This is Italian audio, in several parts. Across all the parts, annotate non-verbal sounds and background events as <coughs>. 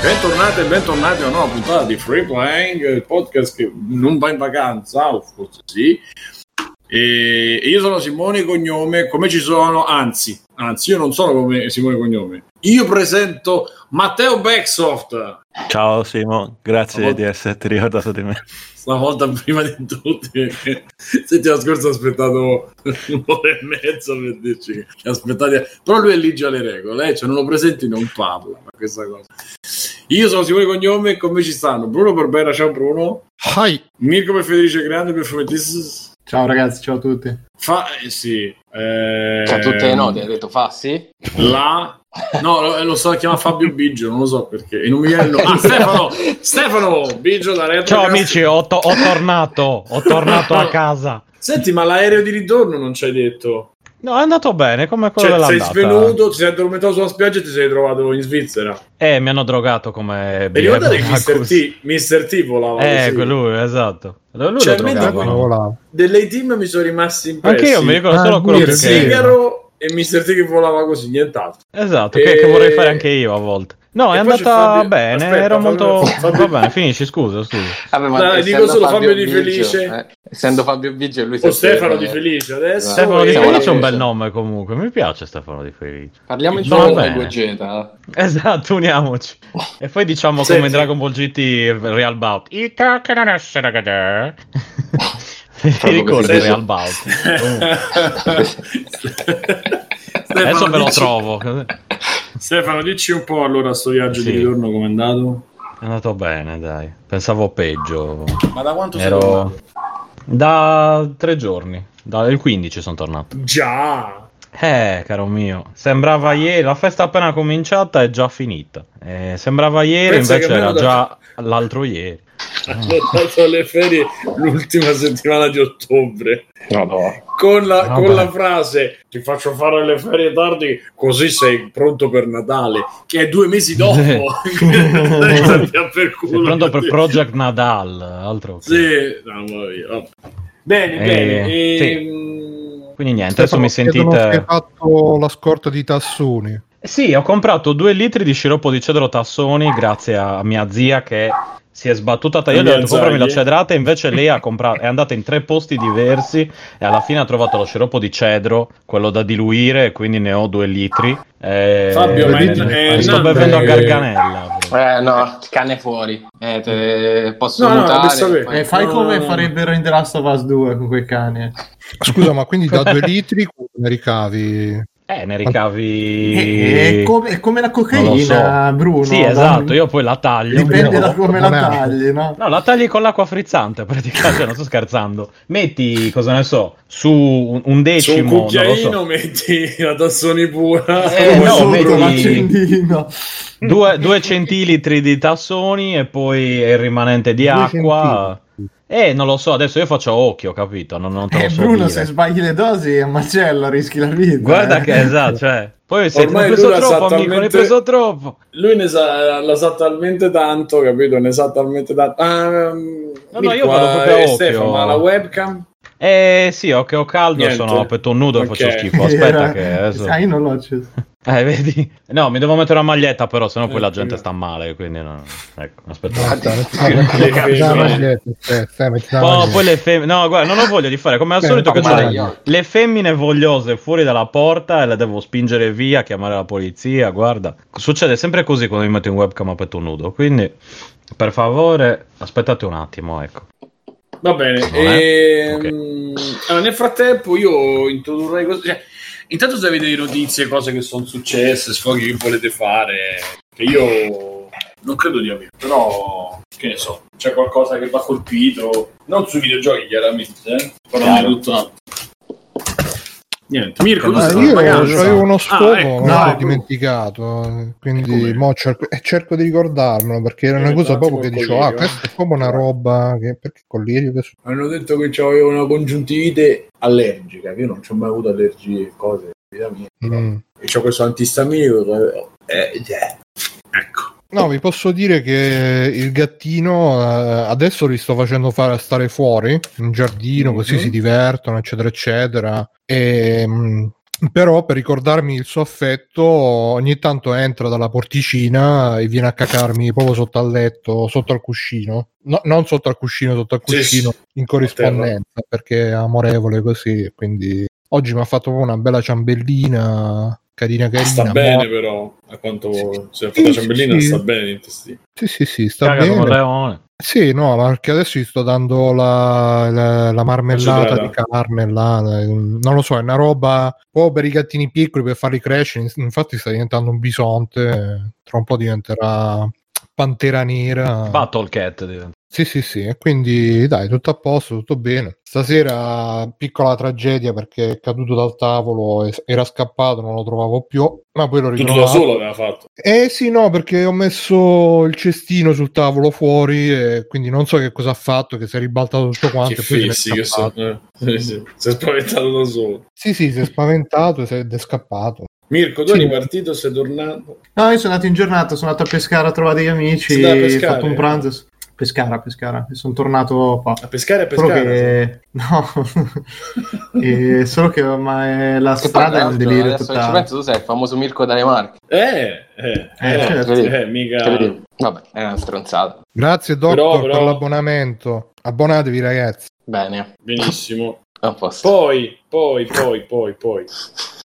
bentornati e bentornati a una nuova puntata di Free Playing, il podcast che non va in vacanza, o forse sì. E io sono Simone Cognome, come ci sono, anzi, anzi, io non sono come Simone Cognome. Io presento Matteo Backsoft. Ciao Simo, grazie Stavolta- di esserti ricordato di me. Stavolta prima di tutti, <laughs> perché settimana scorsa ho aspettato un'ora e mezza per dirci che aspettate. Però lui è lì già le regole, eh? cioè non lo presenti non parla, ma questa cosa. Io sono Simone Cognome e con me ci stanno Bruno Barbera, ciao Bruno. Hi. Mirko per Federice Grande per Fumettis. Ciao ragazzi, ciao a tutti. Fa eh, sì. Eh, Cioè, tutte le note, hai detto fa sì? La No, lo, lo so chiama Fabio Biggio, non lo so perché. E non mi viene il nome. Ah, <laughs> Stefano! Stefano Biggio da Retro. Ciao amici, ho, to- ho tornato, ho tornato a <laughs> casa. Senti, ma l'aereo di ritorno non ci hai detto? No, è andato bene, come quello Cioè, sei dell'andata. svenuto, ti sei addormentato sulla spiaggia e ti sei trovato in Svizzera. Eh, mi hanno drogato come E ricordate che Mr. T, Mr. T volava Eh, così. quello, esatto. Lui Cioè, lo mentre- drogavano. Delle team mi sono rimasti impressi. Anche io mi ricordo solo Ah, quello il che... sì. sigaro e Mr. T che volava così, nient'altro. Esatto, E- che, che vorrei fare anche io a volte. No, E è andata Fabio- bene, Aspetta, ero Fabio- molto... Fabio- Va bene, finisci, scusa, scusa. Vabbè, ma Dai, dico solo Fabio Di Biggio, Felice. eh, essendo Fabio Biggio, lui O Stefano Di Felice adesso. Stefano Di Felice è un bel nome comunque, mi piace Stefano Di Felice. Parliamo insieme con Gogeta. Esatto, uniamoci. E poi diciamo Senti. come in Dragon Ball GT Real Bout. I che non essere gadè. Ti ricordi. Real Bout? <laughs> <laughs> <laughs> Adesso me lo dici- trovo. Stefano, dici un po' allora sto viaggio Sì. di ritorno come è andato. È andato bene, dai. Pensavo peggio. Ma da quanto sei Ero da tre giorni. Dal 15 sono tornato. Già. Eh, caro mio, sembrava ieri, la festa appena cominciata è già finita. Eh, sembrava ieri, Pensa invece era da- già l'altro ieri. Ho dato le ferie l'ultima settimana di ottobre. No, no. Con la, Vabbè. con la frase ti faccio fare le ferie tardi così sei pronto per Natale, che è due mesi dopo. <laughs> <laughs> Per Sei culo. pronto per Project Nadal, altro che- Sì, no. Bene, Eh, bene. sì. ehm, Quindi niente, adesso Stefano, mi chiedono se Hai sentite... fatto la scorta di tassoni. Eh Sì, ho comprato due litri di sciroppo di cedro Tassoni grazie a mia zia che si è sbattuta. Io le ho detto comprami la cedrata, invece lei ha comprato, è andata in tre posti diversi e alla fine ha trovato lo sciroppo di cedro, quello da diluire, quindi ne ho due litri. Eh, Fabio, ma è ne sto bevendo a garganella. Eh, no, cane fuori. Eh, te posso No, no, mutare. poi- Eh, fai No, come no, no. farebbero in The Last of Us 2 con quei cani. Scusa, ma quindi da due <laughs> litri come ne ricavi? Eh, ne ricavi... È, come, è come la Non lo cocaina, so. Bruno. Sì, esatto, io poi la taglio. Dipende da come la tagli, no? No, la tagli con l'acqua frizzante, <laughs> praticamente, non sto scherzando. Metti, cosa ne so, su un, un su un decimo, non lo cucchiaino so. metti la tassoni pura. Eh, Come no, sotto metti- l'accendino. Due, due centilitri di tassoni e poi il rimanente di Due acqua. Eh, non lo so, adesso io faccio occhio, capito? Non, non te lo Eh, so Bruno, dire. se sbagli le dosi è un macello, rischi la vita. Guarda eh. che esatto, cioè. Poi se ne Ormai hai preso troppo, amico, ne hai talmente- preso troppo. Lui ne sa, la sa talmente tanto, capito? Ne sa talmente tanto. Ah, No, no, io vado eh, proprio a occhio. Stefano, ma la webcam? Eh sì, ho che ho caldo, Niente. sono a petto nudo e Ok. faccio schifo. Aspetta <laughs> che adesso... Ah, io non l'ho acceso. <laughs> Eh, vedi? No, mi devo mettere una maglietta, però sennò poi la Eh, gente sì. sta male, quindi no. Ecco, aspetta. La Oh, poi le femmine. No, guarda, non ho voglia di fare come al solito. Che io- le femmine vogliose fuori dalla porta e le devo spingere via, chiamare la polizia. Guarda, succede sempre così quando mi metto in webcam a petto nudo. Quindi, per favore, aspettate un attimo. Ecco, Va bene. È? ehm, allora, nel frattempo io introdurrei così. cioè, intanto se avete notizie, cose che sono successe, sfoghi che volete fare, che io non credo di avere, però che ne so, c'è qualcosa che va colpito, non sui videogiochi chiaramente, eh, però tutto. Niente, Mirko, Ah, io avevo uno sfogo, Ah, ecco, ma no, l'ho dimenticato. Quindi Come? mo cerco, eh, cerco di ricordarmelo perché era una Eh, cosa proprio che dicevo: Ah, questa è proprio una roba che perché collirio che Hanno detto che avevo una congiuntivite allergica, che io non ci ho mai avuto allergie, cose, vita mia. Mm. E c'ho questo antistaminico. Eh, eh, ecco. No, vi posso dire che il gattino eh, adesso li sto facendo fare stare fuori in giardino, così Mhm. si divertono, eccetera, eccetera. E, mm, Però per ricordarmi il suo affetto, ogni tanto entra dalla porticina e viene a cacarmi proprio sotto al letto, sotto al cuscino. No, non sotto al cuscino, sotto al cuscino, sì. in corrispondenza, perché è amorevole così. Quindi oggi mi ha fatto proprio una bella ciambellina, carina carina. Sta mo- bene però, a quanto se ha fatto la ciambellina Sì. sta bene l'intestino. Sì, sì, sì, sta Caga come un bene. leone. Sì, no, ma perché adesso gli sto dando la, la- la marmellata di carne là, eh, non lo so, è una roba proprio per i gattini piccoli per farli crescere. Infatti sta diventando un bisonte, eh, tra un po' diventerà pantera nera. Battle Cat diventa. Sì, sì, sì, e quindi dai, tutto a posto, tutto bene. Stasera piccola tragedia perché è caduto dal tavolo, era scappato, non lo trovavo più, ma poi l'ho Tutto da ritrovato. solo aveva fatto. Eh sì, no, perché ho messo il cestino sul tavolo fuori e quindi non so che cosa ha fatto, che si è ribaltato tutto quanto. che e fessi che sono. eh. Sì, sì. Si è spaventato da solo. Sì, sì, si è spaventato e si è- ed è scappato. Mirko, tu Sì. eri partito, sei tornato. No, io sono andato in giornata, sono andato a pescare a trovare degli amici, ho fatto un pranzo. Pescara, pescara, e sono tornato qua. A pescare a Solo pescare. che... No, <laughs> E solo che ormai la strada tra è un delirio che ci totale. penso, tu sei il famoso Mirko Danemark. Eh, eh, eh, Eh, certo. eh, mica. Vabbè, è una stronzata. Grazie, Doctor, Però- però- per l'abbonamento. Abbonatevi, ragazzi. Bene, Benissimo. Poi, poi, poi, poi, poi.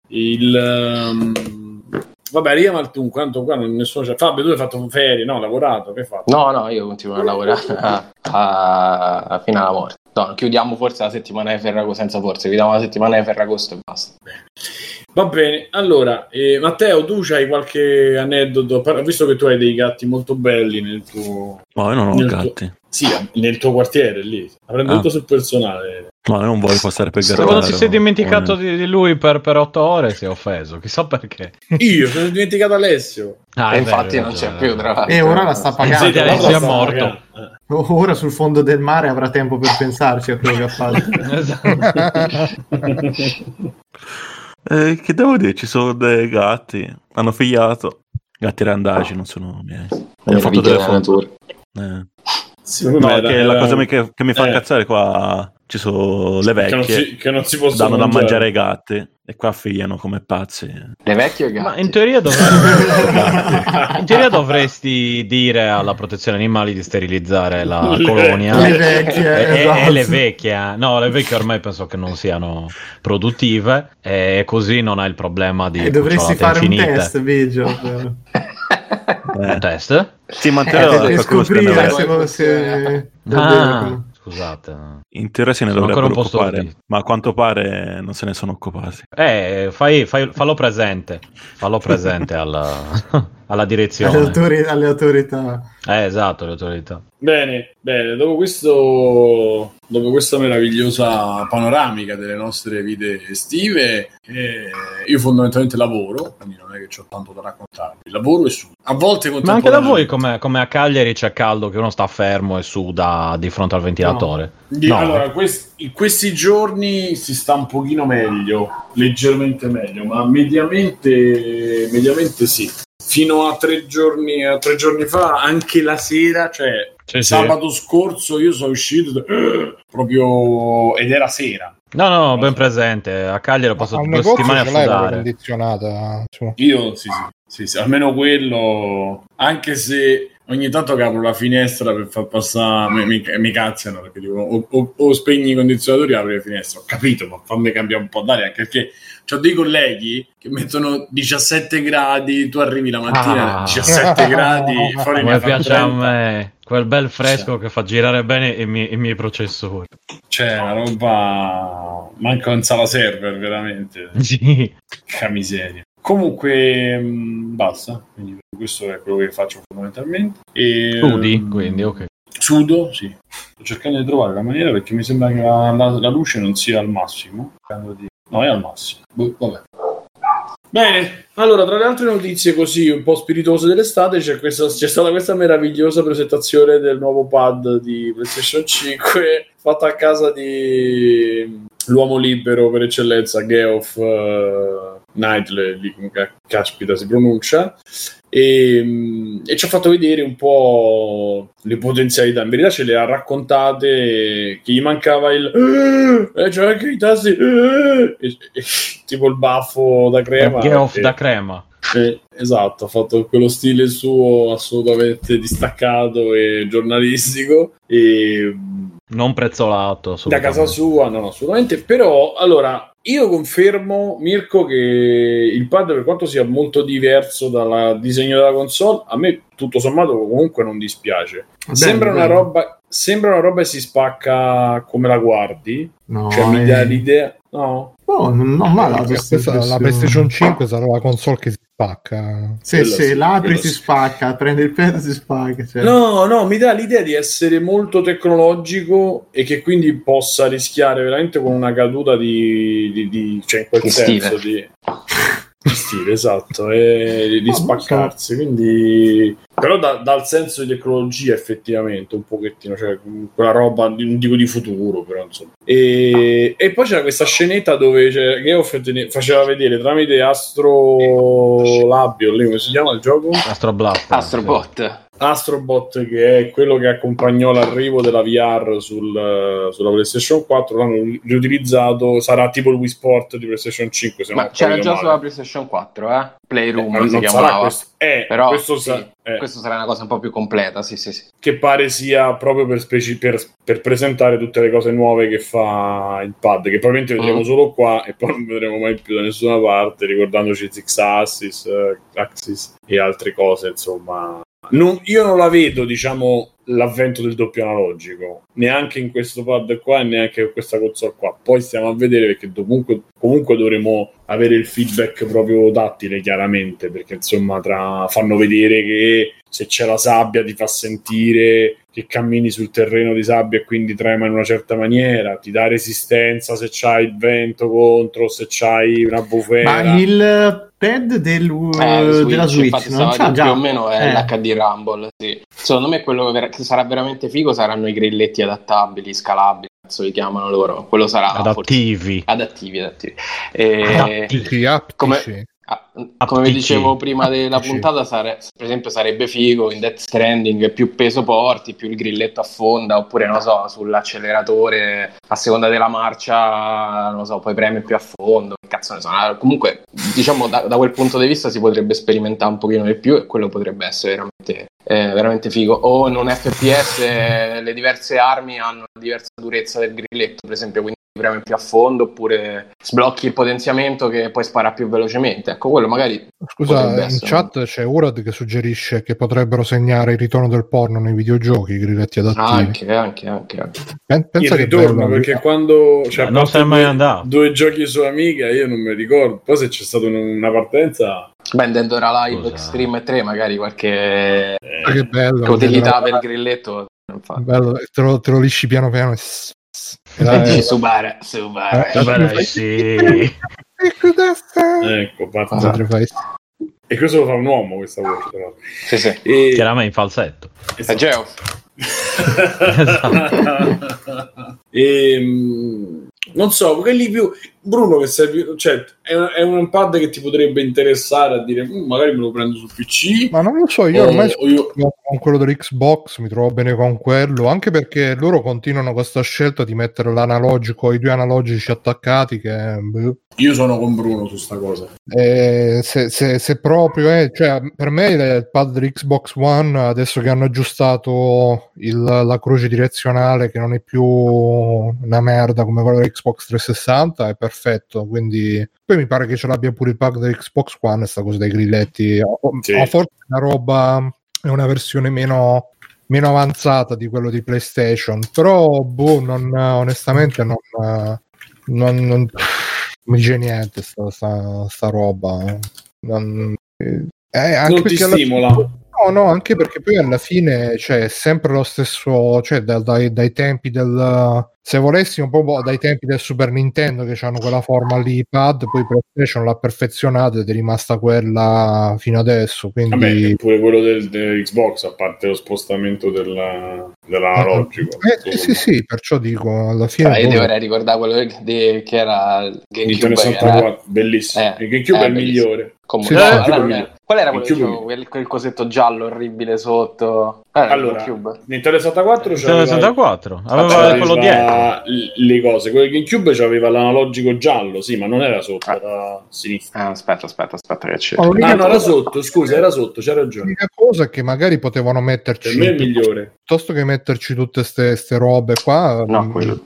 Il... ehm, Vabbè, al tu, quanto qua non nessuno c'è. Fabio, tu hai fatto ferie, no? Lavorato, che hai fatto? No, no, io continuo a lavorare a- a- fino alla morte. No, chiudiamo forse la settimana di Ferragosto, senza forse, chiudiamo la settimana di Ferragosto e basta. Va bene, allora, eh, Matteo, tu hai qualche aneddoto? Visto che tu hai dei gatti molto belli nel tuo... No, io non ho nel tuo- gatti. Sì, nel tuo quartiere lì. Prendo Ah. tutto sul personale. No, io non voglio passare per Quando garantare. ti sei dimenticato di, di lui per, per otto ore si è offeso, chissà perché. Io sono dimenticato Alessio. Ah, e infatti vero, non c'è più, tra l'altro. E ora la sta pagando. Sì, Alessio è morto. pagando. Ora sul fondo del mare avrà tempo per pensarci a quello che ha fatto. <laughs> Esatto. <laughs> Eh, che devo dire? Ci sono dei gatti. Hanno figliato. Gatti randagi, non sono miei. Abbiamo fatto delle foto. Eh. Secondo No, me era- che la era- cosa che, che mi fa eh. incazzare qua ci sono le che non, vecchie si, che non si possono danno da mangiare ai gatti e qua figliano come pazzi. Le vecchie Ma gatti. in teoria, dovresti, <laughs> in teoria dovresti dire alla protezione animali di sterilizzare la Le- colonia. Le vecchie, E, esatto. e le vecchie, eh. no, le vecchie ormai penso che non siano produttive e così non hai il problema di E dovresti fare un infinite. test, Biggio. Eh. Un test? Sì, ma Eh, qualcuno se ne scoprire se, se Ah, scusate. in teoria se ne Sono dovrebbero occupare, ma a quanto pare non se ne sono occupati. Eh, fai, fai- fallo presente, fallo presente <laughs> alla, alla alle, direzione. autori- alle autorità. Eh, esatto, le autorità. Bene, bene, dopo questo dopo questa meravigliosa panoramica delle nostre vite estive, eh, io fondamentalmente lavoro, quindi non è che ho tanto da raccontarvi. Lavoro e su. A volte Ma anche da voi, come, come a Cagliari, c'è caldo che uno sta fermo e suda di fronte al ventilatore. Di- No. Allora, quest- in questi giorni si sta un pochino meglio, leggermente meglio, ma mediamente, mediamente sì. Fino a tre, giorni, a tre giorni fa, anche la sera, cioè Sì, sì. sabato scorso, io sono uscito proprio ed era sera. No, no, ben presente. A Cagliari ho passato due settimane a sudare. condizionata. su. Io sì, sì, sì, sì, almeno quello, anche se ogni tanto apro la finestra per far passare, mi, mi, mi cazziano perché dico o, o- o spegni i condizionatori o apri le finestre. Ho capito, ma fammi cambiare un po' d'aria anche perché ho dei colleghi che mettono 17 gradi, tu arrivi la mattina Ah. 17 <laughs> gradi, fuori Come fa piace a 30. me quel bel fresco che fa girare bene i miei, i miei processori. Cioè, una roba manca un sala server veramente. <laughs> Sì. Che miseria. Comunque, mh, basta. Quindi questo è quello che faccio fondamentalmente. E, Studi, ehm, quindi, ok. Sudo, sì. Sto cercando di trovare la maniera perché mi sembra che la, la- la luce non sia al massimo. Cercando di- No, è al massimo. Boh, vabbè. Bene, allora tra le altre notizie così un po' spiritose dell'estate c'è, questa- c'è stata questa meravigliosa presentazione del nuovo pad di PlayStation 5 fatta a casa di l'uomo libero per eccellenza, Geoff eh, Knightley, lì come ca- caspita si pronuncia, e, mm, e, ci ha fatto vedere un po' le potenzialità. In verità ce le ha raccontate che gli mancava il eh, c'è anche i tasti eh, e, e, <laughs> tipo il baffo da crema. Off da crema. Eh, esatto, ha fatto quello stile suo assolutamente distaccato e giornalistico e non prezzolato da casa sua, no, assolutamente. Però allora io confermo, Mirko, che il pad, per quanto sia molto diverso dal disegno della console, a me tutto sommato comunque non dispiace. Bene, sembra, bene. Una roba, sembra una roba e si spacca come la guardi. No, cioè, mi dà l'idea. No, no, non, non male. La, la PlayStation 5 sarà la console che si spacca. Sì, sì l'apri si spacca, prende il pezzo si spacca. Cioè. No, no, mi dà l'idea di essere molto tecnologico e che quindi possa rischiare veramente con una caduta di, di, di cioè in quel che senso stile. di stile, esatto, e di spaccarsi. Quindi, però da, dal senso di tecnologia effettivamente un pochettino, cioè quella roba, non dico di futuro, però insomma. E, e poi c'era questa scenetta dove cioè, Geoff faceva vedere tramite Astro Labio, lì come si chiama il gioco? Astro Blast. Astrobot. Astrobot, che è quello che accompagnò l'arrivo della VR sul, sulla PlayStation 4, l'hanno riutilizzato. Sarà tipo il Wii Sport di PlayStation 5. Se Ma c'era già male. sulla PlayStation 4, eh? Playroom eh, si chiamava. Questo. Eh, Però questo, sì, sa- eh. questo, sarà una cosa un po' più completa. Sì, sì, sì. Che pare sia proprio per, speci- per, per, presentare tutte le cose nuove che fa il pad, che probabilmente vedremo mm. solo qua e poi non vedremo mai più da nessuna parte, ricordandoci Six Axis, uh, Axis e altre cose, insomma non, io non la vedo, diciamo, l'avvento del doppio analogico, neanche in questo pad qua e neanche in questa console qua. Poi stiamo a vedere perché comunque, comunque dovremo avere il feedback proprio tattile, chiaramente, perché insomma tra, fanno vedere che se c'è la sabbia ti fa sentire che cammini sul terreno di sabbia e quindi trema in una certa maniera, ti dà resistenza se c'hai il vento contro, se c'hai una bufera. Ma il pad del, eh, Switch, della Switch non c'ha già. più o meno è eh. l'HD Rumble, sì. Secondo me quello che sarà veramente figo saranno i grilletti adattabili, scalabili, cazzo li chiamano loro. Quello sarà adattivi. Forse... Adattivi, adattivi. E... Adattivi, come... Ah, come vi dicevo prima della puntata, sare- per esempio sarebbe figo in Death Stranding più peso porti, più il grilletto affonda, oppure non so, sull'acceleratore a seconda della marcia, non so, poi preme più a fondo. Cazzo ne so. Comunque, diciamo, da, da, quel punto di vista si potrebbe sperimentare un pochino di più e quello potrebbe essere veramente, eh, veramente figo. O in un FPS eh, le diverse armi hanno una diversa durezza del grilletto, per esempio, quindi preme più a fondo oppure sblocchi il potenziamento che poi spara più velocemente. Ecco, quello magari. Scusa, in essere. chat c'è Urad che suggerisce che potrebbero segnare il ritorno del porno nei videogiochi, i grilletti adattivi. Anche, anche, anche. anche. Pensa il che ritorno, bello, perché eh. quando cioè, non sei mai andato. Due giochi su Amiga, io non mi ricordo. Poi se c'è stata una partenza. Beh, Dead or Alive Scusa. Extreme 3, magari qualche eh, che bello, utilità per il grilletto. Bello, te lo, te lo lisci piano piano e eh, Subara, Subara, eh, Subara, sì. ecco, parte. E questo lo fa un uomo questa voce, però. Sì, sì. E... Chiaramente in falsetto. Esatto. È Geoff. esatto. e, ehm, non so, quelli più Bruno che serve, cioè, è, un, è un pad che ti potrebbe interessare a dire mm, magari me lo prendo sul PC. Ma non lo so, io ormai o io... con quello dell'Xbox mi trovo bene con quello, anche perché loro continuano questa scelta di mettere l'analogico, i due analogici attaccati che... Boh. Io sono con Bruno su sta cosa. Eh, se, se, se, proprio è, cioè, per me il pad dell'Xbox One, adesso che hanno aggiustato il, la croce direzionale, che non è più una merda come quello dell'Xbox 360, è perfetto perfetto. Quindi poi mi pare che ce l'abbia pure il pack dell'Xbox One, sta cosa dei grilletti. O, sì. o forse una roba, è una versione meno, meno avanzata di quello di PlayStation. Però, boh, non, onestamente non, non, non mi dice niente sta, sta, sta roba. Non, eh, anche non ti stimola. Fine, No, no, anche perché poi alla fine cioè, è sempre lo stesso, cioè da, dai, dai, tempi del... Se volessimo proprio dai tempi del Super Nintendo che hanno quella forma lì pad, poi PlayStation l'ha perfezionata ed è rimasta quella fino adesso. Quindi... Vabbè, pure quello del, dell'Xbox, a parte lo spostamento della, dell'analogico. Eh, sì, sì, sì, perciò dico, alla fine... Ah, io dovrei ricordare quello che, che era GameCube. 64, bellissimo. Eh, il GameCube eh, è il migliore. Comunque, sì, no, Qual era quello, quel, quel, cosetto giallo orribile sotto? Eh, allora, Nintendo 64 c'aveva 64 aveva quello dietro. le cose quello GameCube c'aveva l'analogico giallo sì ma non era sotto era a sinistra. Ah, aspetta aspetta aspetta che c'è oh, ah no era sotto scusa era sotto c'è ragione. L'unica cosa è che magari potevano metterci per me è il migliore. Piuttosto che metterci tutte queste robe qua no quello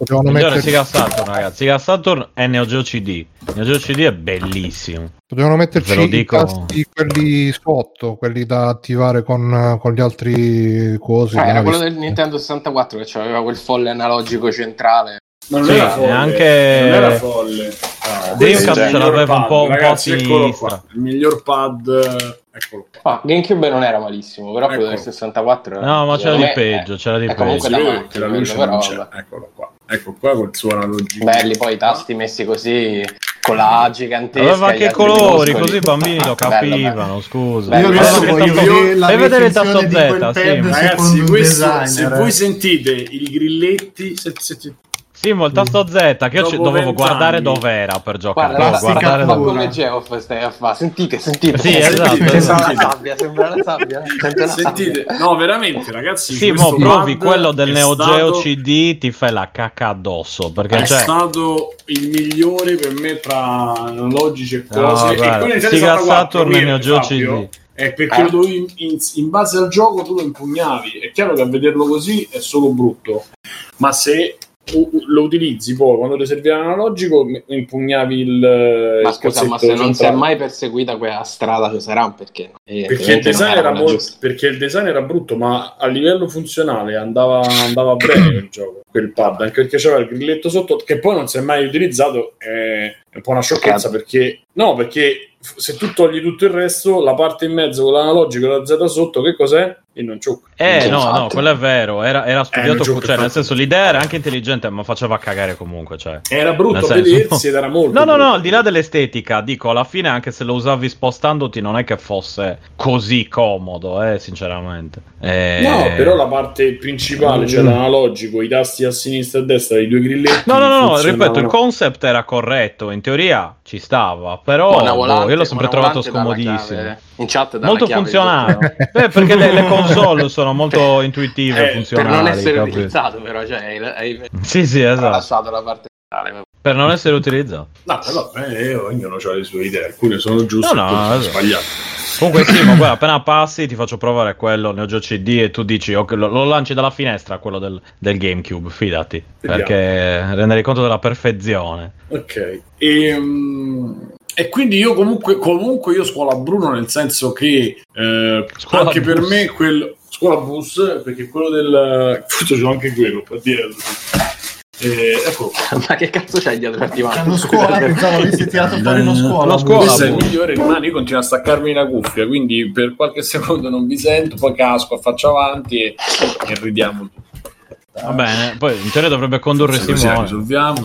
Potevano mettere Sega Saturn, ragazzi. Sega Saturn è Neo Geo CD. Neo Geo CD è bellissimo. Potevano metterci i tasti quelli sotto, quelli da attivare con, con gli altri cosi. Ah, era quello del Nintendo 64 che aveva quel folle analogico centrale. Ma non sì, era folle. Anche... Non era folle. Ah, Dreamcast ce l'aveva un po', ragazzi, un po' qua. Il miglior pad Eccolo qua. Ah, GameCube non era malissimo, però quello del 64 No, ma c'era di peggio, c'era di peggio. Davanti, la luce però, Eccolo qua. Ecco qua col suo analogico. Belli poi i tasti messi così con la A gigantesca. Aveva anche i colori, così i bambini lo capivano, scusa. Bello, bello. Fai vedere il tasto Z, sì. Ragazzi, questo, se voi sentite i grilletti, se, se, sì, ma il tasto Z che io dovevo guardare dov'era per giocare. Guarda, guardare ma come Geoff stai a fare? Sentite, sentite. Sì, esatto. Sembra la sabbia, sembra la sabbia. Sentite, no, veramente, ragazzi. Sì, ma provi quello del Neo stato... Geo CD, ti fai la cacca addosso. Perché è cioè... stato il migliore per me tra analogici e cose. No, guarda, e Sega Saturn e Neo Geo CD. È perché eh. dovevi, in, in, base al gioco tu lo impugnavi. È chiaro che a vederlo così è solo brutto, ma se lo utilizzi poi quando ti serviva l'analogico impugnavi il ma scusa ma se non si è mai perseguita quella strada ci sarà perché perché il, design era molto, perché il design era brutto ma a livello funzionale andava, andava bene il gioco quel pad anche perché c'era il grilletto sotto che poi non si è mai utilizzato è un po' una sciocchezza perché no perché se tu togli tutto il resto, la parte in mezzo con l'analogico e la Z sotto, che cos'è? Il non ciucco. Eh, no, no, quello è vero. Era, era studiato, eh, cioè, nel senso, l'idea era anche intelligente, ma faceva cagare comunque. Cioè. Era brutto a vedersi ed era molto. No, no, no, al di là dell'estetica, dico, alla fine, anche se lo usavi spostandoti, non è che fosse così comodo, eh, sinceramente. Eh... No, però la parte principale, cioè mm. l'analogico, i tasti a sinistra e a destra, i due grilletti. No, no, no, ripeto, il concept era corretto, in teoria ci stava, però boh, io l'ho sempre trovato scomodissimo. In chat molto funzionale. <laughs> Beh, perché le, le, <laughs> console sono molto intuitive, eh, funzionali. Per non essere capito? utilizzato, però, cioè, hai, hai <laughs> sì, sì, esatto. lasciato la parte per non essere utilizzato. No, però eh, ognuno ha le sue idee, alcune sono giuste, no, no, alcune sono sbagliate. Comunque sì, ma guarda, appena passi ti faccio provare quello, ne ho già CD e tu dici ok, lo, lo lanci dalla finestra quello del, del GameCube, fidati, Vediamo. perché rendere conto della perfezione. Ok. E, um, e quindi io comunque, comunque io scuola Bruno nel senso che eh, anche bus. per me quello scuola bus perché quello del forse c'ho anche quello per dire eh, ecco. <laughs> Ma che cazzo c'hai dietro attivato? Lo scuola, pensavo avessi tirato fuori lo scuola. Lo scuola Questo è il migliore rimane, io continuo a staccarmi la cuffia, quindi per qualche <laughs> secondo non vi sento, poi casco, faccio avanti e, e ridiamo tutti. Va bene, poi in teoria dovrebbe condurre sì, Simone.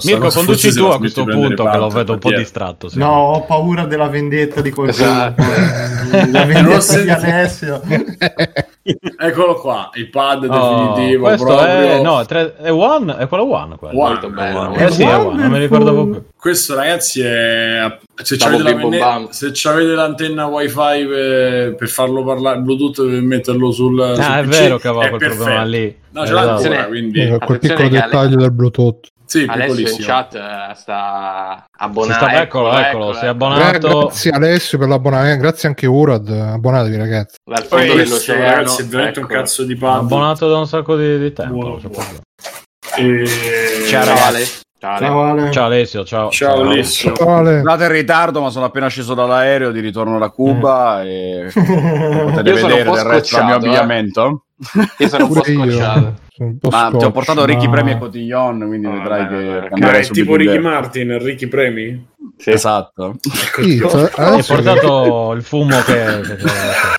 Mirko, conduci tu a questo punto, che lo vedo un po' distratto. Sì. No, ho paura della vendetta di qualcuno. Esatto. <laughs> La vendetta di Alessio. <laughs> Eccolo qua, il pad oh, definitivo. Questo proprio. è, no, tre, è One, è quello One. Quello. one, Molto bello. One. Eh sì, è One, non mi ricordavo più. Questo ragazzi è... Se avete, la venne... se avete l'antenna wifi per, per farlo parlare Bluetooth per metterlo sul... Ah, sul è PC, vero che aveva quel problema lì. No, ce l'ha esatto. ancora, quindi... Eh, quel piccolo dettaglio del Bluetooth. Sì, Alessio in chat eh, sta abbonando. Sta, eccolo, eccolo, eccolo, si è abbonato. Eh, grazie Alessio per l'abbonamento, grazie anche Urad, abbonatevi ragazzi. Dal fondo Poi, dell'oceano. Ragazzi, è veramente ecco. un cazzo di pad. Abbonato da un sacco di, di tempo. Buono, buono. E... Ciao Ale. Ciao, Ale. ciao Alessio, ciao. Ciao, ciao Alessio. Ciao Ale. Andate in ritardo, ma sono appena sceso dall'aereo di ritorno da Cuba mm. e potete vedere del resto del mio eh. abbigliamento. Io sono un po' scocciato. Ma ti ho portato Ricky Premi e Cotillon, quindi no, vedrai che cambierai è tipo Ricky Martin, Ricky Premi? Sì. Esatto. Sì, hai portato il fumo che...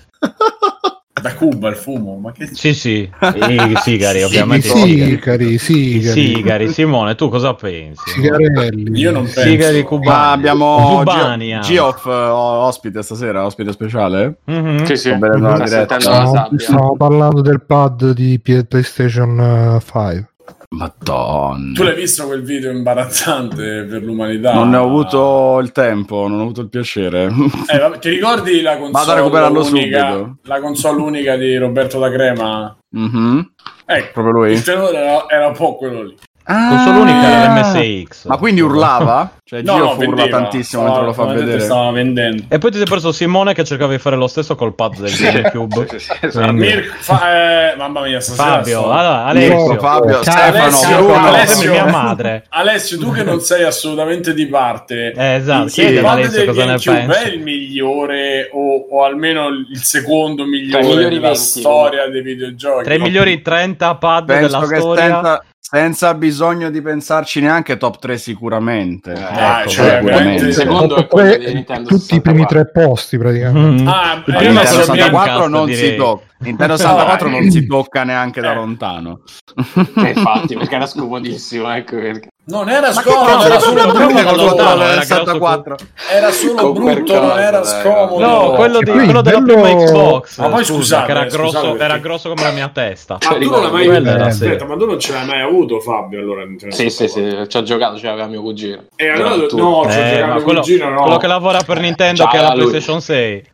da Cuba il fumo, ma che... Sì, sì, i <laughs> sigari ovviamente. I sigari, sigari. sigari. Simone, tu cosa pensi? Sigarelli. Io non penso. Sigari cubani. Ah, abbiamo Cubani, Geoff uh, ospite stasera, ospite speciale. Mm-hmm. Sì, sì. Stiamo, stiamo parlando del pad di PlayStation 5. Madonna. Tu l'hai visto quel video imbarazzante per l'umanità? Non ne ho avuto il tempo, non ho avuto il piacere. Eh, vabbè, ti ricordi la <laughs> console unica. La console unica di Roberto da Crema? Mm-hmm. Ecco, Proprio lui. il tenore era, era un po' quello lì. Ah, Console unica era l'MSX. Ma quindi urlava? Cioè, No, Gio no, urla vendeva. tantissimo Stava- mentre lo fa vedere. Stava vendendo. E poi ti sei preso Simone che cercava di fare lo stesso col pad del GameCube. Mirko, fa- eh, mamma mia, stasera Fabio, allora, Alessio. Fabio, Alessio, Stefano, Alessio, mia madre. Alessio, tu che non sei assolutamente di parte, Eh, esatto, sì, chiedi Alessio cosa ne pensa. è il migliore o, o almeno il secondo migliore della 20, storia dei videogiochi? Tra i migliori 30 pad Penso della che storia. senza, senza bisogno di pensarci neanche top 3 sicuramente. Ah, Ecco, cioè, sicuramente. secondo tre- tutti i primi 64. tre posti praticamente. Mm. Ah, eh, primo Nintendo è stato 64 Dreamcast, non si direi. tocca. Nintendo 64 non si <laughs> tocca neanche da lontano. Eh, infatti, perché era scomodissimo, ecco perché. Non era scomodo, era solo brutto, era 64? era solo Con brutto, non era scomodo. No, quello, di, quello della bello- prima Xbox. Ma poi scusa, scusate, che era, scusate, grosso, perché- era grosso come la mia testa. Ma tu non l'hai mai avuto? Aspetta, ma tu non ce l'hai mai avuto, Fabio? Allora, Sì, sì, 64? sì, ci ho giocato, ce l'aveva mio cugino. E allora, no, ci ho Eh, giocato mio quello, cugino, no. quello che lavora per Nintendo, che è la. PlayStation 6.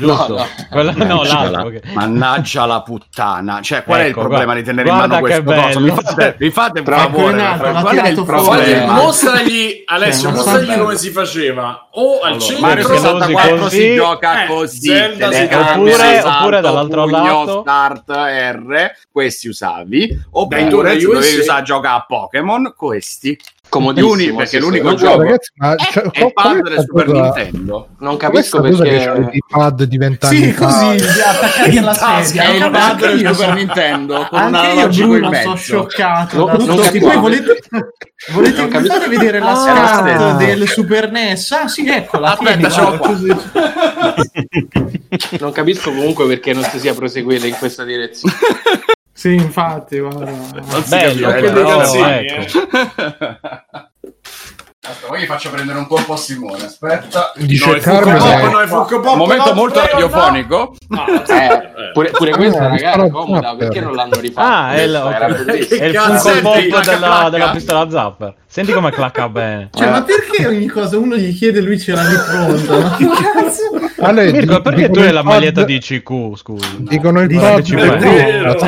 Giusto? No, no. Quello- no, Mannaggia l'altro. la- che- Mannaggia la puttana. Cioè, qual è il Ecco, problema guarda- di tenere in mano questo coso? Mi fate, mi fate un favore. Qual è il problema? mostragli, Alessio, Cioè, mostragli come si faceva. O al Allora, centro, Mario Perché lo usi 64 così? si gioca Eh, così gioca Oppure dall'altro pugno, lato. start R questi usavi oppure tu dovevi USA. usare a giocare a Pokémon questi Comodissimo. Gli uni- perché sì. l'unico gioco- ragazzi, ma è, cioè, è il è pad del Super cosa- Nintendo Non è capisco perché... c'è i pad di vent'anni Sì, così, attaccati alla sedia. è il pad del io, Super sono- Nintendo con Anche io, analogico in Bruno, sono mezzo scioccato. No, non capisco. Poi volete, volete Non capisco. fare vedere la Ah, del Super NES? Ah sì, eccola. Aspetta, guarda, così. Non capisco comunque perché non si sia proseguito in questa direzione. <laughs> Sì, infatti, guarda. Non Bello, però- ecco. Aspetta, poi gli faccio prendere un colpo a Simone. Aspetta. Dice No, Funko Pop, no, momento no, molto prego, no. radiofonico. Eh, pure, pure questa, ragazzi, è comoda. Perché non l'hanno rifatta? Ah, è il, Questa era ok. <laughs> bellissima. È il Funko cazzo, Pop della, della pistola zapper. Senti come clacca bene. Cioè, ma perché ogni cosa uno gli chiede e lui ce l'ha di pronto? Ma che cazzo? Ale, Mirko, di- perché tu hai la maglietta di CQ, scusa? Dicono il del. Dreamcast,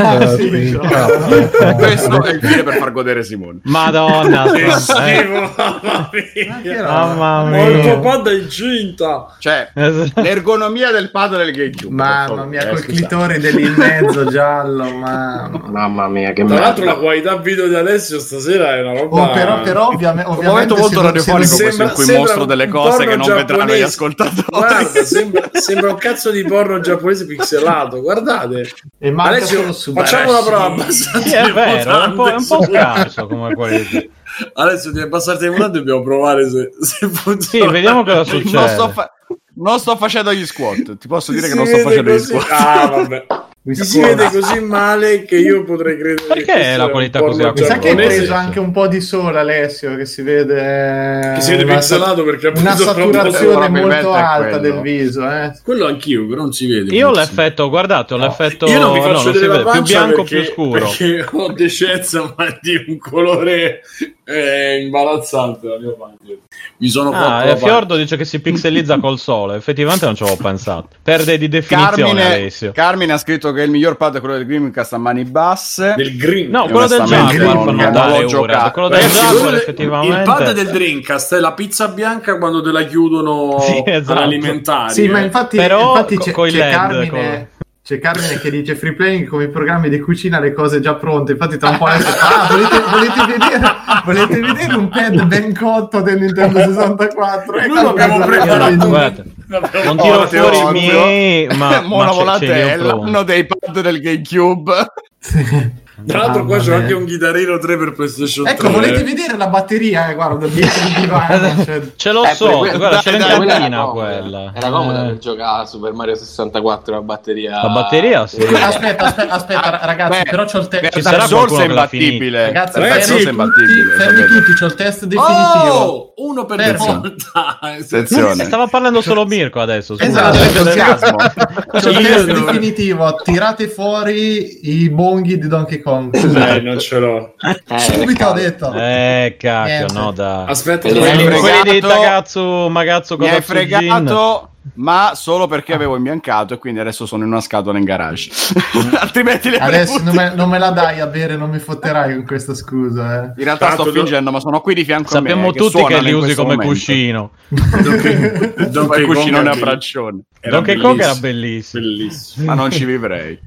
Ah, eh. Questo è il fine per far godere Simone. Madonna, Che eh. schifo, mamma Ma mia. mia. pad è incinta. Cioè, Esatto. l'ergonomia del pad del GameCube. Mamma mia, Eh, col lì in mezzo giallo, mamma. Mamma mia, che Tra l'altro la qualità video di Alessio stasera è una roba... Oh, però, però ovviamente, Un momento molto radiofonico questo in cui sembra mostro delle cose che non vedranno gli giapponese. ascoltatori. Guarda, <laughs> sembra, sembra un cazzo di porno giapponese pixelato. Guardate, E Alessio, facciamo una prova abbastanza Sì, è vero, è un po', è un po' scarso come qualità. Alessio, devi abbassarti il mutante e dobbiamo provare se, se funziona. Sì, vediamo cosa Non succede. sto, fa- non sto facendo gli squat. Ti posso dire Si che non sto facendo gli così- squat. Ah, vabbè. Mi Ti si vede così male che io potrei credere Perché la qualità così Mi sa che hai preso anche un po' di sole, Alessio, che si vede... Che si vede pixelato perché ha Una saturazione molto alta del viso, eh. Quello anch'io, però non si vede. Io ho l'effetto, guardate, ho l'effetto Io non vi no, faccio non si vedere la vede, più bianco, perché, più scuro. perché ho decenza, <laughs> ma di un colore eh, imbarazzante la mia pancia. Mi sono Ah, fatto. Fiordo dice che si pixelizza col sole. Effettivamente non ci avevo pensato. Perde di definizione Carmine, Alessio. Carmine ha scritto che il miglior pad è quello del Dreamcast a mani basse. del green. No, quello del Jaguar non- fa non notare l'ho ora. Quello del Jaguar effettivamente. Il pad del Dreamcast è la pizza bianca quando te la chiudono Sì, esatto. all'alimentari. Sì, ma infatti, Però infatti c'è, c'è LED, Carmine, con- c'è Carmine che dice free playing come i programmi di cucina le cose già pronte. Infatti tra un po' adesso ah, volete, volete vedere, volete vedere un pad ben cotto del Nintendo 64? Noi lo abbiamo Ecco, preparato. L'abbiamo non tiro fatto fuori i miei, ma, ma Volante ce l'anno dei pad del GameCube. Tra l'altro qua c'è anche un chitarrino 3 per PlayStation 3. Ecco, volete vedere la batteria? Eh, guarda, divano. Cioè, <laughs> Ce l'ho Eh, so, pure que- guarda, c'è l'encantina quella era quella. comoda. Eh, per giocare a Super Mario 64 la batteria. La batteria, sì. Aspetta, aspetta, aspetta, ragazzi, Beh, però c'ho il test. Per sarà Souls è imbattibile. Ragazzi, ragazzi, Souls è fermi imbattibile. tutti, fermi tutti, c'ho il test definitivo. Oh, uno per Fermo. volta. Attenzione. Stava parlando solo Mirko adesso. Esatto, C'ho il entusiasmo. <laughs> test- definitivo. Tirate fuori i bonghi di Donkey Kong. Con... Eh, non ce l'ho. Eh, Subito ho detto. Eh, cacchio, Niente. no, da. Aspetta, quelli di ragazzo, magazzo, mi hai fregato ma solo perché avevo imbiancato e quindi adesso sono in una scatola in garage. <laughs> Altrimenti le adesso non me, non me, la dai a bere, non mi fotterai con questa scusa. Eh. In realtà Tanto sto fingendo, ma sono qui di fianco Sappiamo a me. Sappiamo tutti che li usi come momento. cuscino. Donkey <laughs> cuscino a braccione. Donkey Kong era bellissimo. bellissimo. ma non ci vivrei.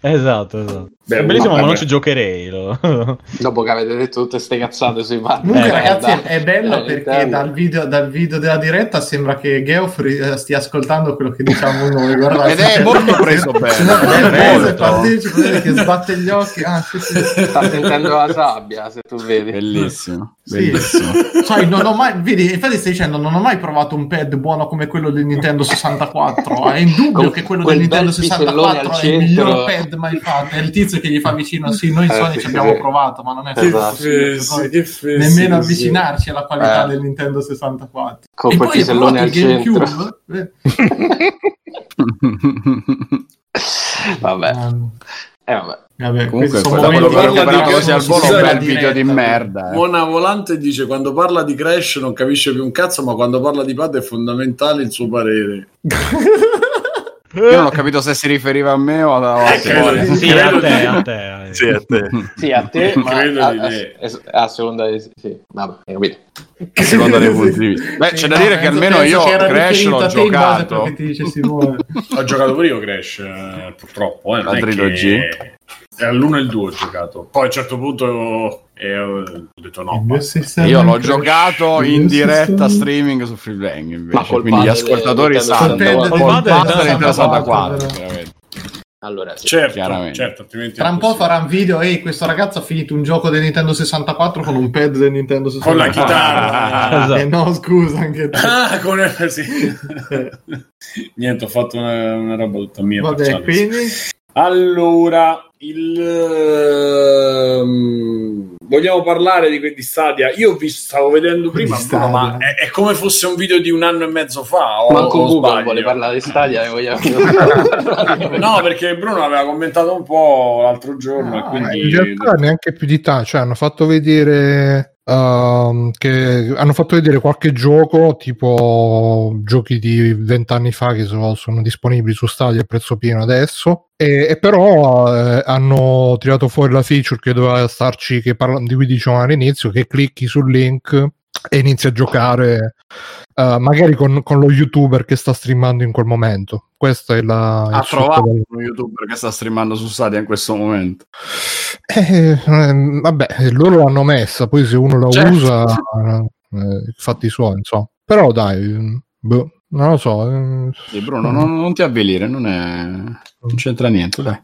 Esatto, esatto. Beh, è bellissimo, ma non ci giocherei. Lo. <laughs> Dopo che avete detto tutte queste cazzate sui pad. Comunque, eh, ragazzi, da, è bello perché dal video, dal video, della diretta sembra che Geoffrey eh, stia ascoltando quello che diciamo noi. Guardate, Ed è molto preso bene. è preso, partecipa, che sbatte gli occhi. Ah, sì, sì. Sta sentendo la sabbia, se tu vedi. Bellissimo. Bellissimo. <laughs> Cioè, non ho mai, vedi, infatti stai dicendo, non ho mai provato un pad buono come quello del Nintendo 64. È indubbio che quello del Nintendo 64 è il miglior pad mai fatto. È il tizio che gli fa vicino, sì, noi eh, Sony ci abbiamo provato, ma non è esatto. che fessi, nemmeno avvicinarci alla qualità eh. del Nintendo 64. Con e poi hai il GameCube. Eh. <laughs> vabbè. Um, eh, vabbè. Vabbè, Comunque, quando parla di cose al volo, un bel video di merda. Eh. Mona Volante dice: Quando parla di Crash non capisce più un cazzo, ma quando parla di pad è fondamentale il suo parere. <laughs> Io non ho capito se si riferiva a me o a, eh, credo, sì, a te, a te. Sì, a te. Sì, a te, <laughs> ma a, a, a, seconda di... Sì, vabbè, hai capito. Che seconda dei punti di vista. Beh, c'è da dire che almeno io Crash l'ho giocato. ho giocato pure io Crash, eh, purtroppo. Eh, La trilogia. Era l'1 e il 2 ho giocato. Poi a un certo punto eh, ho detto no. Io l'ho giocato in diretta streaming su Freeplaying invece. Quindi gli ascoltatori sanno. Col padre Nintendo 64, veramente. Allora, sì, certo, certo Tra un po' farà un video, ehi, questo ragazzo ha finito un gioco del Nintendo 64 con un pad del Nintendo 64. Con la chitarra. Ah, <laughs> esatto. Eh no, scusa, anche te. Ah, con... sì. <laughs> Niente, ho fatto una, una roba tutta mia. Vabbè, quindi... Allora, il... Um, vogliamo parlare di, di Stadia? Io vi stavo vedendo prima, Bruno, ma è, è, come fosse un video di un anno e mezzo fa. O, Manco Google vuole parlare di Stadia. Vogliamo... <laughs> no, perché Bruno aveva commentato un po' l'altro giorno. No, quindi... In realtà neanche più di tanto, cioè hanno fatto vedere Uh, che hanno fatto vedere qualche gioco tipo giochi di vent'anni fa che sono, sono, disponibili su Stadia a prezzo pieno adesso. E, e però eh, hanno tirato fuori la feature che doveva starci che parla, di cui dicevamo all'inizio che clicchi sul link e inizi a giocare uh, magari con, con, lo youtuber che sta streamando in quel momento. Questa è la ha trovato del... uno youtuber che sta streamando su Stadia in questo momento. Eh, eh, vabbè loro l'hanno messa poi se uno la certo. usa eh, fatti suoi insomma. Però dai boh, non lo so eh, sì, Bruno non, non, ti avvelire non, è... non c'entra niente dai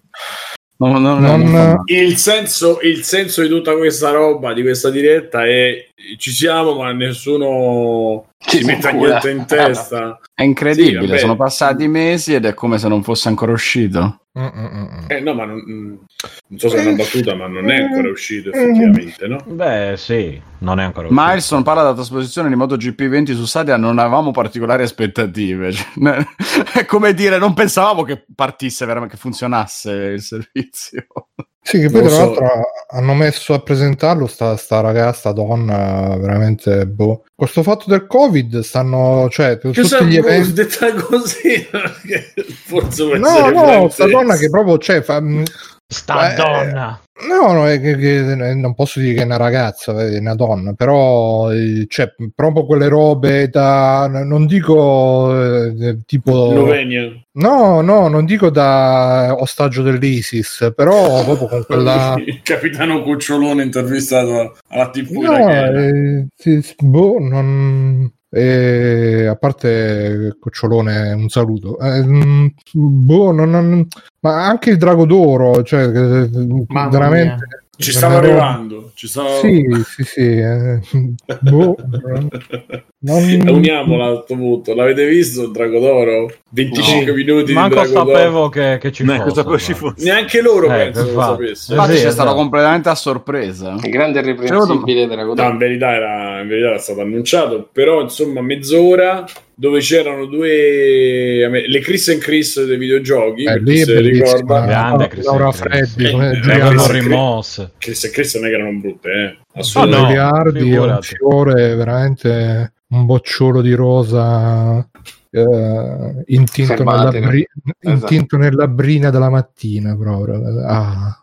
non, non, non, il, senso, il, senso, di tutta questa roba, di questa diretta è ci siamo, ma nessuno ci mette niente in testa. <laughs> È incredibile, sì, sono passati mesi ed è come se non fosse ancora uscito. Eh, no, ma non, non, so se è una battuta, ma non è ancora uscito effettivamente, no? Beh, sì, non è ancora uscito. Milestone parla della trasposizione di MotoGP 20 su Stadia, non avevamo particolari aspettative. <laughs> Cioè, è come dire, non pensavamo che partisse veramente, che funzionasse il servizio. Sì, che poi tra so. l'altro hanno messo a presentarlo sta, sta ragazza, donna, veramente boh. Questo fatto del Covid stanno, cioè, per tutti gli eventi... detta così, <laughs> forse No, no, sta donna che proprio, cioè, fa... Sta eh, donna. No, no, è che, che, non posso dire che è una ragazza, è una donna, però eh, c'è proprio quelle robe da, non dico eh, tipo... Slovenia. No, no, non dico da ostaggio dell'ISIS, però proprio con quella... <laughs> Il capitano Cucciolone intervistato alla TV. No, eh, boh, non... E a parte Cocciolone, un saluto. Eh, boh, non, non, ma anche il Drago d'Oro, cioè, veramente. Mia. Ci stavo arrivando. Ci stavo... Sì, sì, sì. Eh, <laughs> boh, non... Uniamola a questo punto. L'avete visto il Drago d'Oro? 25 no. minuti Manco di Drago sapevo che, che ci, fosse, ci fosse. Neanche loro eh, penso lo sapessero. Infatti c'è stato completamente a sorpresa. Il grande irreprensibile Drago d'Oro. No, in verità era, in verità era stato annunciato, però insomma mezz'ora dove c'erano due le Chris and Chris dei videogiochi eh, lì se ricorda grande Chris Laura Freddi eh, come eh, Giuliano Chris, Rimoss Chris and Chris non è che erano brutte eh. assolutamente no, miliardi un fiore veramente un bocciolo di rosa eh, intinto, nella bri- esatto. intinto nella brina della mattina proprio. Ah.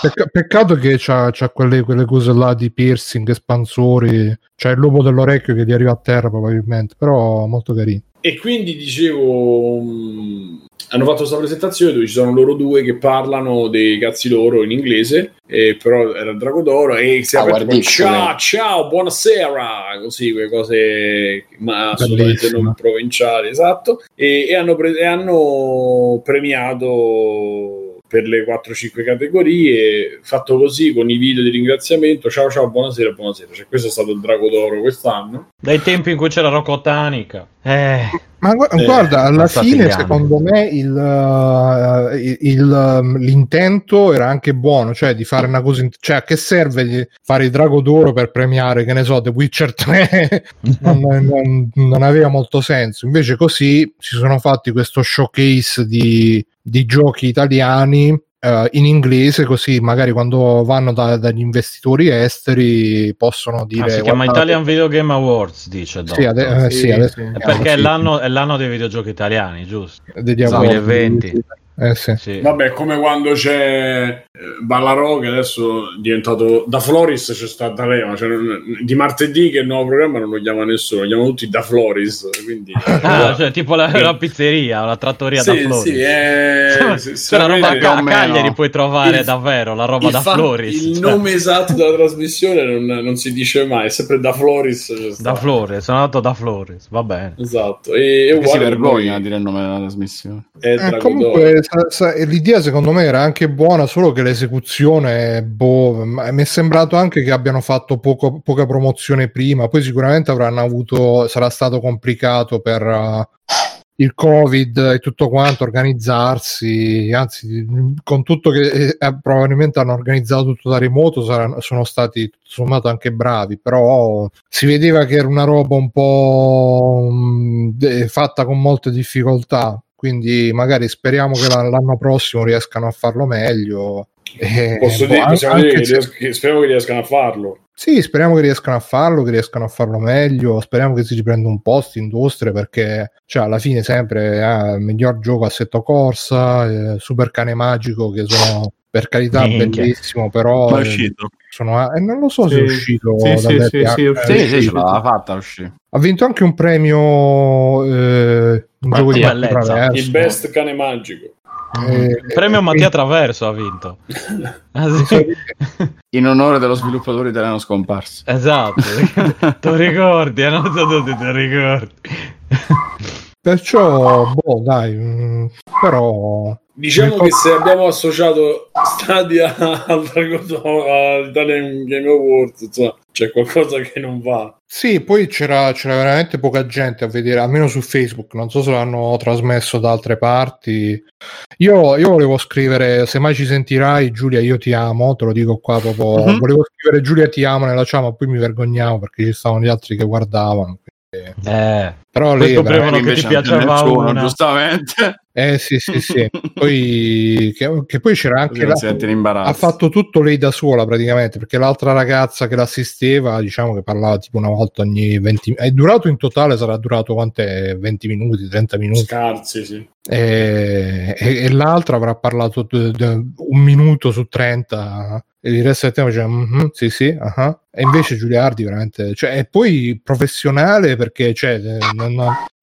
Pecca- peccato che c'ha, c'ha quelle, quelle, cose là di piercing, espansori, c'è il lupo dell'orecchio che ti arriva a terra probabilmente, però molto carino. E quindi dicevo, mh, hanno fatto questa presentazione dove ci sono loro due che parlano dei cazzi loro in inglese, eh, però era il Drago d'Oro e si è ah, ciao, ciao, buonasera, così quelle cose ma assolutamente non provinciali, esatto, e, e, hanno pre- e hanno premiato per le 4-5 categorie, fatto così con i video di ringraziamento. Ciao ciao, buonasera, buonasera. Cioè, questo è stato il Drago d'Oro quest'anno. Dai tempi in cui c'era Rocco Tanica. Eh. Ma gu- eh, guarda, alla fine secondo me il, uh, il, il, um, l'intento era anche buono, cioè di fare una cosa, in- cioè a che serve fare il Drago d'Oro per premiare, che ne so, The Witcher 3? <laughs> non, non, non, aveva molto senso. Invece così si sono fatti questo showcase di, di giochi italiani uh, in inglese, così magari quando vanno da, dagli investitori esteri possono dire. Ah, si chiama Italian Video Game Awards, dice. Sì, ade- eh, sì, sì, adesso, sì. perché è l'anno, è l'anno, dei videogiochi italiani, giusto? Degli 2020. Eh, sì. Sì. Vabbè, come quando c'è Ballarò che adesso è diventato da Floris c'è stata Leva, cioè, di martedì che il nuovo programma non lo chiama nessuno, lo chiamano tutti da Floris. Quindi, ah, cioè tipo la, la, pizzeria, la trattoria sì, da Floris. Sì, è... se, se la roba a, a Cagliari puoi trovare il, davvero la roba da fa- Floris. Il cioè. nome esatto della trasmissione non, non, si dice mai, è sempre da Floris. Da Floris, sono andato da Floris, va bene. Esatto. E, e si vergogna a dire il nome della trasmissione. Eh, comunque sa, sa, l'idea secondo me era anche buona, solo che l'esecuzione, boh, mi è sembrato anche che abbiano fatto poco, poca promozione prima, poi sicuramente avranno avuto, sarà stato complicato per uh, il covid e tutto quanto organizzarsi, anzi con tutto che eh, eh, probabilmente hanno organizzato tutto da remoto, saranno, sono stati sommato anche bravi, però si vedeva che era una roba un po' mh, mm, fatta con molte difficoltà. Quindi magari speriamo che l'anno prossimo riescano a farlo meglio. E, Posso boh, dire, possiamo dire che, se... riesc- speriamo che riescano a farlo. Sì, speriamo che riescano a farlo, che riescano a farlo meglio. Speriamo che si riprenda un posto industria perché cioè, alla fine sempre eh, il miglior gioco assetto corsa, eh, super cane magico che sono per carità Minchia. bellissimo, però è uscito. Sono, eh, non lo so sì. se è uscito. Sì, sì, sì, sì, sì, sì, sì, ce l'ha fatta uscire. Ha vinto anche un premio eh, un gioco di. Il best cane magico. Eh, il premio Mattia Traverso ha vinto <laughs> ah, <laughs> in onore dello sviluppatore italiano scomparso. Esatto, <laughs> tu ricordi, eh? non so tutti ti ricordi. Perciò, boh, dai, mh, mm, però Diciamo che se abbiamo associato Stadia al all'Italian Game Awards, insomma, c'è qualcosa che non va. Sì, poi c'era, c'era, veramente poca gente a vedere, almeno su Facebook, non so se l'hanno trasmesso da altre parti. Io, io volevo scrivere, se mai ci sentirai, Giulia, io ti amo, te lo dico qua proprio. Mm-hmm. Volevo scrivere Giulia ti amo nella ciao, ma poi mi vergognavo perché ci stavano gli altri che guardavano. Eh, però lì scoprivano che ti piaceva una. giustamente. Eh sì, sì, sì. <laughs> poi, che, che, poi c'era anche la, ha fatto tutto lei da sola praticamente, perché l'altra ragazza che l'assisteva, diciamo che parlava tipo una volta ogni 20 minuti. È durato in totale, sarà durato quante 20 minuti, 30 minuti. Scarsi, sì. E, e, e l'altra avrà parlato d- d- un minuto su 30 e il resto del tempo diceva mm-hmm, sì sì uh-huh. e invece Giuliardi veramente cioè, e poi professionale perché cioè, non,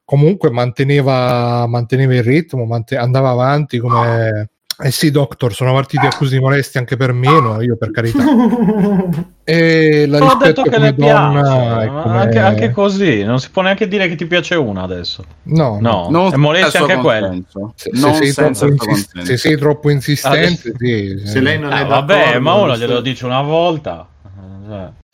comunque manteneva, manteneva il ritmo manten- andava avanti come eh sì, Doctor, sono partiti accusi di molestia anche per meno, io per carità. <laughs> e la ho detto che le piace, come... anche, anche, così, non si può neanche dire che ti piace una adesso. No, no, non è molestia anche quella. Se, se, sei insist- se, sei troppo insistente, ah, sì, se lei non è ah, vabbè, ma uno glielo dice una volta.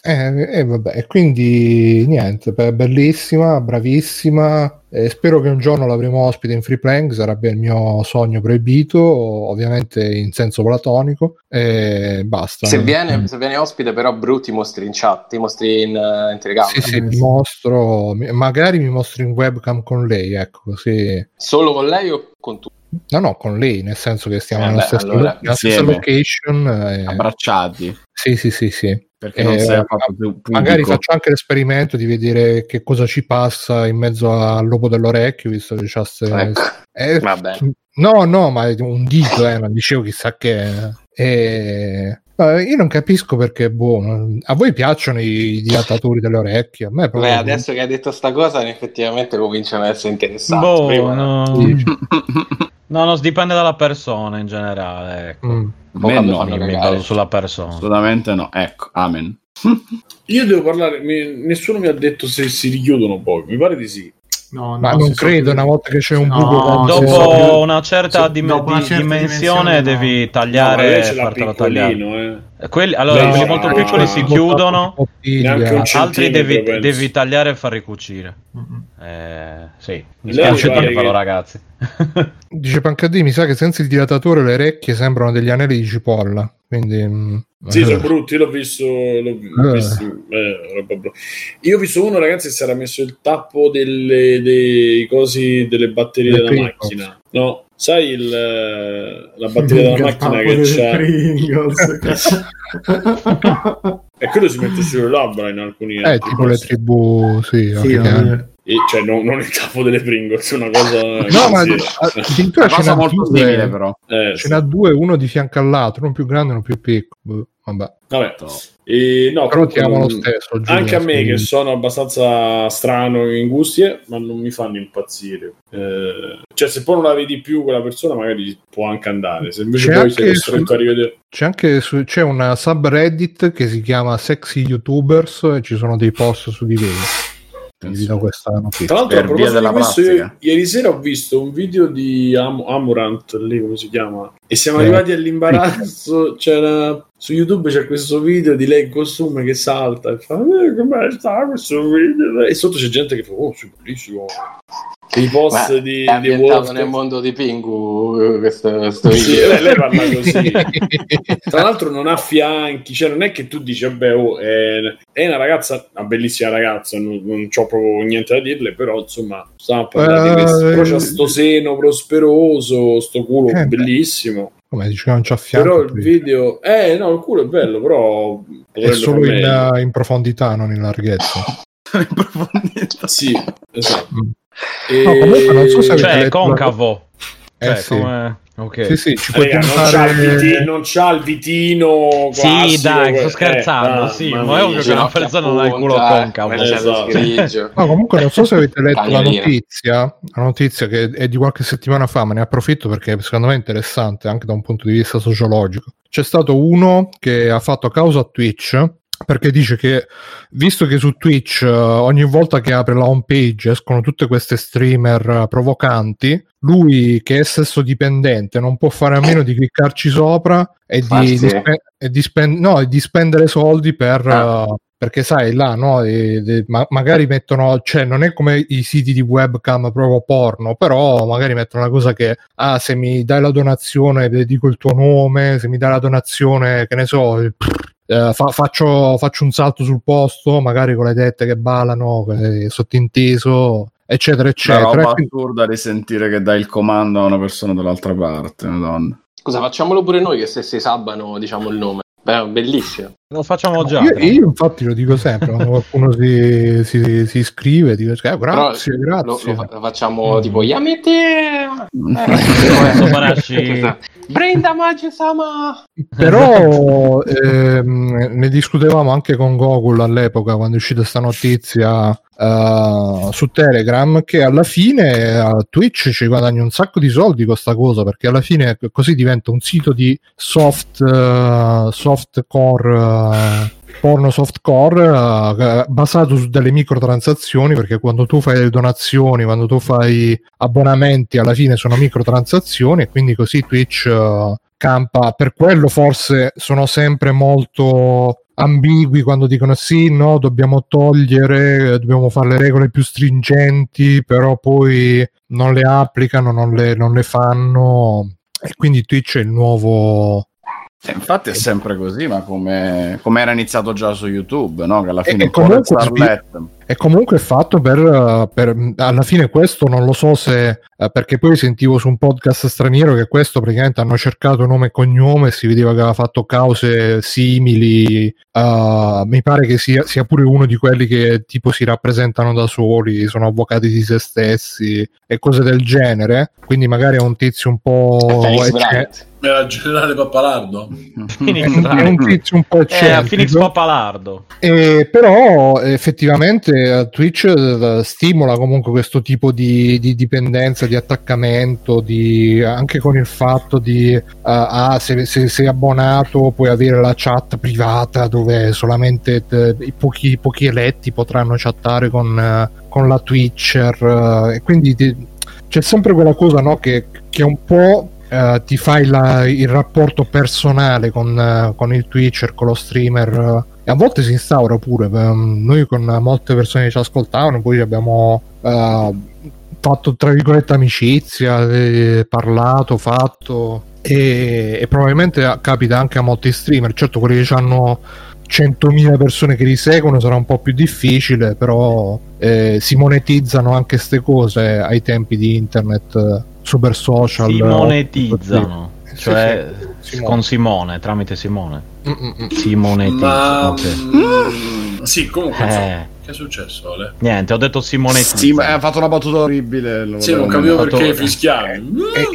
Eh. Eh, eh, vabbè, quindi niente, bellissima, bravissima. Eh, spero che un giorno l'avremo ospite in free playing, sarebbe il mio sogno proibito, ovviamente in senso platonico. E basta. Se viene, mm. se viene ospite, però, Bru ti mostri in chat, ti mostri in, in telecamera. Sì, sì, mi mostro, magari mi mostro in webcam con lei, ecco così. Solo con lei o con tu? No, no, con lei, nel senso che stiamo eh nella, beh, stessa, allora, nella stessa location. Eh... Abbracciati. Sì, sì, sì, sì. Perché non eh, sei affatto più Magari faccio anche l'esperimento di vedere che cosa ci passa in mezzo al lobo dell'orecchio, visto che c'ha ste... ecco. eh, Vabbè. No, no, ma un dito, eh, non dicevo chissà che... Eh, io non capisco perché, boh, a voi piacciono i dilatatori delle orecchie? A me proprio... Beh, adesso che hai detto sta cosa, effettivamente cominciano ad essere interessanti. Boh, Prima, no. <laughs> no, no, dipende dalla persona in generale. Ecco. Mm. Me no, io mi baso sulla persona. Assolutamente no. Ecco, amen. <laughs> io devo parlare, mi, nessuno mi ha detto se si richiudono poi, mi pare di sì. No, ma non credo una volta che c'è un buco no, dopo una certa, dim- dopo una certa dimensione, dimensione devi tagliare no, fartelo tagliare. eh. quelli, allora quelli molto piccoli si chiudono altri devi, devi, tagliare e far ricucire mm-hmm. eh, sì mi spiace dirvelo che... ragazzi. Dice Pancadì mi sa che senza il dilatatore le orecchie sembrano degli anelli di cipolla quindi mm, sì, sono brutti, l'ho visto. L'ho eh. visto eh, io ho visto uno, ragazzi, che si era messo il tappo delle, dei cosi delle batterie della macchina. No, sai il, la batteria della macchina che c'ha. <laughs> e quello si mette sulle labbra in alcuni. Eh, tipo le tribù, sì. sì e, cioè, non, non, il tappo delle Pringles, una cosa. no, ma addirittura ce n'ha molto due, simile, però. Eh, ce n'ha due, uno di fianco all'altro, uno più grande e uno più piccolo. Vabbè. Vabbè. No. E, no, però ti amo lo stesso. Giulia, anche a me, quindi. che sono abbastanza strano in gusti, ma non mi fanno impazzire. Eh, cioè, se poi non la vedi più quella persona, magari può anche andare. Se invece c'è poi sei costretto su, a rivedere. C'è anche su, c'è una subreddit che si chiama Sexy YouTubers e ci sono dei post su di lei. Tra l'altro, per a proposito di questo, io, ieri sera ho visto un video di Am- Amurant, lì come si chiama, e siamo eh. arrivati all'imbarazzo. C'era su YouTube c'è questo video di lei in costume che salta e fa: eh, Come sta questo video? E sotto c'è gente che fa: Oh, sì, bellissimo. I post di, è ambientato di nel mondo di Pingu questo, questo sì, lei, lei, parla così. <laughs> Tra l'altro non ha fianchi cioè non è che tu dici vabbè oh, è, è, una ragazza una bellissima ragazza non, non ho proprio niente da dirle però insomma sta parlando uh, di questo però c'ha sto seno prosperoso sto culo eh, bellissimo come dice che non c'ha fianco però il video eh no il culo è bello però è solo in, in profondità non in larghezza <laughs> in profondità sì esatto mm. E... No, comunque non so se cioè, concavo. Eh, cioè, sì. come... Okay. Sì, sì, ci puoi Raga, non, c'ha vitino, non, c'ha il vitino classico, Sì, dai, sto scherzando, eh, sì, ma è ovvio che una persona non ha il culo concavo. Esatto. no, comunque non so se avete letto la notizia, la notizia che è di qualche settimana fa, ma ne approfitto perché secondo me è interessante anche da un punto di vista sociologico. C'è stato uno che ha fatto causa a Twitch perché dice che visto che su Twitch uh, ogni volta che apre la home page escono tutte queste streamer uh, provocanti, lui che è sesso dipendente non può fare a meno di cliccarci sopra e di, di, spe- e di, spend- no, di spendere soldi per, ah. uh, perché sai là no, e, e, ma- magari mettono cioè non è come i siti di webcam proprio porno però magari mettono la cosa che ah se mi dai la donazione dico il tuo nome se mi dai la donazione che ne so pff, eh, fa, faccio, faccio, un salto sul posto, magari con le tette che ballano, eh, sottinteso, eccetera, eccetera. È roba assurda di sentire che dai il comando a una persona dall'altra parte, madonna. Scusa, facciamolo pure noi che se si sabano, diciamo il nome. Beh, bellissimo. Lo facciamo già. Io, io, infatti lo dico sempre, quando qualcuno si, si, si iscrive, dico eh, grazie, Però grazie. Lo, lo, facciamo mm. tipo Yamete. Eh, Brenda Maggi-sama. Però <laughs> ehm, ne discutevamo anche con Gogol all'epoca quando è uscita questa notizia Uh, su Telegram che alla fine uh, Twitch ci guadagna un sacco di soldi con questa cosa perché alla fine così diventa un sito di soft uh, soft core porno softcore uh, basato su delle microtransazioni perché quando tu fai le donazioni, quando tu fai abbonamenti alla fine sono microtransazioni e quindi così Twitch uh, campa. Per quello forse sono sempre molto ambigui quando dicono sì, no, dobbiamo togliere, dobbiamo fare le regole più stringenti, però poi non le applicano, non le, non le fanno. E quindi Twitch è il nuovo eh, infatti è sempre così, ma come, come, era iniziato già su YouTube, no? che alla fine è, comunque, è comunque fatto per, per, alla fine questo non lo so se eh, perché poi sentivo su un podcast straniero che questo praticamente hanno cercato nome e cognome e si vedeva che aveva fatto cause simili uh, mi pare che sia, sia, pure uno di quelli che tipo si rappresentano da soli sono avvocati di se stessi e cose del genere quindi magari è un tizio un po' era il generale Pappalardo. <laughs> è un tizio un po' eccentrico. È Phoenix Pappalardo. Eh, però effettivamente eh, Twitch eh, stimola comunque questo tipo di, di dipendenza, di attaccamento, di, anche con il fatto di uh, ah, se, se, sei abbonato puoi avere la chat privata dove solamente te, i pochi, pochi, eletti potranno chattare con, uh, con la Twitcher uh, e quindi ti, c'è sempre quella cosa no, che, che un po' Uh, ti fai la, il rapporto personale con, uh, con, il Twitcher, con lo streamer, uh, e a volte si instaura pure. Um, noi con molte persone che ci ascoltavano, poi abbiamo fatto tra virgolette amicizia, eh, parlato, fatto. E, e, probabilmente capita anche a molti streamer. Certo, quelli che hanno 100.000 persone che li seguono sarà un po' più difficile, però eh, si monetizzano anche queste cose ai tempi di internet super social. Si monetizzano, cioè sì, sì. con Simone, tramite Simone. Mm-mm. Si monetizza. Ma... Okay. Mm, sì, comunque. Eh. Che è successo, Ale? Niente, ho detto Simonetta. Sì, ha fatto una battuta orribile. Sì, non capivo fatto... perché fischiavi.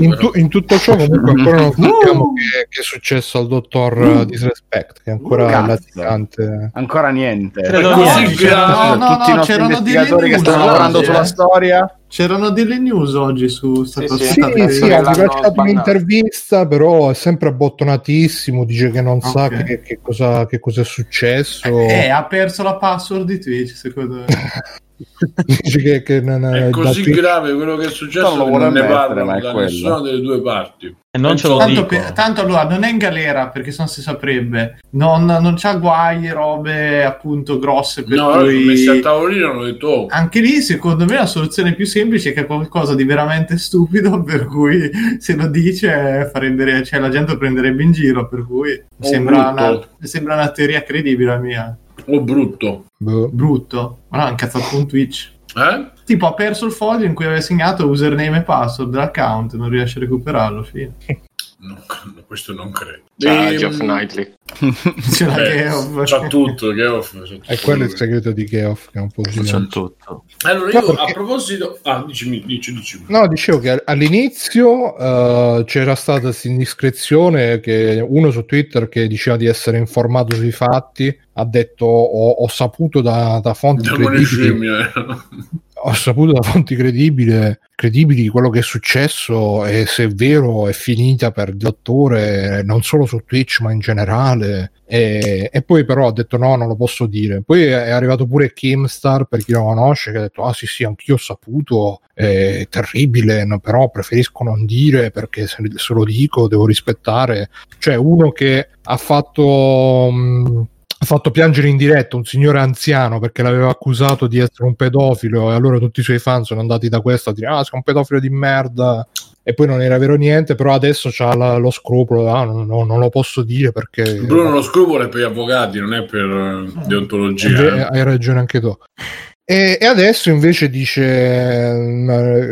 In, tu, in, tutto ciò, comunque, ancora non sappiamo che, che, è successo al dottor uh, Disrespect, che è ancora latitante. Ancora niente. Credo niente. No, no, Tutti no, i nostri investigatori che stanno lavorando sulla storia. C'erano delle news oggi su questa sì, cosa. Sì, sì, sì ha rilasciato un'intervista, però è sempre abbottonatissimo. Dice che non okay. sa che, che, cosa, che cosa è successo. Eh, ha perso la password di Twitch, secondo me. <laughs> Che, che non è così Twitch... grave quello che è successo non, non ne parlano da nessuna delle due parti. E non ce lo tanto, per, tanto allora non è in galera perché se non si saprebbe, non, non c'ha guai, robe appunto grosse. Per no, cui... messi a tavolino hanno detto oh. Anche lì, secondo me, la soluzione più semplice è che è qualcosa di veramente stupido. <laughs> Per cui se lo dice, farebbe, cioè, la gente lo prenderebbe in giro. Per cui oh, sembra, una, sembra una teoria credibile la mia. O oh, brutto. Boh. Brutto. Ma no, ha incazzato un Twitch. Eh? Tipo ha perso il foglio in cui aveva segnato username e password dell'account, non riesce a recuperarlo, fine. <laughs> No, questo non credo. C'ha ehm... Geoff Knightley. <laughs> c'è la Geoff. C'ha tutto, Geoff. È quello il segreto di Geoff, che è un po' C'è tutto. Allora, io perché... a proposito... Ah, dicimi, dici, dici. No, dicevo che all'inizio uh, c'era stata questa indiscrezione che uno su Twitter che diceva di essere informato sui fatti ha detto ho, ho saputo da, da fonti credibili ho saputo da fonti credibili, quello che è successo e se è vero è finita per dottore non solo su Twitch ma in generale. E, e, poi però ha detto no non lo posso dire. Poi è arrivato pure Kimstar per chi lo conosce che ha detto ah sì sì anch'io ho saputo è terribile però preferisco non dire perché se, se, lo dico devo rispettare. Cioè uno che ha fatto mh, ha fatto piangere in diretta un signore anziano perché l'aveva accusato di essere un pedofilo e allora tutti i suoi fan sono andati da questo a dire ah sei un pedofilo di merda. E poi non era vero niente però adesso c'ha la, lo scrupolo ah, no, no, non lo posso dire perché Bruno lo scrupolo è per gli avvocati non è per uh, deontologia eh, hai ragione anche tu e, adesso invece dice,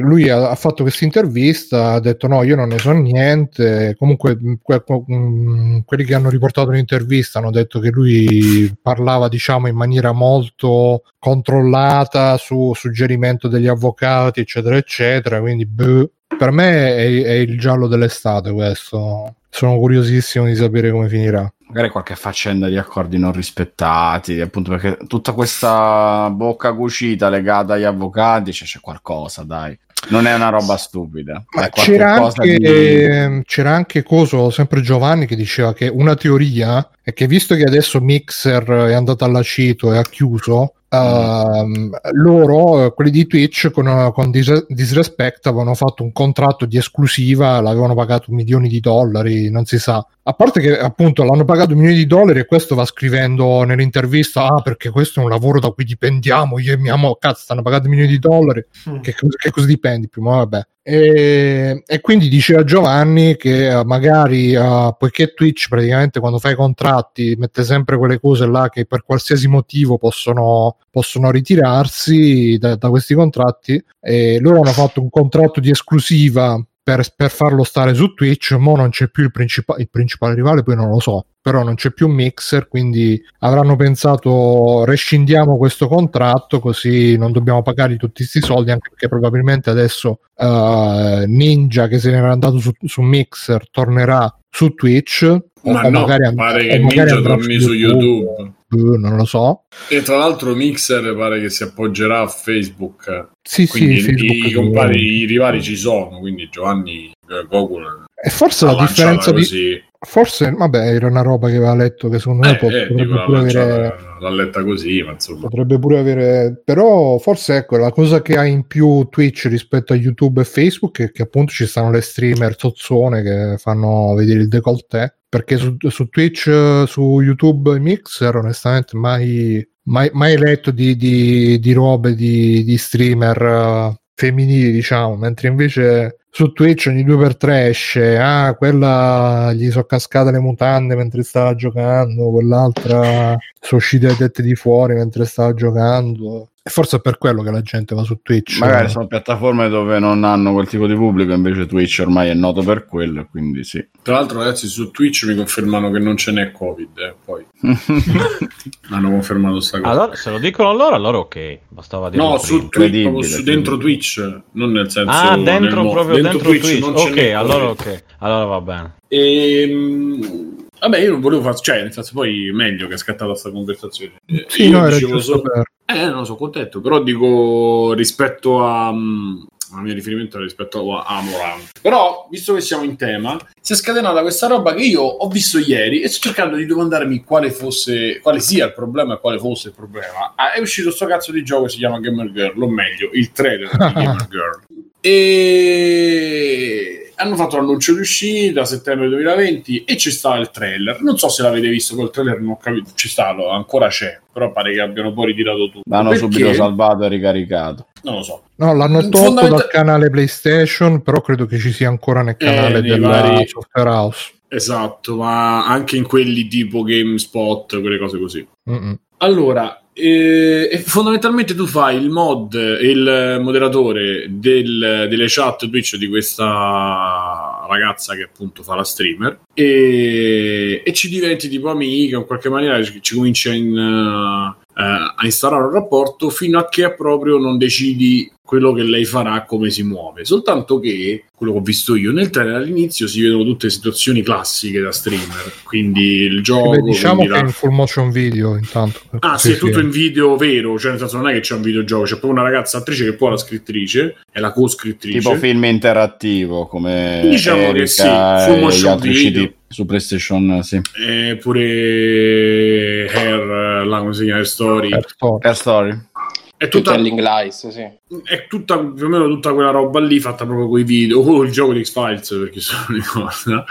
lui ha, ha fatto questa intervista, ha detto no, io non ne so niente, comunque mm, que, mm, quelli che hanno riportato l'intervista hanno detto che lui parlava diciamo in maniera molto controllata su suggerimento degli avvocati eccetera eccetera, quindi beh, per me è, è il giallo dell'estate questo, sono curiosissimo di sapere come finirà magari qualche faccenda di accordi non rispettati, appunto perché tutta questa bocca cucita legata agli avvocati, cioè c'è qualcosa, dai. non è una roba stupida. C'era anche, di... c'era anche Coso, sempre Giovanni, che diceva che una teoria è che visto che adesso Mixer è andato all'acito e ha chiuso, Uh, loro, quelli di Twitch, con, con Dis- Disrespect avevano fatto un contratto di esclusiva, l'avevano pagato milioni di dollari, non si sa. A parte che appunto l'hanno pagato milioni di dollari e questo va scrivendo nell'intervista: Ah, perché questo è un lavoro da cui dipendiamo. Io e mia mamma, cazzo, stanno pagando milioni di dollari. Mm. Che, che cosa dipendi? Prima, vabbè. E, e, quindi diceva Giovanni che uh, magari uh, poiché Twitch praticamente quando fai contratti mette sempre quelle cose là che per qualsiasi motivo possono, possono ritirarsi da, da, questi contratti e loro hanno fatto un contratto di esclusiva per, per farlo stare su Twitch, ma non c'è più il, principa- il principale rivale, poi non lo so, però non c'è più Mixer, quindi avranno pensato rescindiamo questo contratto così non dobbiamo pagare tutti questi soldi, anche perché probabilmente adesso uh, Ninja che se n'era andato su, su Mixer tornerà su Twitch. Ma no, magari, pare che Ninja torni su YouTube. YouTube. Non lo so. E tra l'altro Mixer pare che si appoggerà a Facebook. Sì, quindi sì, i, i, compari, i rivali ci sono, quindi Giovanni Goku e forse la differenza così. di forse vabbè era una roba che aveva letto che secondo me eh, potrebbe eh, pure avere l'ha letta così ma insomma potrebbe pure avere però forse ecco la cosa che ha in più Twitch rispetto a YouTube e Facebook è che appunto ci stanno le streamer zozzone che fanno vedere il decolleté perché su, su Twitch su YouTube e Mixer onestamente mai mai, mai letto di, di, di robe di, di streamer femminili diciamo mentre invece su Twitch ogni due per tre esce, ah, quella gli sono cascate le mutande mentre stava giocando, quell'altra sono uscite le tette di fuori mentre stava giocando. E forse è per quello che la gente va su Twitch. Magari sono piattaforme dove non hanno quel tipo di pubblico, invece Twitch ormai è noto per quello, quindi sì. Tra l'altro, ragazzi, su Twitch mi confermano che non ce n'è Covid, eh, poi. <laughs> hanno confermato questa cosa. Allora, se lo dicono loro, allora ok, bastava dire No, su Twitch, su dentro Twitch, non nel senso Ah, dentro nel, proprio dentro, dentro Twitch. Twitch. Ok, allora ok. Allora va bene. Ehm Vabbè, io non volevo fare, cioè, nel senso, poi meglio che è scattata questa conversazione. Sì, io no, dicevo solo... per... Eh, non sono contento, però dico rispetto a... Um, a mio riferimento rispetto a Amoran. Però, visto che siamo in tema, si è scatenata questa roba che io ho visto ieri e sto cercando di domandarmi quale fosse, quale sia il problema e quale fosse il problema. Ah, è uscito sto cazzo di gioco che si chiama Gamer Girl, o meglio, il trailer di <laughs> Gamer Girl. E hanno fatto l'annuncio di uscita a settembre 2020 e ci sta il trailer. Non so se l'avete visto quel trailer, non ho capito. Ci sta, ancora c'è, però pare che abbiano poi ritirato tutto. L'hanno Perché? subito salvato e ricaricato. Non lo so. No, l'hanno tolto Fondamental... dal canale PlayStation, però credo che ci sia ancora nel canale eh, della vari... Software House. Esatto, ma anche in quelli tipo GameSpot, quelle cose così. Mm-mm. Allora, e, fondamentalmente tu fai il mod, il moderatore del, delle chat Twitch di questa ragazza che appunto fa la streamer e, e ci diventi tipo amica in qualche maniera ci, ci cominci a, in, a instaurare un rapporto fino a che proprio non decidi quello che lei farà, come si muove. Soltanto che quello che ho visto io nel trailer all'inizio si vedono tutte situazioni classiche da streamer, quindi il gioco. Beh, diciamo che la... è in full motion video intanto. Ah, sì, è tutto in video vero, cioè nel senso non è che c'è un videogioco, c'è proprio una ragazza attrice che poi è la scrittrice, è la co-scrittrice. Tipo film interattivo come diciamo Erika che sì, full motion video. Su PlayStation, sì. E pure Hair, la come si chiama? Story. Hair Story. Hair Story. È tutta, Telling Lies, sì. È tutta più o meno tutta quella roba lì fatta proprio con i video, o il gioco di X-Files per chi se lo ricorda.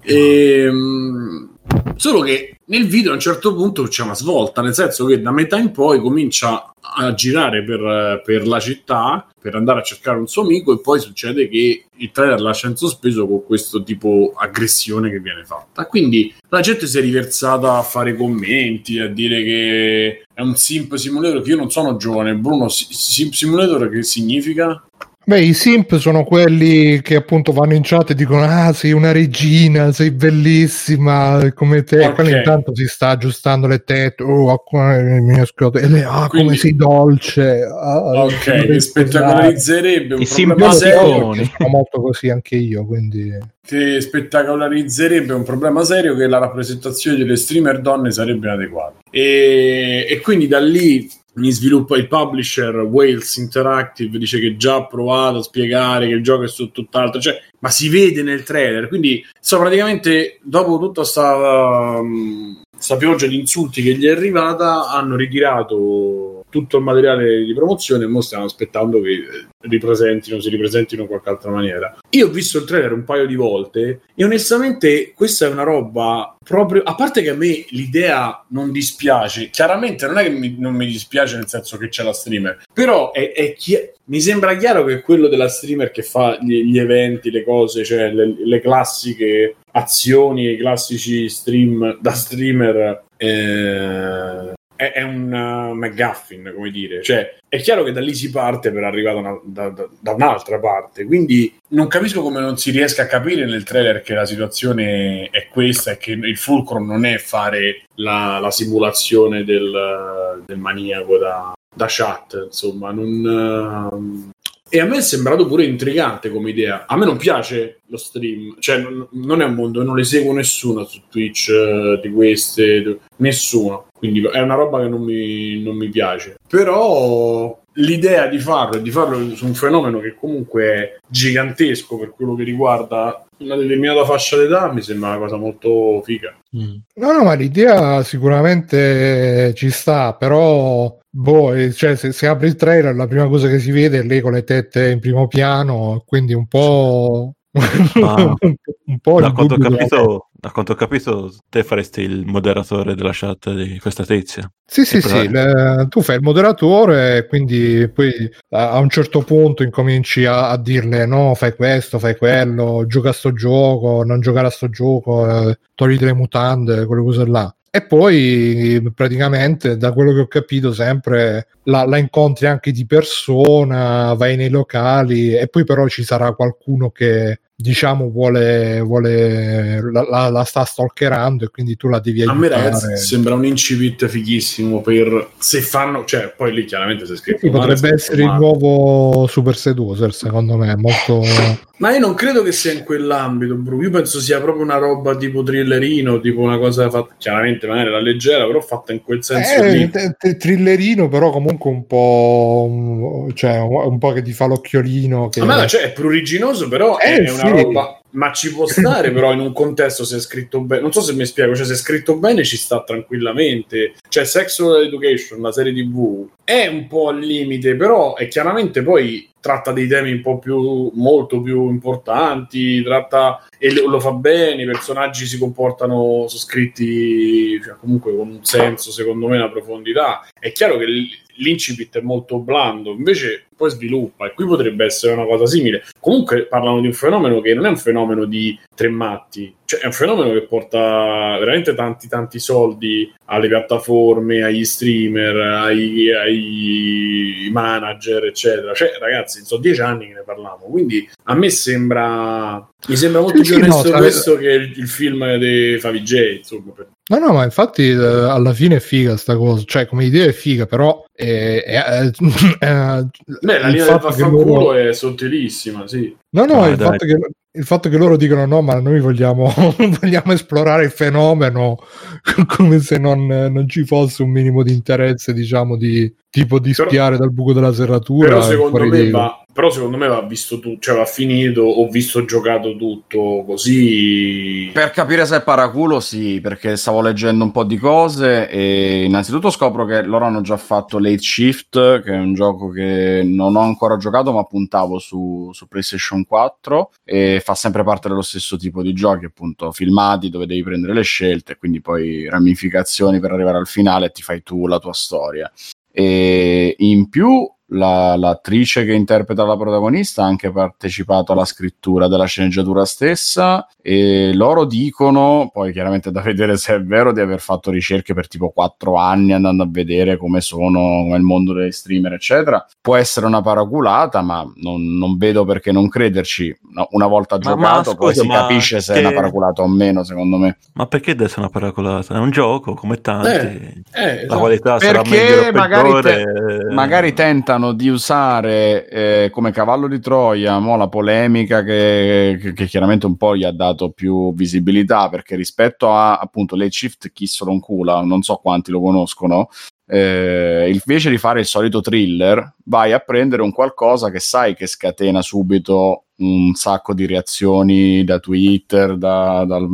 E, ehm, solo che nel video a un certo punto c'è una svolta, nel senso che da metà in poi comincia a girare per, per, la città per andare a cercare un suo amico e poi succede che il trailer lascia in sospeso con questo tipo aggressione che viene fatta. Quindi la gente si è riversata a fare commenti, a dire che è un simp simulator, che io non sono giovane. Bruno, simp simulator che significa? Beh, i simp sono quelli che appunto vanno in chat e dicono: Ah, sei una regina, sei bellissima come te. Okay. Quello intanto si sta aggiustando le tette. Oh, mi e lei, ah, Quindi... come sei dolce. Ah, ok, spettacolarizzerebbe un I problema serio. Sono molto così anche io. Quindi che spettacolarizzerebbe un problema serio che la rappresentazione delle streamer donne sarebbe inadeguata. E, e quindi da lì mi sviluppa il publisher Wales Interactive dice che già ha provato a spiegare che il gioco è su tutt'altro cioè, ma si vede nel trailer quindi so praticamente dopo tutta questa um, pioggia di insulti che gli è arrivata hanno ritirato tutto il materiale di promozione e mo stiamo aspettando che ripresentino, si ripresentino in qualche altra maniera. Io ho visto il trailer un paio di volte e onestamente questa è una roba proprio, a parte che a me l'idea non dispiace, chiaramente non è che mi, non mi dispiace nel senso che c'è la streamer, però è, è chi, mi sembra chiaro che quello della streamer che fa gli, gli eventi, le cose, cioè le, le classiche azioni, i classici stream da streamer eh, è, è un uh, McGuffin, come dire. Cioè, è chiaro che da lì si parte per arrivare una, da, da, da, un'altra parte. Quindi non capisco come non si riesca a capire nel trailer che la situazione è questa e che il fulcro non è fare la, la simulazione del, del maniaco da, da chat. Insomma, non. Uh, e a me è sembrato pure intrigante come idea. A me non piace lo stream, cioè non, non è un mondo, non le seguo nessuno su Twitch uh, di queste, nessuno. Quindi è una roba che non mi, non mi piace. Però l'idea di farlo e di farlo su un fenomeno che comunque è gigantesco per quello che riguarda una determinata fascia d'età mi sembra una cosa molto figa. Mm. No, no, ma l'idea sicuramente ci sta, però boh, eh, cioè, se, se, apri il trailer la prima cosa che si vede è lei con le tette in primo piano, quindi un po'... <laughs> Un po' da, quanto capito, da quanto ho capito, te faresti il moderatore della chat di questa tizia. Sì, sì, sì, le, tu fai il moderatore, quindi poi a un certo punto incominci a, a, dirle no, fai questo, fai quello, gioca a sto gioco, non giocare a sto gioco, eh, togliti le mutande, quelle cose là e poi praticamente da quello che ho capito sempre la, la, incontri anche di persona, vai nei locali e poi però ci sarà qualcuno che diciamo vuole, vuole la, la, la, sta stalkerando e quindi tu la devi aiutare. A me ragazzi sembra un incipit fighissimo per se fanno, cioè poi lì chiaramente se scritto sì, potrebbe essere il nuovo Super Seducer secondo me, molto <laughs> ma io non credo che sia in quell'ambito, Bru. Io penso sia proprio una roba tipo thrillerino, tipo una cosa fatta chiaramente magari la leggera, però fatta in quel senso eh. T- t- thrillerino, però comunque un po'. cioè, un po' che ti fa l'occhiolino. Che... Ma cioè, è pruriginoso, però eh, è, sì. una roba ma ci può stare però in un contesto se è scritto bene non so se mi spiego cioè se è scritto bene ci sta tranquillamente cioè Sexual Education la serie tv è un po' al limite però è chiaramente poi tratta dei temi un po' più molto più importanti tratta e lo fa bene i personaggi si comportano sono scritti cioè, comunque con un senso secondo me una profondità. È chiaro che l'incipit è molto blando invece poi sviluppa e qui potrebbe essere una cosa simile. Comunque parlano di un fenomeno che non è un fenomeno di tre matti, cioè è un fenomeno che porta veramente tanti tanti soldi alle piattaforme, agli streamer, ai, ai manager, eccetera. Cioè, ragazzi, sono dieci anni che ne parliamo, quindi a me sembra mi sembra molto sì, più onesto no, questo che il, il film di Favij, insomma. No, no, ma infatti eh, alla fine è figa sta cosa, cioè come idea è figa, però è, è, <laughs> Beh, la linea del vaffanculo loro... è sottilissima, sì. No, no, ah, il, fatto che, il, fatto che, loro dicono no, ma noi vogliamo, <laughs> vogliamo esplorare il fenomeno <laughs> come se non, non, ci fosse un minimo di interesse, diciamo, di tipo di spiare però, dal buco della serratura. Però secondo me va, però secondo me va visto tutto, cioè va finito, ho visto giocato tutto così. Per capire se è paraculo, sì, perché stavo leggendo un po' di cose e innanzitutto scopro che loro hanno già fatto Late Shift, che è un gioco che non ho ancora giocato ma puntavo su, su PlayStation 4 e fa sempre parte dello stesso tipo di giochi, appunto filmati dove devi prendere le scelte, quindi poi ramificazioni per arrivare al finale e ti fai tu la tua storia. E in più la, l'attrice che interpreta la protagonista ha anche partecipato alla scrittura della sceneggiatura stessa e loro dicono, poi chiaramente da vedere se è vero, di aver fatto ricerche per tipo 4 anni andando a vedere come sono nel mondo dei streamer eccetera. Può essere una paraculata ma non, non vedo perché non crederci. una volta ma, giocato ma, scusa, poi si capisce se che... è una paraculata o meno secondo me. Ma perché deve essere una paraculata? È un gioco come tanti. Eh, eh, la esatto. qualità perché sarà meglio magari, te- magari tentano tentano di usare eh, come cavallo di Troia mo, la polemica che, che, che, chiaramente un po' gli ha dato più visibilità perché rispetto a appunto le shift lo incula, non so quanti lo conoscono, eh, invece di fare il solito thriller, vai a prendere un qualcosa che sai che scatena subito un sacco di reazioni da Twitter, da, dal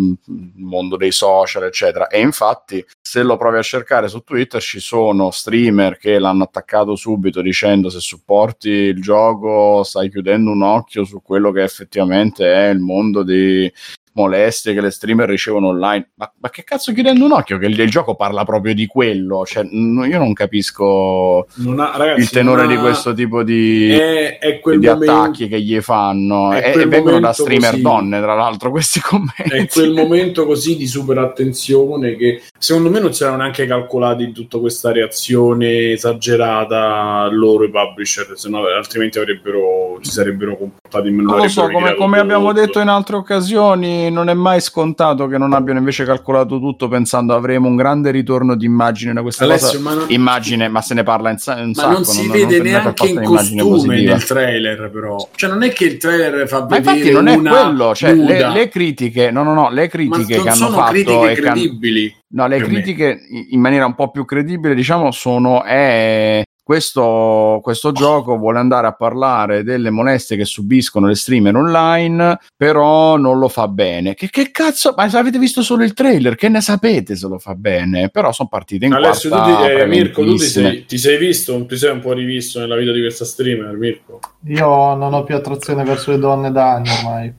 mondo dei social, eccetera. E infatti, se lo provi a cercare su Twitter, ci sono streamer che l'hanno attaccato subito dicendo se supporti il gioco stai chiudendo un occhio su quello che effettivamente è il mondo di, molestie che le streamer ricevono online. Ma, ma che cazzo chiudendo un occhio? Che il, il, gioco parla proprio di quello. Cioè, n- io non capisco non ha, ragazzi, il tenore ha... di questo tipo di, è, è di momento, attacchi che gli fanno. E, e vengono da streamer così, donne, tra l'altro, <laughs> questi commenti. È quel momento così di super attenzione che secondo me non si erano neanche calcolati in tutta questa reazione esagerata loro i publisher, se no, altrimenti avrebbero, si sarebbero comportati in meno. Non lo so, come, come abbiamo detto in altre occasioni non è mai scontato che non abbiano invece calcolato tutto pensando avremo un grande ritorno di immagine da questa Alessio, cosa. Ma non... Immagine, ma se ne parla in, in ma non si non, vede non neanche in costume nel trailer, però. Cioè, non è che il trailer fa vedere. Ma infatti, non è quello. Cioè, le, le, critiche, no, no, no, le critiche che hanno fatto. Critiche credibili. No, le critiche me. in maniera un po' più credibile, diciamo, sono è questo, questo, gioco vuole andare a parlare delle molestie che subiscono le streamer online, però non lo fa bene. Che, che cazzo? Ma avete visto solo il trailer? Che ne sapete se lo fa bene? Però sono partite in Alessio, quarta tu ti, eh, Mirko, tu ti sei, ti sei, visto, ti sei un po' rivisto nella vita di questa streamer, Mirko? Io non ho più attrazione verso le donne da anni ormai.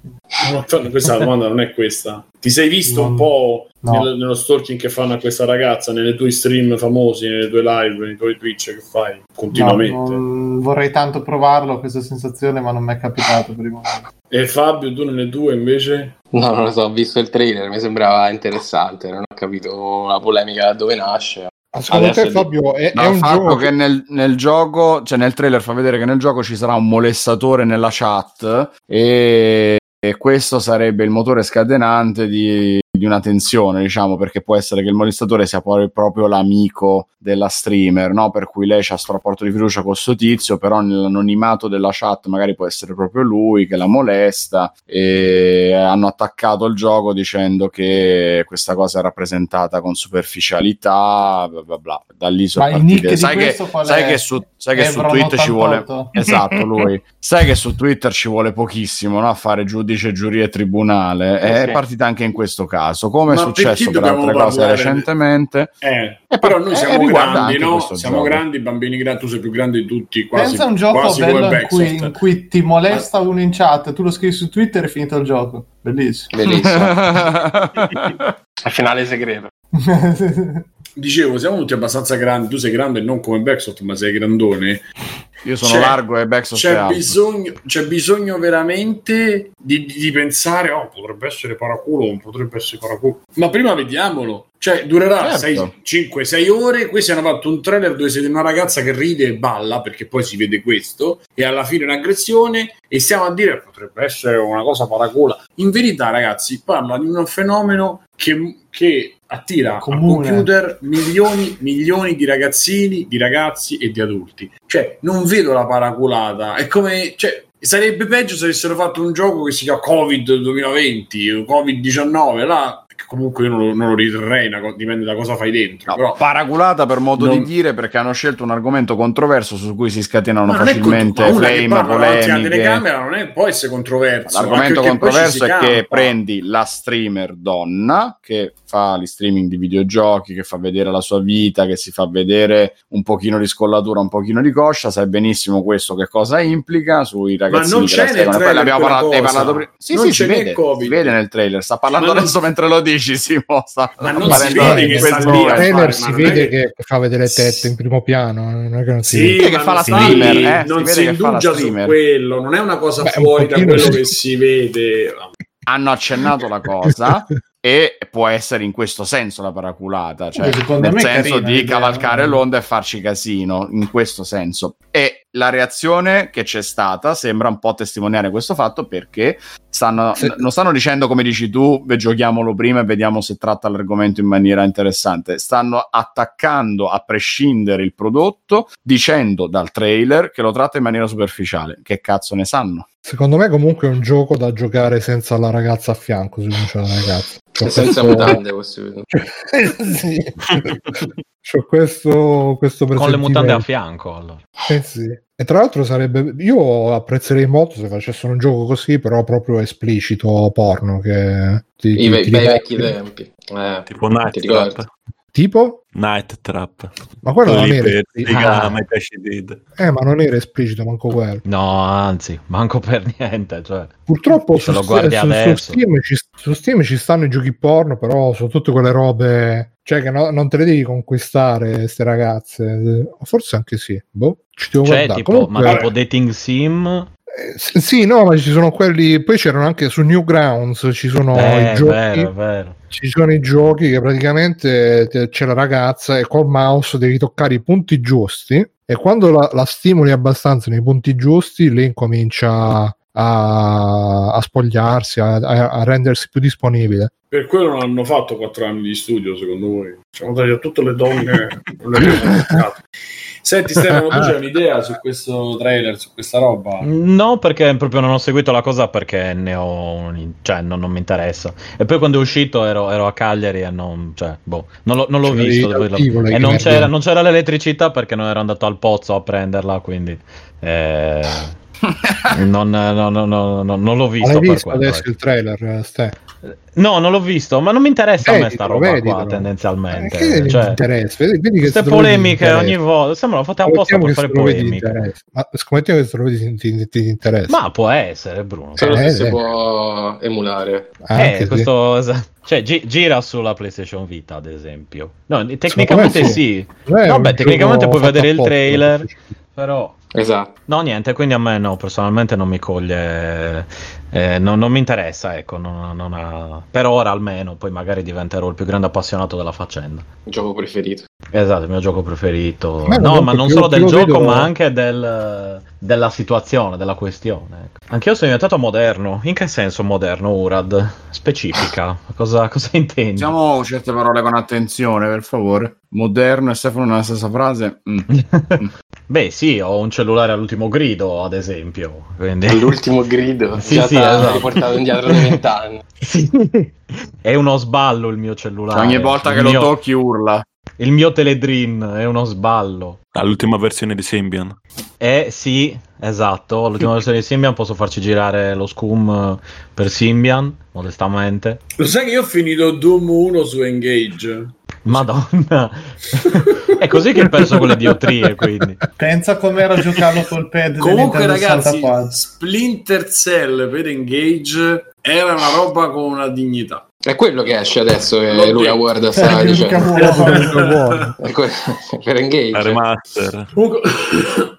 No, <laughs> questa domanda non è questa. Ti sei visto non, un po' no. nel, nello stalking che fanno a questa ragazza, nelle tue stream famosi, nelle tue live, nei tuoi Twitch che fai continuamente? No, vorrei tanto provarlo questa sensazione, ma non mi è capitato prima. E Fabio, tu nelle tue invece? No, non lo so, ho visto il trailer, mi sembrava interessante, non ho capito la polemica da dove nasce. Secondo Adesso te, Fabio, è, no, è un gioco che nel, nel, gioco, cioè nel trailer fa vedere che nel gioco ci sarà un molestatore nella chat e e questo sarebbe il motore scatenante di, di, una tensione, diciamo, perché può essere che il molestatore sia poi proprio l'amico della streamer, no? per cui lei ha questo rapporto di fiducia con questo tizio, però nell'anonimato della chat magari può essere proprio lui che la molesta e hanno attaccato il gioco dicendo che questa cosa è rappresentata con superficialità, bla bla bla. Da lì sono Ma partite. Sai, che, sai che, su, sai che su Twitter ci vuole... Esatto, lui. <laughs> sai che su Twitter ci vuole pochissimo no? a fare giudice, giuria e tribunale. Eh, è partita anche in questo caso, come Ma è successo per altre cose recentemente. Eh, però noi siamo grandi, no? Siamo gioco. grandi, bambini grandi, tu sei più grande di tutti. Quasi, Pensa a un gioco bello in cui, in cui, ti molesta uno in chat, tu lo scrivi su Twitter e è finito il gioco. Bellissimo. Bellissimo. <laughs> il finale segreto. <laughs> Dicevo, siamo tutti abbastanza grandi. Tu sei grande non come Backshot, ma sei grandone. Io sono c'è, largo e Backshot c'è bisogno, c'è bisogno veramente di, di, di, pensare: oh, potrebbe essere paraculo, non potrebbe essere paraculo. Ma prima vediamolo. Cioè, durerà certo. 5-6 ore. Questi hanno fatto un trailer dove siete una ragazza che ride e balla, perché poi si vede questo, e alla fine un'aggressione. E stiamo a dire potrebbe essere una cosa paracola. In verità, ragazzi, parla di un fenomeno che, che attira Comune. al computer milioni, milioni di ragazzini, di ragazzi e di adulti. Cioè, non vedo la paraculata. È come. Cioè, sarebbe peggio se avessero fatto un gioco che si chiama Covid 2020 o Covid 19. Là comunque io non lo, non lo riterrei, dipende da cosa fai dentro. No, però, paraculata per modo non... di dire perché hanno scelto un argomento controverso su cui si scatenano facilmente contro... flame, polemiche. La telecamera non è, può essere controverso. L'argomento controverso è che prendi la streamer donna che fa gli streaming di videogiochi, che fa vedere la sua vita, che si fa vedere un pochino di scollatura, un pochino di coscia, sai benissimo questo che cosa implica sui ragazzini Ma non c'è nel trailer abbiamo parlato, parlato prima. Sì, non sì, si vede, si vede nel trailer, sta parlando adesso non... mentre lo dici felicissimo. Sta ma non si vede che sta lì trailer si vede che... fa vedere tette in primo piano. Non è che non si sì, vede. che fa la streamer. Eh, non si, si indugia su quello, non è una cosa Beh, fuori da quello che si vede. Hanno accennato la cosa. <laughs> e può essere in questo senso la paraculata, cioè nel senso carina, di cavalcare l'onda e farci casino, in questo senso. E la reazione che c'è stata sembra un po' testimoniare questo fatto perché stanno, sì. non stanno dicendo come dici tu, giochiamolo prima e vediamo se tratta l'argomento in maniera interessante, stanno attaccando a prescindere il prodotto dicendo dal trailer che lo tratta in maniera superficiale. Che cazzo ne sanno? Secondo me comunque è un gioco da giocare senza la ragazza a fianco, se non c'è la ragazza. Cioè, senza questo... mutande, possibile. <laughs> sì. C'ho questo, questo Con le mutande a fianco, allora. Eh sì. E tra l'altro sarebbe. Io apprezzerei molto se facessero un gioco così, però proprio esplicito porno. Che ti, I, ti, ti bei vecchi tempi. Eh, tipo Night Tipo? Night Trap. Ma quello non era esplicito. Ah. Eh, ma non era esplicito manco quello. No, anzi, manco per niente. Cioè, Purtroppo su, su, su, Steam ci, su, Steam ci, stanno i giochi porno, però sono tutte quelle robe... Cioè che no, non te le devi conquistare, queste ragazze. Forse anche sì. Boh, ci devo cioè, guardare. Tipo, Comunque... ma tipo dating sim eh, sì, no, ma ci sono quelli. Poi c'erano anche su Newgrounds. Ci sono eh, i giochi. Vero, vero. Ci sono i giochi che praticamente c'è la ragazza e col mouse devi toccare i punti giusti. E quando la, la stimoli abbastanza nei punti giusti, lei comincia a, a spogliarsi, a, a, rendersi più disponibile. Per quello non hanno fatto quattro anni di studio, secondo voi? Siamo dati a tutte le donne, <laughs> le Senti Stefano, tu c'hai un'idea su questo trailer, su questa roba? No, perché proprio non ho seguito la cosa perché ne ho... cioè non, non mi interessa. E poi quando è uscito ero, ero a Cagliari e non... cioè, boh, non, lo, non l'ho cioè, visto. Lo, e non c'era, non c'era, l'elettricità perché non ero andato al pozzo a prenderla, quindi... Eh, <laughs> non, no, no, no, non, l'ho visto. Hai visto adesso ecco. il trailer, Ste? No, non l'ho visto, ma non mi interessa vedilo, a me sta roba vedilo. qua tendenzialmente. Eh, cioè, interessa? Vedi, vedi che queste polemiche ogni volta sembrano fatte apposta per fare polemiche. Ma scommettiamo che se lo vedi ti, ti, interessa. Ma può essere, Bruno. Solo eh, se si può emulare. Ah, eh, questo, sì. cioè, gi- gira sulla PlayStation Vita, ad esempio. No, tecnicamente sì. No, beh, tecnicamente puoi vedere il trailer, però Esatto. No, niente, quindi a me no, personalmente non mi coglie, eh, non, non, mi interessa, ecco, non, non ha... per ora almeno, poi magari diventerò il più grande appassionato della faccenda. Il gioco preferito. Esatto, il mio gioco preferito. Beh, no, ma non solo del gioco, vedo... ma anche del, della situazione, della questione. Ecco. Anch'io sono diventato moderno. In che senso moderno, Urad? Specifica. <laughs> Cosa, cosa intendi? Diciamo certe parole con attenzione, per favore. Moderno e Stefano nella stessa frase. Mm. <laughs> Beh, sì, ho un cellulare all'ultimo grido, ad esempio. Quindi... All'ultimo grido? sì, sì, esatto. riportato indietro di vent'anni. <laughs> sì. È uno sballo il mio cellulare. Ogni volta che mio... lo tocchi urla. Il mio Teledream è uno sballo. All'ultima versione di Symbian. Eh sì, esatto. All'ultima versione di Symbian posso farci girare lo scum per Symbian, modestamente. Lo sai che io ho finito Doom 1 su Engage? Madonna, è così che perso con le diotrie. Quindi pensa com'era giocarlo col pad. Comunque, ragazzi, 64. Splinter Cell per Engage era una roba con una dignità. È quello che esce adesso che L'ho Luca Ward sta dicendo. per Engage. Remaster.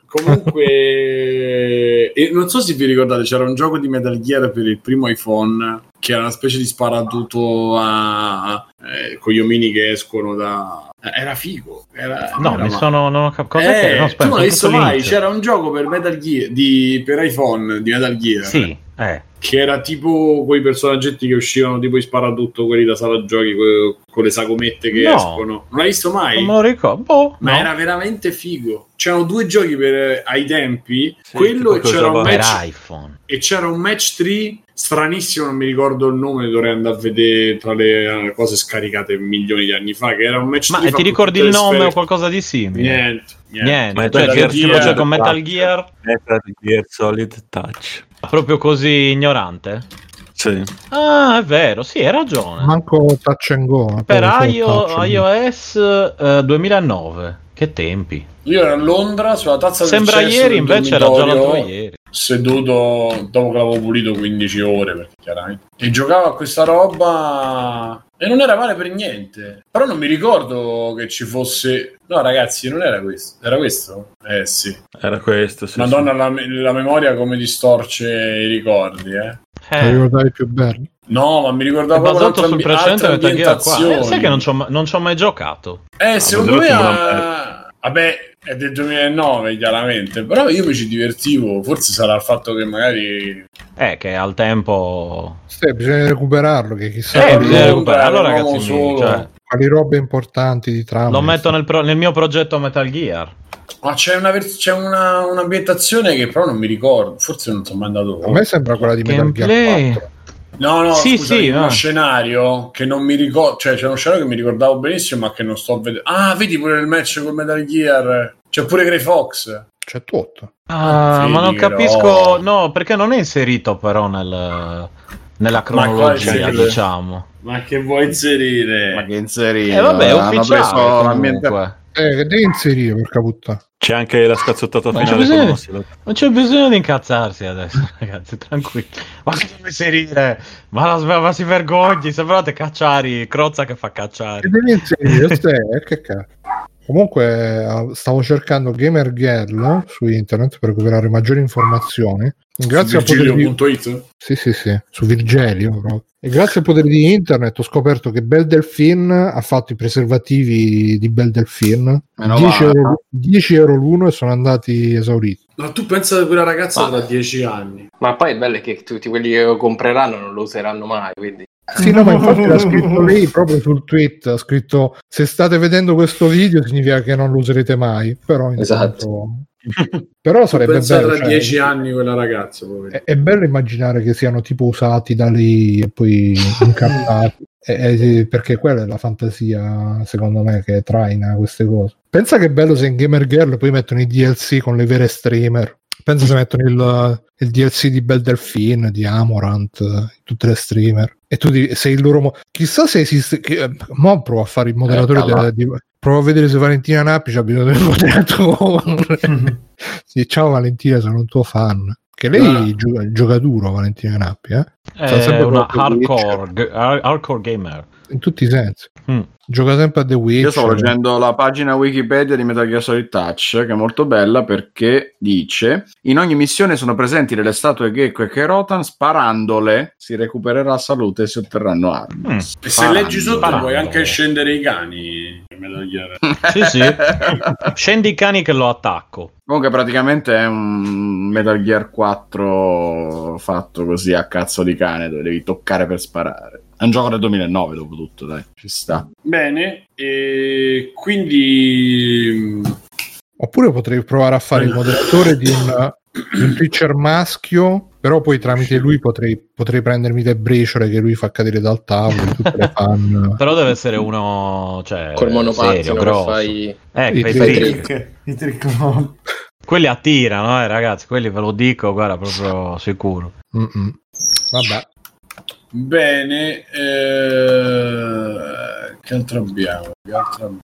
Comunque, <coughs> e non so se vi ricordate, c'era un gioco di Metal Gear per il primo iPhone che era una specie di sparatutto a, eh, con gli omini che escono da. Era figo. Era, no, era mi sono. Non ho capito. Eh, no, tu non hai visto mai? C'era un gioco per Metal Gear di, per iPhone di Metal Gear. Sì, eh che era tipo quei personaggetti che uscivano tipo in sparatutto quelli da sala giochi con, con le sagomette che no, escono non l'hai visto mai? non me lo ricordo boh, ma no. era veramente figo c'erano due giochi per, ai tempi sì, quello e c'era, un match, iPhone. e c'era un match 3 stranissimo non mi ricordo il nome dovrei andare a vedere tra le eh, cose scaricate milioni di anni fa che era un match ma ti ricordi il nome sfere. o qualcosa di simile? niente niente, niente. Cioè, Gear, tipo c'è con Metal Gear Metal Gear Solid Touch Proprio così ignorante? Sì. Ah, è vero, sì, hai ragione. Manco touch and go. Per IO, iOS eh, 2009. Che tempi. Io ero a Londra sulla tazza Sembra del ieri, invece era già l'altro ieri. Seduto dopo che l'avevo pulito 15 ore, perché chiaramente. E giocavo a questa roba e non era male per niente. Però non mi ricordo che ci fosse. No, ragazzi, non era questo. Era questo? Eh sì. Era questo. Sì, Madonna, sì. La, la, memoria come distorce i ricordi, eh. eh. Ricordavi più bello. No, ma mi ricordavo è basato sul precedente Metal Gear qua. Eh, sai che non ci ho mai giocato. Eh, ah, secondo me. Ha... Vabbè, è del 2009 chiaramente, però io mi ci divertivo, forse sarà il fatto che magari... Eh, che al tempo... Sì, bisogna recuperarlo, che chissà... Eh, bisogna recuperarlo, allora ragazzi, solo... cioè... quali robe importanti di trama. Lo metto nel, pro- nel, mio progetto Metal Gear. Ma c'è, una vers- c'è una, un'ambientazione che però non mi ricordo, forse non sono mai andato. A me sembra quella di Metal Gear 4. No, no, sì, scusa, sì, uno no. scenario che non mi ricordo, cioè c'è uno scenario che mi ricordavo benissimo, ma che non sto vedendo. Ah, vedi pure il match con Metal Gear. C'è pure Grey Fox. C'è tutto. Ah, ma non capisco, no, perché non è inserito però nel, nella cronologia, diciamo. Ma che vuoi inserire? Ma che inserire? Eh vabbè, è ufficiale Eh, che devi inserire, porca puttana. C'è anche la scazzottata finale. C'è bisogno, non c'è bisogno di incazzarsi adesso, <laughs> ragazzi, tranquilli. Ma che inserire? Ma, la, ma si vergogni, sembrate cacciari, Crozza che fa cacciari. Che devi inserire, eh, che cazzo. Comunque eh, stavo cercando Gamer Girl su internet per recuperare maggiori informazioni. Grazie su Virgilio.it? Di... Sì, sì, sì, su Virgilio. Proprio. E grazie al potere di internet ho scoperto che Bel Delfin ha fatto i preservativi di Bel Delfin 10 euro, 10 euro, l'uno e sono andati esauriti. Ma tu pensa che quella ragazza ma, da 10 anni? Ma poi il bello è che tutti quelli che lo compreranno non lo useranno mai, quindi... Sì, no, ma infatti l'ha scritto lei proprio sul tweet, ha scritto se state vedendo questo video significa che non lo userete mai, però esatto. Però sarebbe bello. tra cioè, dieci anni quella ragazza. È, è, bello immaginare che siano tipo usati da lì e poi incattati. <laughs> eh, perché quella è la fantasia, secondo me, che traina queste cose. Pensa che bello se in Gamer Girl poi mettono i DLC con le vere streamer. Pensa se mettono il, il DLC di Bel Delfin, di Amorant, tutte le streamer. E tu sei il loro. Mo- Chissà se esiste. Che, eh, mo provo a fare il moderatore eh, della, di, provo a vedere se Valentina Nappi ha bisogno del <laughs> moderatore. sì, ciao Valentina, sono un tuo fan. Che lei ah. gioca, gioca, duro, Valentina Nappi, eh? È una hardcore, g- hardcore gamer. In tutti i sensi. Mm. Gioca sempre a The Witch. Io sto leggendo la pagina Wikipedia di Metal Gear Solid Touch, che è molto bella perché dice: In ogni missione sono presenti delle statue Gecko e Kerotan, sparandole si recupererà salute e si otterranno armi. Mm. E se leggi sotto Sparandole. puoi anche scendere i cani. Metal Gear. sì, sì. <laughs> Scendi i cani che lo attacco. Comunque, praticamente è un Metal Gear 4 fatto così a cazzo di cane, dove devi toccare per sparare. È un gioco del 2009, dopo tutto, dai, ci sta. Bene, e quindi... Oppure potrei provare a fare il moderatore di un, un Twitcher maschio, però poi tramite lui potrei, potrei prendermi le briciole che lui fa cadere dal tavolo, tutte le fan. <laughs> però deve essere uno, cioè, col monopattino grosso. Fai... Eh, I, trick. trick. I trick. No. <laughs> Quelli attirano, eh, ragazzi, quelli ve lo dico, guarda, proprio sicuro. Mm-mm. Vabbè. Bene, eh... che altro abbiamo? Che altro abbiamo?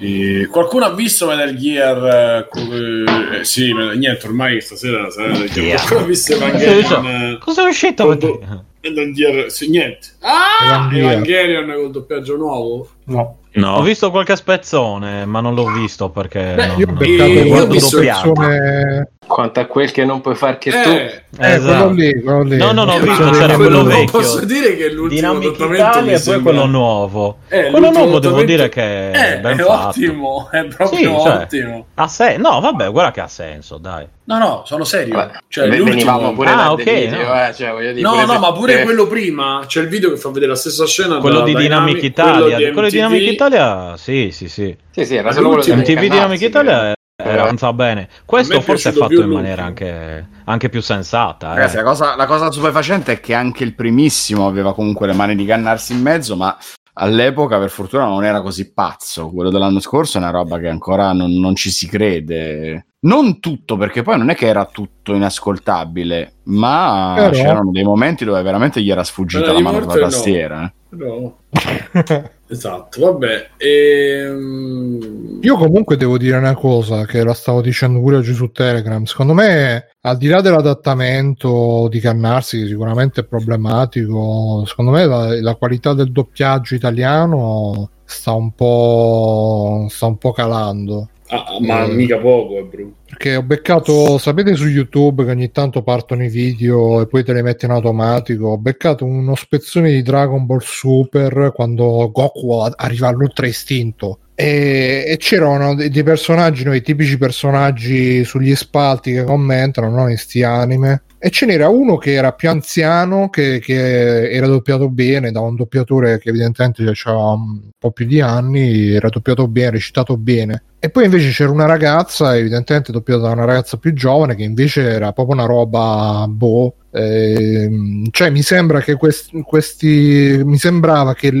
E qualcuno ha visto Metal Gear? Eh, eh, sì, niente, ormai stasera sarà. Qualcuno ha visto Evangelion? Cosa è uscito? Metal Gear, sì, niente. Ah, Evangelion col doppiaggio nuovo? No. No. Ho visto qualche spezzone, ma non l'ho visto perché Beh, non, io ho beccato spezzone... Quanto a quel che non puoi fare che eh, tu. Eh, esatto. quello lì, quello lì. No, no, no, ho visto c'era quello, quello vecchio. Posso dire che l'ultimo Italia e poi sembra... quello nuovo. Eh, quello nuovo devo dire che è, ben è ottimo, è proprio sì, cioè, ottimo. Ha sen- no, vabbè, guarda che ha senso, dai. No, no, sono serio. Beh, cioè, venivamo pure ah, ok. Video, no. Eh, cioè, dire, no, no, ma pure eh. quello prima. C'è il video che fa vedere la stessa scena. Quello di Dynamic Italia. Quello di Dynamic Italia, sì, sì, sì. Sì, sì, era solo MTV Dynamic Italia eh, avanza bene. Questo forse è fatto in maniera anche, anche, più sensata. Eh. Ragazzi, la cosa, la cosa stupefacente è che anche il primissimo aveva comunque le mani di cannarsi in mezzo, ma all'epoca per fortuna non era così pazzo. Quello dell'anno scorso è una roba che ancora non, non ci si crede. Non tutto, perché poi non è che era tutto inascoltabile, ma Però... c'erano dei momenti dove veramente gli era sfuggita la mano dalla tastiera. No. Eh. No. <laughs> esatto, vabbè. Ehm... Io comunque devo dire una cosa che la stavo dicendo pure oggi su Telegram. Secondo me, al di là dell'adattamento di Cannarsi, che sicuramente è problematico, secondo me la, la qualità del doppiaggio italiano sta un po', sta un po calando. Ah, ma eh, mica poco, è brutto. Perché ho beccato, sapete su YouTube che ogni tanto partono i video e poi te li metti in automatico. Ho beccato uno spezzone di Dragon Ball Super quando Goku arriva all'ultra istinto. E, e c'erano dei, dei personaggi, no, i tipici personaggi sugli spalti che commentano no, in sti anime e ce n'era uno che era più anziano, che, che era doppiato bene da un doppiatore che evidentemente aveva un po' più di anni, era doppiato bene, recitato bene. E poi invece c'era una ragazza, evidentemente doppiata da una ragazza più giovane, che invece era proprio una roba boh. Eh, cioè mi sembra che questi, questi mi sembrava che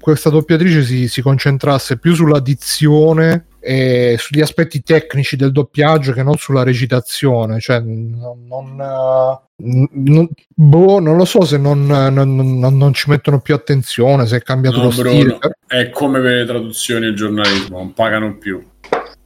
questa doppiatrice si, si concentrasse più sulla dizione e sugli aspetti tecnici del doppiaggio che non sulla recitazione. Cioè, non, non, non, boh, non lo so se non, non, ci mettono più attenzione, se è cambiato no, lo Bruno, stile. È come per le traduzioni e il giornalismo, non pagano più.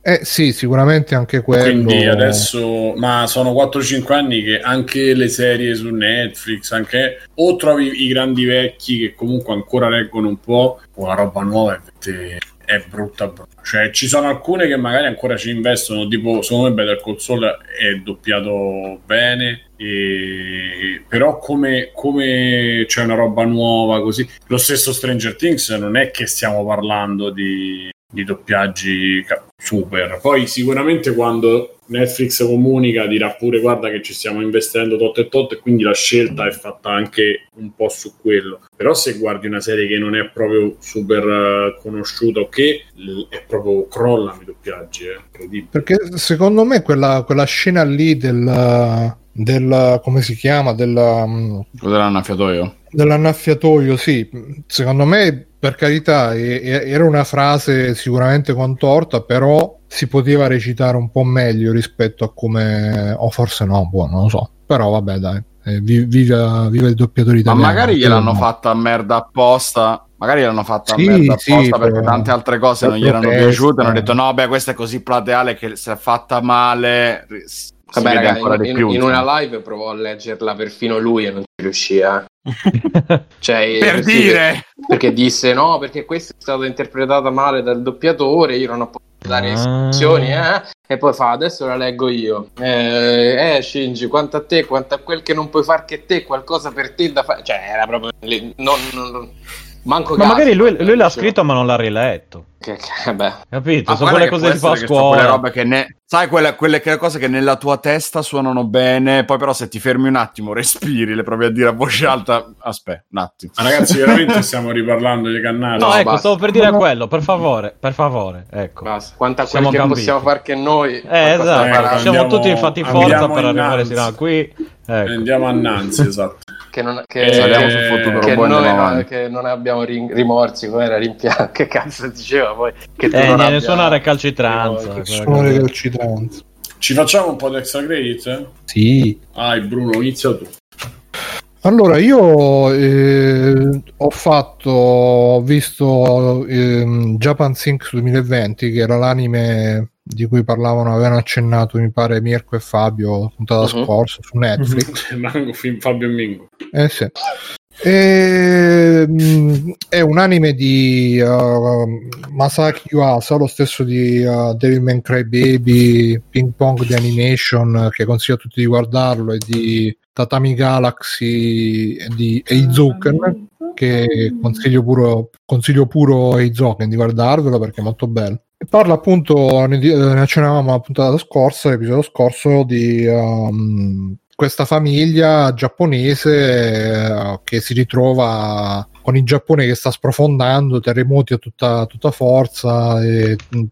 Eh sì, sicuramente anche quello. Quindi adesso, ma sono 4-5 anni che anche le serie su Netflix, anche o trovi i grandi vecchi che comunque ancora reggono un po', o la roba nuova è, è brutta, brutta. Cioè, ci sono alcune che magari ancora ci investono, tipo, secondo me Better Saul è doppiato bene, e... però come, come c'è una roba nuova così, lo stesso Stranger Things non è che stiamo parlando di di doppiaggi super. Poi sicuramente quando Netflix comunica dirà pure guarda che ci stiamo investendo tot e tot e quindi la scelta è fatta anche un po' su quello. Però se guardi una serie che non è proprio super uh, conosciuta o che è proprio crollano i doppiaggi, eh. Perché secondo me quella, quella scena lì del, del come si chiama del, um, dell'annaffiatoio dell'annaffiatoio sì secondo me per carità, era una frase sicuramente contorta, però si poteva recitare un po' meglio rispetto a come, o forse no, buono, non lo so. Però vabbè, dai, eh, viva, viva il doppiatore italiano. Ma magari gliel'hanno no. fatta a merda apposta. Magari l'hanno fatta sì, a merda apposta sì, perché tante altre cose non gli erano piaciute. Hanno detto: no, beh, questa è così plateale che se è fatta male Vabbè, ragazzi, in, in, in, una live provò a leggerla perfino lui e non ci riuscì. Eh. <laughs> cioè, per sì, dire perché disse no, perché questa è stata interpretata male dal doppiatore. Io non ho potuto dare istruzioni, ah. eh? E poi fa adesso la leggo io. Eh, eh, Shinji, quanto a te, quanto a quel che non puoi far che te, qualcosa per te da fare. Cioè, era proprio. Non, non, Manco ma magari lui, lui l'ha scritto ma non l'ha riletto. Che, che, beh. Capito? Ma sono quelle cose che fa. Quelle robe che ne... Sai, quelle, quelle cose che nella tua testa suonano bene, poi però se ti fermi un attimo, respiri, le provi a dire a voce alta, aspetta, un attimo. Ma ragazzi, veramente stiamo riparlando di cannate. No, no ecco, basta. stavo per dire quello, per favore, per favore, ecco. Basta. Quanta che possiamo fare che noi. Eh, esatto, siamo tutti infatti forza per arrivare fino a qui. Ecco. Andiamo a Nanzi, <laughs> esatto. che non, che, sul fottuto che, noi, che non abbiamo rimorsi, come era rimpianto, <laughs> che cazzo diceva poi? Che tu eh, non abbia... suonare calcitranza. Suonare calcitranza. Ci facciamo un po' di extra credit? Sì. Ah, Bruno, inizia tu. Allora, io eh, ho fatto, ho visto eh, Japan Sync 2020, che era l'anime di cui parlavano, avevano accennato, mi pare, Mirko e Fabio, puntata uh-huh. scorsa su Netflix. <laughs> Mango, Fabio e Mingo. Eh sì. E, mm, è un anime di uh, Masaki Yuasa, lo stesso di uh, Devilman Crybaby, Ping Pong di Animation, che consiglio a tutti di guardarlo, e di Tatami Galaxy e di Eizuken, che consiglio puro, consiglio puro Eizuken di guardarvelo perché è molto bello. Parla appunto, ne, ne accennavamo la puntata scorsa, l'episodio scorso, di um, questa famiglia giapponese eh, che si ritrova con il Giappone che sta sprofondando, terremoti a tutta, tutta forza,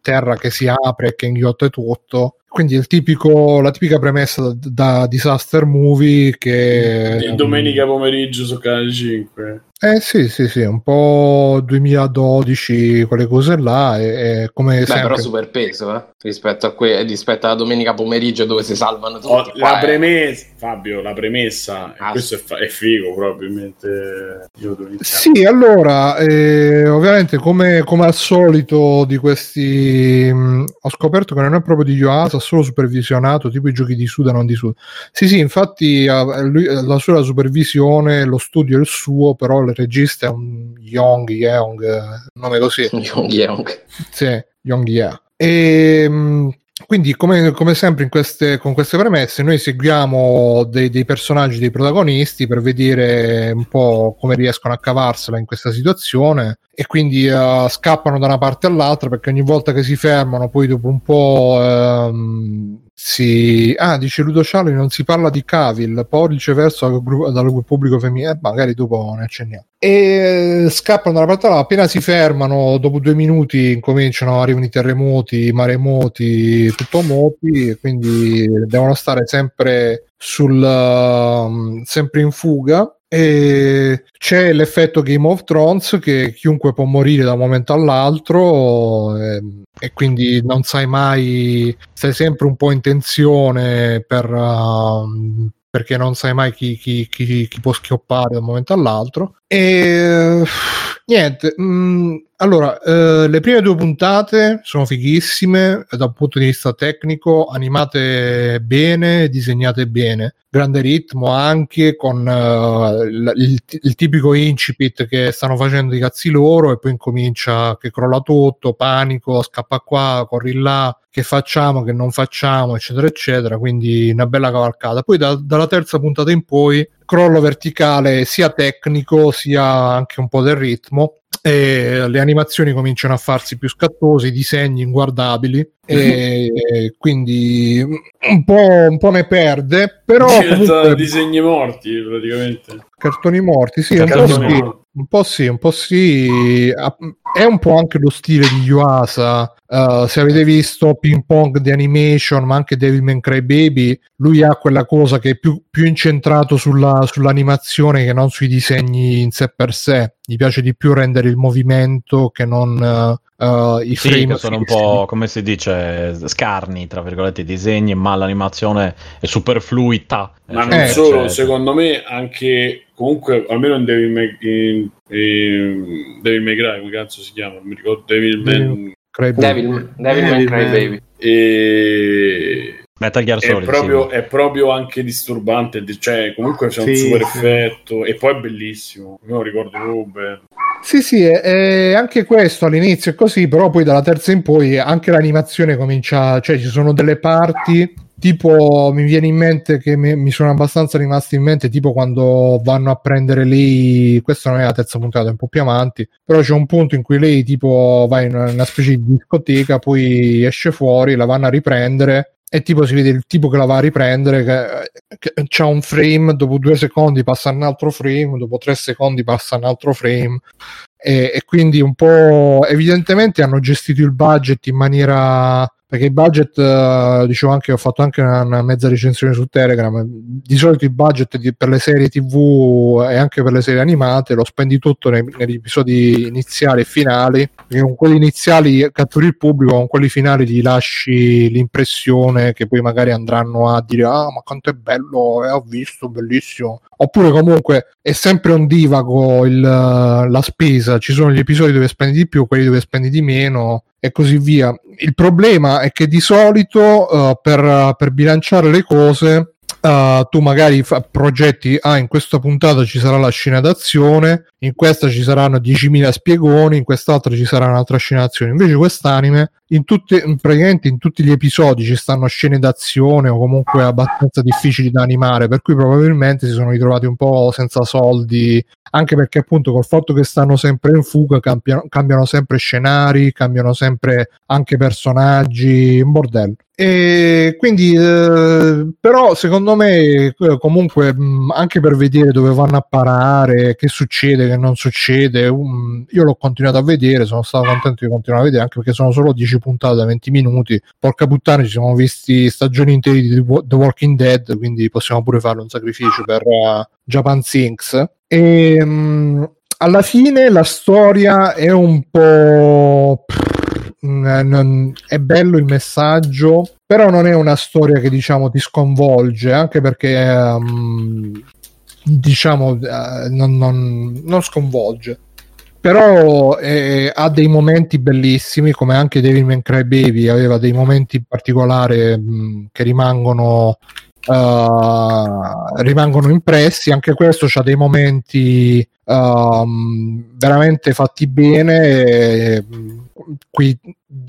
terra che si apre e che inghiotte tutto. Quindi il tipico, la tipica premessa da, da disaster movie che... Domenica pomeriggio su Canale 5. Eh sì, sì, sì, un po' 2012, quelle cose là, e, e come Beh, sempre... però super peso, eh? rispetto, a que- rispetto alla domenica pomeriggio dove si salvano tutti. Oh, la premessa, è... Fabio, la premessa, ah, questo sì. è, fa- è, figo probabilmente. Io sì, allora, eh, ovviamente come, come, al solito di questi... Mh, ho scoperto che non è proprio di Yoasa, solo supervisionato, tipo i giochi di Suda, non di Suda. Sì, sì, infatti lui, la sua supervisione, lo studio è il suo, però il regista è un Young Yeong, nome così. <laughs> Young Yeong. Sì, Young Yeong. E ehm, quindi, come, come sempre queste, con queste premesse, noi seguiamo dei, dei, personaggi, dei protagonisti per vedere un po' come riescono a cavarsela in questa situazione e quindi uh, scappano da una parte all'altra perché ogni volta che si fermano, poi dopo un po' um, si... Ah, dice Ludo Charlie, non si parla di Cavill, poi viceversa dal, pubblico femminile, eh, magari dopo ne accenniamo. E scappano dalla parte appena si fermano, dopo due minuti incominciano, arrivano i terremoti, i maremoti, tutto moti, quindi devono stare sempre sul uh, sempre in fuga e c'è l'effetto Game of Thrones che chiunque può morire da un momento all'altro e, ehm, e quindi non sai mai, stai sempre un po' in tensione per, uh, perché non sai mai chi, chi, chi, chi, può schioppare da un momento all'altro. E niente, mh, mm, allora, eh, le prime due puntate sono fighissime dal punto di vista tecnico, animate bene, disegnate bene, grande ritmo anche con uh, il, il, il, tipico incipit che stanno facendo i cazzi loro e poi incomincia che crolla tutto, panico, scappa qua, corri là, che facciamo, che non facciamo, eccetera, eccetera. Quindi una bella cavalcata. Poi da, dalla terza puntata in poi crollo verticale sia tecnico sia anche un po' del ritmo e le animazioni cominciano a farsi più scattose, i disegni inguardabili e <laughs> quindi un po', un po' ne perde, però comunque... disegni morti praticamente. Cartoni morti, sì, un po' sì, un po' sì, un po' sì. È un po' anche lo stile di Yuasa. Uh, se avete visto Ping Pong di Animation, ma anche Devilman Crybaby, lui ha quella cosa che è più, più incentrato sulla, sull'animazione che non sui disegni in sé per sé. Gli piace di più rendere il movimento che non uh, uh, i sì, frame. Che sono un po' come si dice scarni, tra virgolette, i disegni, ma l'animazione è superfluita. Ma non solo, secondo me anche comunque almeno in Devil May, in, in Devil May Cry come cazzo si chiama? Non mi ricordo. Devil Man Cry Devil, Devil May Cry Baby e Metal Gear Solid è proprio, sì. è proprio anche disturbante cioè comunque c'è un super sì. effetto e poi è bellissimo. Io non ricordo proprio bene sì, sì, è, è anche questo all'inizio è così, però poi dalla terza in poi anche l'animazione comincia, cioè ci sono delle parti tipo mi viene in mente che mi, mi, sono abbastanza rimasti in mente tipo quando vanno a prendere lei questa non è la terza puntata è un po' più avanti però c'è un punto in cui lei tipo va in una, specie di discoteca poi esce fuori la vanno a riprendere e tipo si vede il tipo che la va a riprendere che, che c'ha un frame dopo due secondi passa un altro frame dopo tre secondi passa un altro frame e, e quindi un po' evidentemente hanno gestito il budget in maniera perché il budget, uh, dicevo anche, ho fatto anche una, una, mezza recensione su Telegram, di solito il budget di, per le serie tv e anche per le serie animate lo spendi tutto nei, negli episodi iniziali e finali, perché con quelli iniziali catturi il pubblico, con quelli finali gli lasci l'impressione che poi magari andranno a dire ah ma quanto è bello, eh, ho visto, bellissimo, oppure comunque è sempre un divago il, la spesa, ci sono gli episodi dove spendi di più, quelli dove spendi di meno e così via. Il problema è che di solito uh, per, per bilanciare le cose Uh, tu magari fa, progetti, ah, in questa puntata ci sarà la scena d'azione, in questa ci saranno 10.000 spiegoni, in quest'altra ci sarà un'altra scena d'azione. Invece quest'anime, in tutte, praticamente in tutti gli episodi ci stanno scene d'azione o comunque abbastanza difficili da animare, per cui probabilmente si sono ritrovati un po' senza soldi, anche perché appunto col fatto che stanno sempre in fuga cambiano, cambiano sempre scenari, cambiano sempre anche personaggi, un bordello. E quindi, eh, però, secondo me, eh, comunque, mh, anche per vedere dove vanno a parare, che succede, che non succede, um, io l'ho continuato a vedere. Sono stato contento di continuare a vedere anche perché sono solo 10 puntate da 20 minuti. Porca puttana, ci siamo visti stagioni intere di The Walking Dead, quindi possiamo pure farlo un sacrificio per uh, Japan Things. E mh, alla fine la storia è un po' non, è bello il messaggio, però non è una storia che diciamo ti sconvolge, anche perché um, diciamo uh, non, non, non, sconvolge. Però eh, ha dei momenti bellissimi, come anche Devil May Cry Baby aveva dei momenti in particolare mh, che rimangono Uh, rimangono impressi. Anche questo ha dei momenti um, veramente fatti bene. E, qui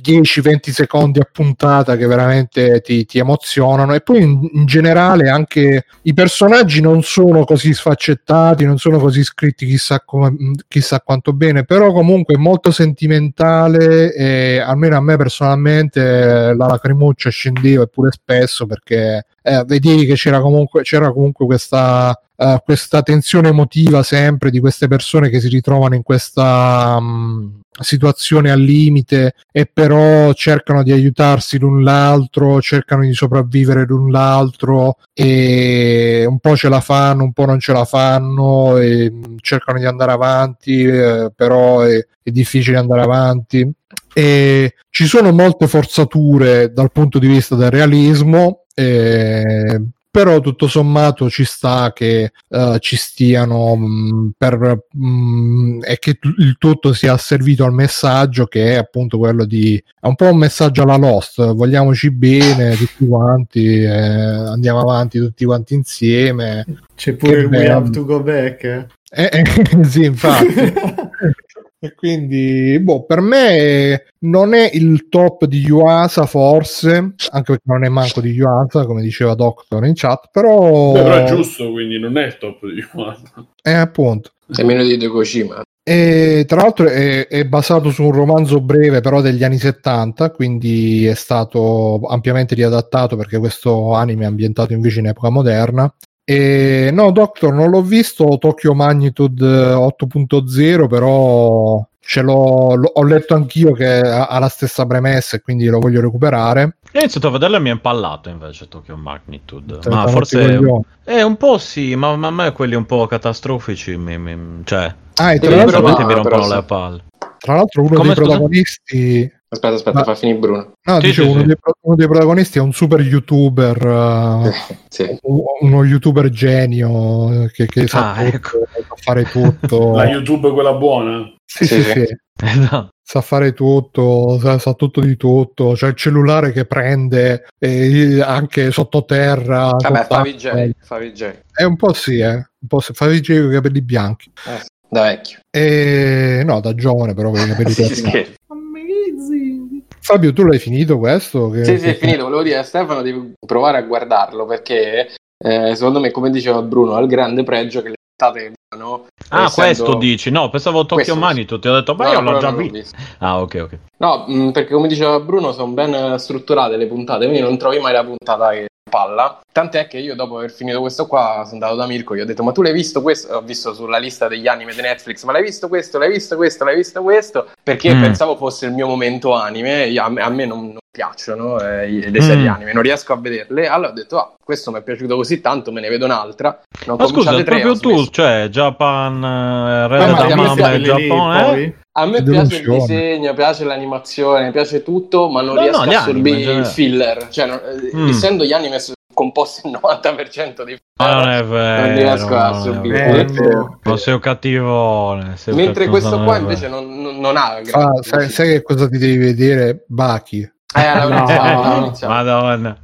10-20 secondi a puntata che veramente ti, ti emozionano. E poi in, in, generale anche i personaggi non sono così sfaccettati, non sono così scritti chissà, come, chissà quanto bene, però comunque è molto sentimentale e almeno a me personalmente la lacrimuccia scendeva eppure spesso perché eh, vedevi che c'era comunque, c'era comunque questa uh, questa tensione emotiva sempre di queste persone che si ritrovano in questa um, situazione al limite e però cercano di aiutarsi l'un l'altro, cercano di sopravvivere l'un l'altro e un po' ce la fanno, un po' non ce la fanno e cercano di andare avanti, eh, però è, è difficile andare avanti. E ci sono molte forzature dal punto di vista del realismo, eh, però tutto sommato ci sta che uh, ci stiano mh, mm, per mh, mm, e che t- il tutto sia servito al messaggio che è appunto quello di è un po' un messaggio alla Lost vogliamoci bene tutti quanti eh, andiamo avanti tutti quanti insieme. C'è pure il we have to go back eh? Eh, eh, <laughs> sì infatti <laughs> E quindi, boh, per me non è il top di Yuasa, forse, anche perché non è manco di Yuasa, come diceva Doctor in chat, però... Beh, però è giusto, quindi non è il top di Yuasa. <laughs> Eh, appunto. È meno di Kojima. E tra l'altro è, è, basato su un romanzo breve però degli anni 70, quindi è stato ampiamente riadattato perché questo anime è ambientato invece in epoca moderna e, no, Doctor, non l'ho visto Tokyo Magnitude 8.0, però ce l'ho, l'ho, ho letto anch'io che ha, la stessa premessa e quindi lo voglio recuperare. Io ho iniziato a vederlo e mi è impallato invece Tokyo Magnitude. Te ma forse è un po' sì, ma, ma a me quelli un po' catastrofici mi, mi, cioè ah, e tra l'altro mi rompono le palle. Tra l'altro uno Come dei scusa? protagonisti Aspetta, aspetta, Ma... fa finire Bruno. No, sì, dicevo, sì, uno, sì. Dei, uno, dei, protagonisti è un super youtuber, uh, <laughs> sì. uno youtuber genio che, che sa, ah, tutto, ecco. sa, fare tutto. <laughs> La YouTube è quella buona? Sì, sì, sì. Esatto. Sa fare tutto, sa, sa, tutto di tutto. C'è il cellulare che prende eh, anche sottoterra. Vabbè, fa VJ, fa VJ. È un po' sì, eh. Un po' sì. fa VJ con i capelli bianchi. Eh, da vecchio. E, no, da giovane però con i capelli <laughs> bianchi. Fabio, tu l'hai finito questo? Che... Sì, sì, è finito. Volevo dire a Stefano di provare a guardarlo perché eh, secondo me, come diceva Bruno, ha il grande pregio che le puntate no? Ah, essendo... questo dici? No, pensavo Tokyo Manito. Ti ho detto, ma no, io l'ho già visto. visto. Ah, ok, ok. No, mh, mm, perché come diceva Bruno, sono ben strutturate le puntate, quindi non trovi mai la puntata che palla. Tant'è che io dopo aver finito questo qua sono andato da Mirko, gli ho detto ma tu l'hai visto questo? Ho visto sulla lista degli anime di Netflix, ma l'hai visto questo, l'hai visto questo, l'hai visto questo? Perché mm. pensavo fosse il mio momento anime, a me, a me non, non, piacciono eh, le serie mm. anime, non riesco a vederle. Allora ho detto ah, questo mi è piaciuto così tanto, me ne vedo un'altra. Non ma scusa, tre, proprio tu, cioè Japan, eh, Red Mama, Giappone... Eh? A me piace il disegno, piace l'animazione, piace tutto, ma non no, riesco no, a assorbire il filler. Cioè, no, eh, mm. essendo gli anime composti il 90% di <laughs> ma non è vero, non riesco a subire. Non sei un cattivone. Sei Mentre questo qua invece non, non, non ha. Ah, sai, sai, che cosa ti devi vedere? Baki. Eh, no, <laughs> Madonna.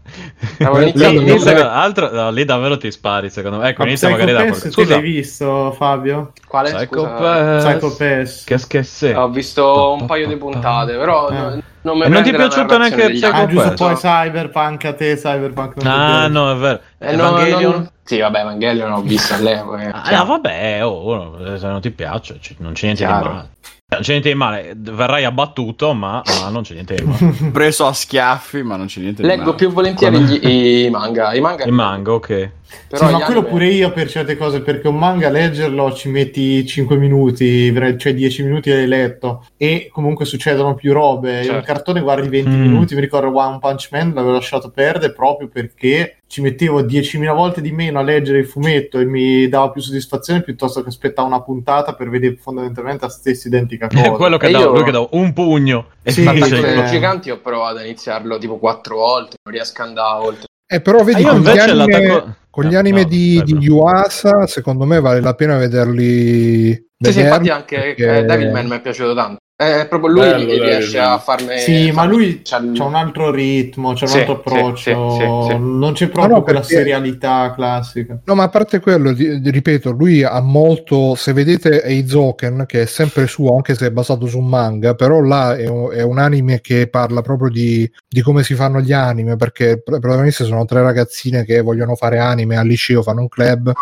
Lì, altro, no, lì davvero ti spari, secondo me. Ecco, inizia magari da Pass, Scusa. l'hai visto, Fabio? Quale? Psycho Pass. Psycho Pass. Che schesse. Ho visto un paio di puntate, però... Eh. Non, mi non ti è piaciuto neanche Psycho ah, giusto poi Cyberpunk a te Cyberpunk non ah no è vero eh, Evangelion no, sì vabbè Evangelion l'ho visto all'epoca eh. ah, no, vabbè oh, se non ti piace non c'è niente Chiaro. di male non c'è niente di male, verrai abbattuto, ma, ma non c'è niente di male. <laughs> Preso a schiaffi, ma non c'è niente di Leggo male. Leggo più volentieri gli, i manga. I manga, I manga ok. Però sì, ma quello anime... pure io per certe cose, perché un manga leggerlo ci metti 5 minuti, cioè 10 minuti l'hai letto, e comunque succedono più robe. Certo. Un cartone guardi 20 mm. minuti, mi ricordo One Punch Man l'avevo lasciato perdere proprio perché ci mettevo 10.000 volte di meno a leggere il fumetto e mi dava più soddisfazione piuttosto che aspettare una puntata per vedere fondamentalmente la stessa identica <laughs> cosa. Quello che dà, io... lui che dà un pugno. E sì, i giganti ho provato a iniziarlo tipo 4 volte, non riesco ad andare oltre. Eh, però vedi, ah, con, gli anime, con gli anime, no, di, di Yuasa, secondo me vale la pena vederli. Sì, sì, infatti anche perché... eh, Devilman mi è piaciuto tanto. È proprio lui Bello, che riesce dai, a farne. Sì, ma lui c'ha, c'ha un altro ritmo, c'ha un sì, altro approccio. Sì, sì, non c'è proprio no, quella perché... serialità classica. No, ma a parte quello, ripeto, lui ha molto. Se vedete Eizoken, che è sempre suo, anche se è basato su un manga, però là è un, è un anime che parla proprio di, di, come si fanno gli anime. Perché i protagonisti sono tre ragazzine che vogliono fare anime al liceo, fanno un club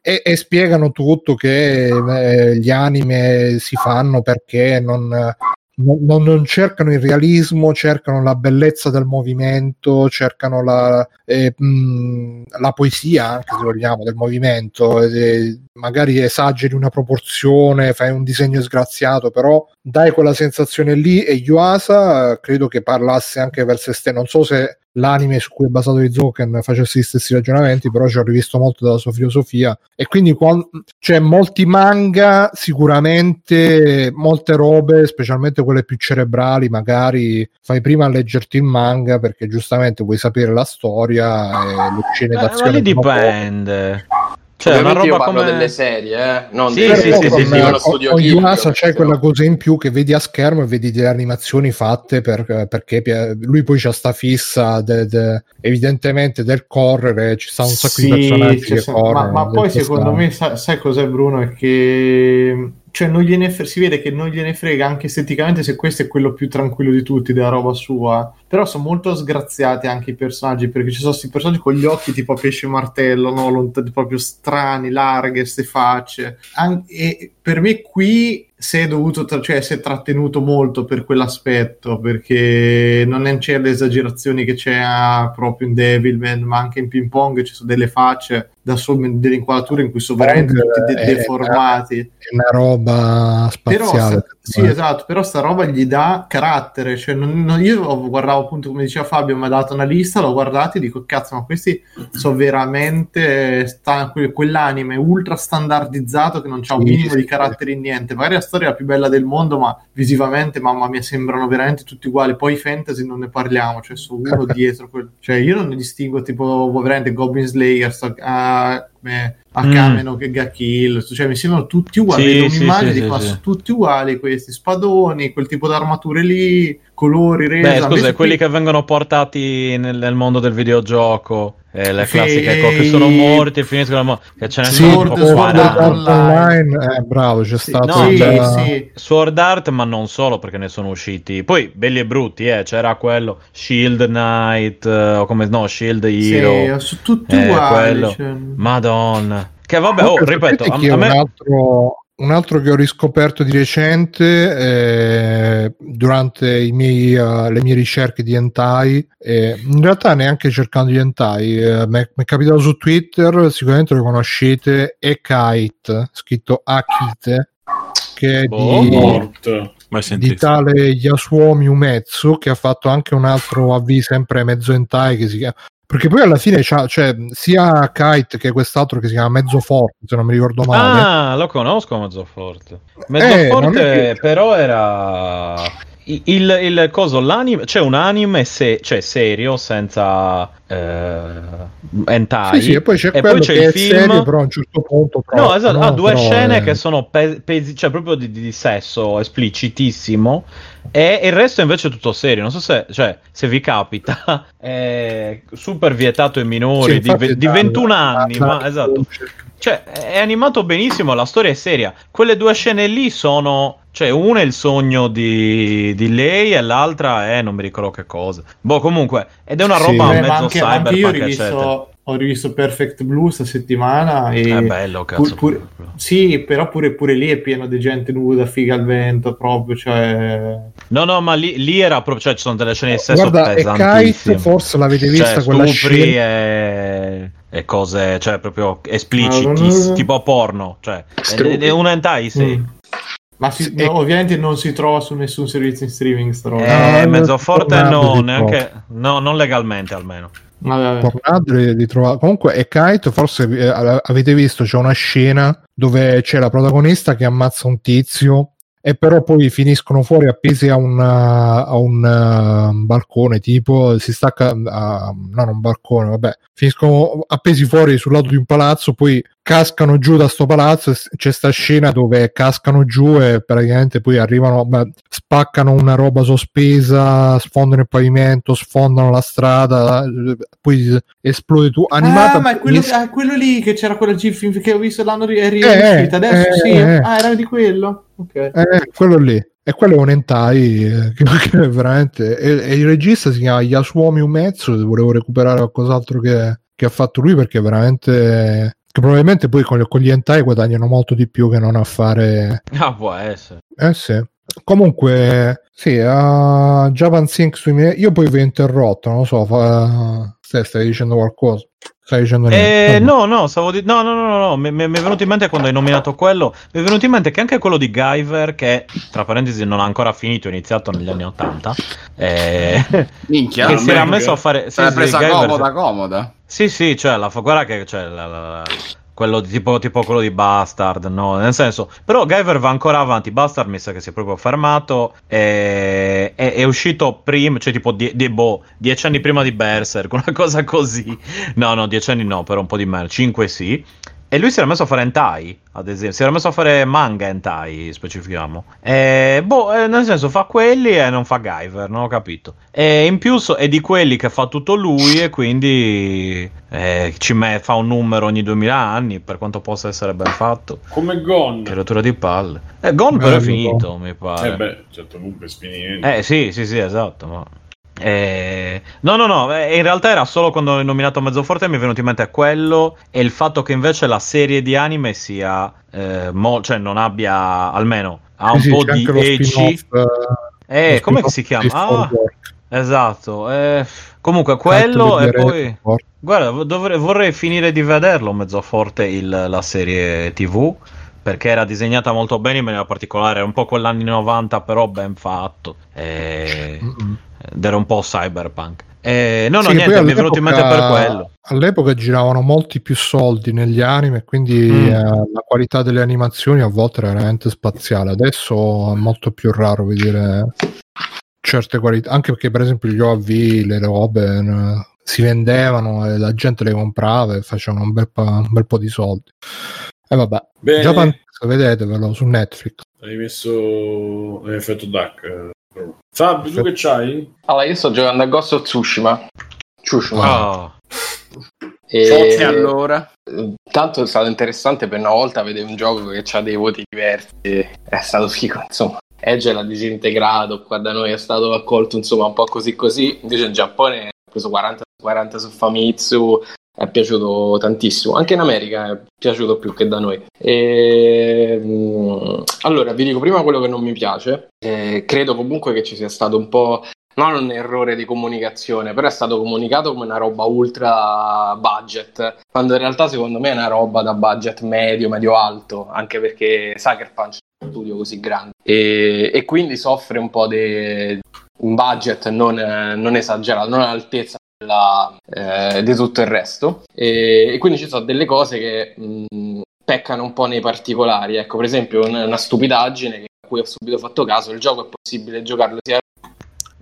e, e, spiegano tutto che eh, gli anime si fanno perché non, non, non, cercano il realismo, cercano la bellezza del movimento, cercano la, eh, mh, la poesia, anche se vogliamo, del movimento. Eh, magari esageri una proporzione, fai un disegno sgraziato, però dai quella sensazione lì. E Yuasa credo che parlasse anche per se stesso. Non so se l'anime su cui è basato Izoken facesse gli stessi ragionamenti, però ci ho rivisto molto della sua filosofia e quindi quando, cioè molti manga sicuramente molte robe, specialmente quelle più cerebrali, magari fai prima a leggerti il manga perché giustamente vuoi sapere la storia e le scene d'azione. Ma lì dipende. Cioè, una roba io parlo come... delle serie, eh? non sì, sì, sì, sì, sì, studio con Yuasa c'è quella cosa in più che vedi a schermo e vedi delle animazioni fatte per, perché lui poi c'ha sta fissa de, de, evidentemente del correre, ci sta un sacco sì, di personaggi che corrono. Ma, ma poi secondo me sai, sai cos'è Bruno? È che cioè non gliene fre- si vede che non gliene frega anche esteticamente se questo è quello più tranquillo di tutti della roba sua però sono molto sgraziati anche i personaggi perché ci sono questi personaggi con gli occhi tipo pesce martello no? Lont- proprio strani larghe queste facce An- e per me qui si è dovuto, tra- cioè si è trattenuto molto per quell'aspetto perché non c'è le esagerazioni che c'è proprio in Devilman ma anche in Ping Pong ci sono delle facce da solo, delle inquadrature in cui sono veramente tutti de- deformati. è una roba spaziale però, sì esatto però sta roba gli dà carattere cioè non, non, io guardavo appunto come diceva Fabio mi ha dato una lista l'ho guardato e dico cazzo ma questi sono veramente sta- quell'anime ultra standardizzato che non c'ha un minimo di carattere in niente. Magari storia più bella del mondo ma visivamente mamma mia sembrano veramente tutti uguali poi fantasy non ne parliamo cioè su uno <laughs> dietro quel... cioè io non ne distingo tipo veramente Goblin Slayer sto, uh, come a Kameno mm. che Gakil, cioè mi sembrano tutti uguali, sì, sì, un'immagine sì, di sì, sì. tutti uguali questi spadoni, quel tipo di armature lì, colori, resa. Beh, scusa, quelli qui... che vengono portati nel, nel, mondo del videogioco, eh, le classiche che, che sono morti e finiscono mo- che ce ne sì, sono tipo Sword Art Online, eh, bravo, c'è sì, stato no, il... sì, Sword Art, ma non solo perché ne sono usciti. Poi belli e brutti, eh, c'era quello Shield Knight eh, o come no, Shield Hero. Sì, su tutti eh, uguali, cioè... Madonna. Che vabbè, oh, ripeto, a, a me... un, altro, un altro che ho riscoperto di recente eh, durante miei, uh, le mie ricerche di hentai, eh, in realtà neanche cercando di hentai, eh, mi è capitato su Twitter, sicuramente lo conoscete, è Kite, scritto Akite, che è oh, di, di tale Yasuomi Umetsu, che ha fatto anche un altro AV sempre mezzo hentai che si chiama perché poi alla fine c'ha, cioè, sia Kite che quest'altro che si chiama Mezzo Forte, se non mi ricordo male. Ah, lo conosco Mezzo Forte. Mezzo eh, Forte però era il, il coso, l'anime, c'è un anime se, cioè serio, senza eh, hentai. Sì, sì, e poi c'è, e poi c'è il film. Serio, però a un certo punto. Però, no, esatto, no, ha due scene è... che sono pe- pesi, cioè proprio di, di, sesso esplicitissimo. E il resto invece è tutto serio. Non so se, cioè, se vi capita, <laughs> è super vietato ai minori sì, di, di 21 anni. Ma esatto. Cioè, è animato benissimo, la storia è seria. Quelle due scene lì sono cioè, una è il sogno di, di lei e l'altra è non mi ricordo che cosa. Boh, comunque, ed è una roba sì, mezzo anche, cyberpunk, anche io rivisto, ho rivisto Perfect Blue sta settimana e è bello cazzo pur, pur, sì però pure, pure, lì è pieno di gente nuda figa al vento proprio cioè no no ma lì, lì era proprio cioè ci sono delle scene di sesso guarda e Kite forse l'avete vista cioè, quella stupri e... e cose cioè proprio espliciti no, tipo porno cioè è, è un hentai sì. Mm. Ma si, no, ovviamente non si trova su nessun servizio in streaming. Sta roba. Eh, mezzo forte no, neanche, no, non legalmente almeno. Pornhub di trovare. Comunque, e Kite, forse eh, avete visto, c'è una scena dove c'è la protagonista che ammazza un tizio e però poi finiscono fuori appesi a, una, a un uh, balcone tipo si stacca uh, non un balcone vabbè finiscono appesi fuori sul lato di un palazzo poi cascano giù da sto palazzo c'è sta scena dove cascano giù e praticamente poi arrivano beh, spaccano una roba sospesa sfondano il pavimento sfondano la strada poi esplode tu animata ah ma è quello, ah, quello lì che c'era quella GIF che ho visto l'anno ri- è riuscita eh, adesso eh, sì? eh. ah era di quello? Ok. Eh, quello lì. E quello è un hentai eh, <laughs> che, che veramente e, e, il regista si chiama Yasuomi Umetsu volevo recuperare qualcos'altro che, che ha fatto lui perché veramente che probabilmente poi con, con gli hentai guadagnano molto di più che non a fare ah può essere. Eh sì. Comunque sì uh, Japan Sync sui miei io poi vi ho interrotto non lo so fa... stai dicendo qualcosa Stai dicendo eh, no, no, stavo di- no, no, no, no, no. Mi, mi, mi, è venuto in mente quando hai nominato quello. Mi è venuto in mente che anche quello di Guyver, che tra parentesi non ha ancora finito, è iniziato negli anni Ottanta. Eh, <laughs> Minchia, che si era messo a fare. Sì, sì, presa Guyver, comoda, comoda. Sì, sì, cioè, la, guarda che cioè, la, la, quello tipo, tipo, quello di Bastard, no? Nel senso, però Guyver va ancora avanti. Bastard mi sa che si è proprio fermato. E, è, è uscito prima, cioè tipo die, die, boh, dieci anni prima di Berserk, <laughs> una cosa così. No, no, dieci anni no, però un po' di meno. Cinque sì. E lui si era messo a fare hentai, ad esempio. Si era messo a fare manga hentai, specifichiamo. E, boh, eh, nel senso, fa quelli e non fa Guyver, non ho capito. E in più so, è di quelli che fa tutto lui e quindi eh, ci me, fa un numero ogni 2000 anni, per quanto possa essere ben fatto. Come Gon. Creatura di palle. Eh, Gon però è finito, mi pare. Eh beh, certo, non per finire. Eh sì, sì, sì, esatto, ma... Eh, no, no, no, eh, in realtà era solo quando ho nominato Mezzoforte mi è venuto in mente quello e il fatto che invece la serie di anime sia, eh, mo- cioè non abbia, almeno, ha un sì, po' di ecci. Eh, eh come si chiama? Ah, esatto. Eh, comunque quello e poi... Guarda, dovrei, vorrei finire di vederlo Mezzoforte il, la serie tv perché era disegnata molto bene in maniera particolare, un po' quell'anni 90 però ben fatto. E... Mm-hmm ed era un po' cyberpunk. Eh, no, no, sì, niente, mi è venuto in mente per quello. All'epoca giravano molti più soldi negli anime, quindi mm. eh, la qualità delle animazioni a volte era veramente spaziale. Adesso è molto più raro vedere certe qualità, anche perché per esempio gli OAV, le robe eh, si vendevano e la gente le comprava e facevano un bel, po', un bel po' di soldi. E vabbè, Bene. Japan, vedetevelo su Netflix. Hai messo l'effetto DAC. Fabio, tu che c'hai? Allora, io sto giocando a Ghost of Tsushima. Tsushima. Oh. E... allora. Tanto è stato interessante per una volta vedere un gioco che ha dei voti diversi. È stato figo, insomma. Edge l'ha disintegrato, qua da noi è stato accolto insomma un po' così così. Invece in Giappone ha preso 40, 40 su Famitsu, è piaciuto tantissimo. Anche in America è piaciuto più che da noi. E, ehm, allora, vi dico prima quello che non mi piace. Eh, credo comunque che ci sia stato un po'. Non un errore di comunicazione, però è stato comunicato come una roba ultra budget, quando in realtà secondo me è una roba da budget medio, medio-alto, anche perché Sucker Punch è un studio così grande e, e quindi soffre un po' di un budget non, non esagerato, non all'altezza la, eh, di tutto il resto. E, e, quindi ci sono delle cose che mh, peccano un po' nei particolari. Ecco, per esempio, una, una stupidaggine a cui ho subito fatto caso: il gioco è possibile giocarlo sia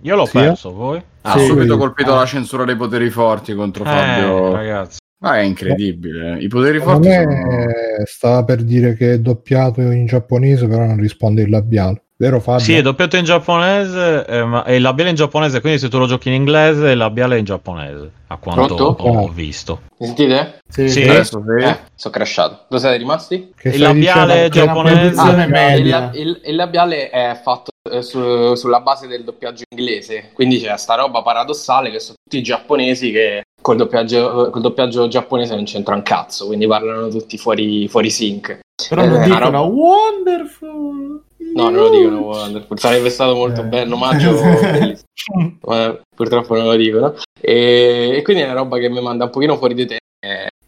io l'ho sì, perso, voi? Ha sì, subito colpito ah. la censura dei poteri forti contro eh, Fabio. Ragazzi. Ma è incredibile. I poteri forti. Sono... Stava per dire che è doppiato in giapponese, però non risponde il labiale. Vero Fabio? Sì, è doppiato in giapponese, eh, ma è il labiale in giapponese, quindi se tu lo giochi in inglese, il labiale è in giapponese, a quanto Pronto? ho oh. visto. Mi sentite? Sì, sì. Adesso sì. Eh, sono crashato. Dove siete rimasti? Che il labiale giapponese... Ah, il, il, il, labiale è fatto eh, su, sulla base del doppiaggio inglese, quindi c'è sta roba paradossale che sono tutti giapponesi che col doppiaggio, col doppiaggio giapponese non c'entra un cazzo, quindi parlano tutti fuori, fuori sync. Però non eh, dicono roba... wonderful! No, non lo dicono Wonderful. Sarebbe stato molto eh. bello, omaggio <laughs> Ma purtroppo non lo dicono. E, e, quindi è una roba che mi manda un pochino fuori di te.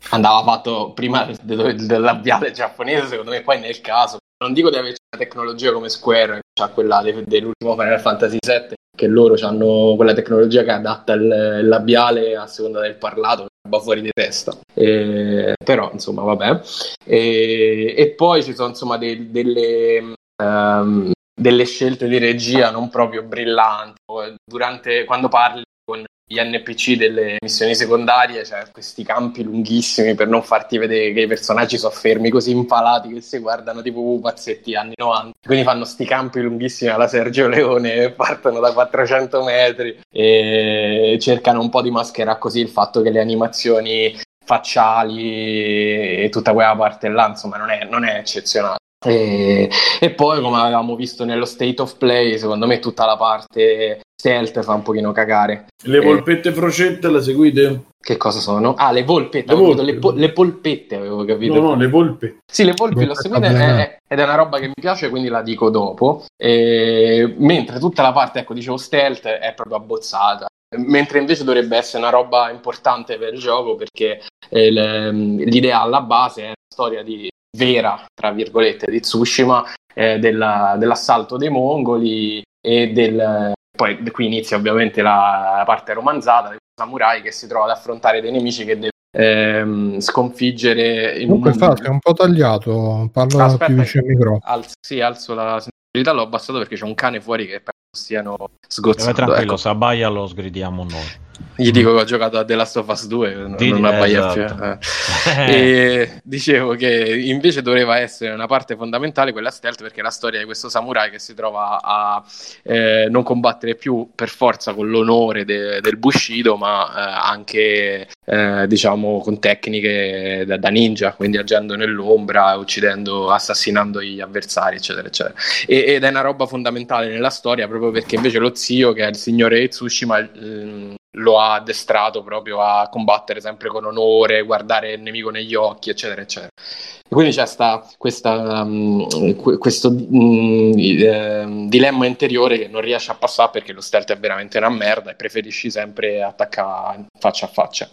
Andava fatto prima del, del labiale giapponese, secondo me, poi nel caso. Non dico di avere una tecnologia come Square, che ha quella dell'ultimo Final Fantasy VII, che loro hanno quella tecnologia che adatta il, il labiale a seconda del parlato, va fuori di testa. E, però, insomma, vabbè. E, e poi ci sono, insomma, de, delle ehm, delle scelte di regia non proprio brillanti. Durante, quando parli con gli NPC delle missioni secondarie, cioè questi campi lunghissimi per non farti vedere che i personaggi sono fermi così impalati che si guardano tipo pupazzetti anni 90. Quindi fanno sti campi lunghissimi alla Sergio Leone, partono da 400 metri e cercano un po' di mascherare così il fatto che le animazioni facciali e tutta quella parte là, insomma, non è, non è eccezionale. E, e, poi, come avevamo visto nello state of play, secondo me tutta la parte stealth fa un pochino cagare. Le polpette e... frocette le seguite? Che cosa sono? Ah, le volpette, le, volpe. le, po- le, polpette avevo capito. No, no, le volpe. Sì, le volpi l'ho seguite è, ed è una roba che mi piace, quindi la dico dopo. E, mentre tutta la parte, ecco, dicevo stealth è proprio abbozzata. Mentre invece dovrebbe essere una roba importante per il gioco perché eh, l'idea alla base è una storia di vera, tra virgolette, di Tsushima, eh, della, dell'assalto dei mongoli e del... Poi qui inizia ovviamente la, parte romanzata del samurai che si trova ad affrontare dei nemici che deve ehm, sconfiggere in Comunque un... fa, è un po' tagliato, parla Aspetta, più vicino al microfono. Alzo, sì, alzo la sensibilità, l'ho abbassato perché c'è un cane fuori che stiano sgozzando. tranquillo, ecco. se abbaia lo sgridiamo noi. Gli dico che ho giocato a The Last of Us 2, non, Dì, non abbaia esatto. più. Eh. e <laughs> dicevo che invece doveva essere una parte fondamentale quella stealth perché la storia di questo samurai che si trova a eh, non combattere più per forza con l'onore de- del Bushido, ma eh, anche eh, diciamo con tecniche da, da, ninja, quindi agendo nell'ombra, uccidendo, assassinando gli avversari, eccetera, eccetera. E- ed è una roba fondamentale nella storia proprio perché invece lo zio, che è il signore Tsushima, eh, lo ha addestrato proprio a combattere sempre con onore, guardare il nemico negli occhi, eccetera, eccetera. E quindi c'è sta questa, um, questo um, eh, dilemma interiore che non riesce a passare perché lo stealth è veramente una merda e preferisci sempre attaccare faccia a faccia.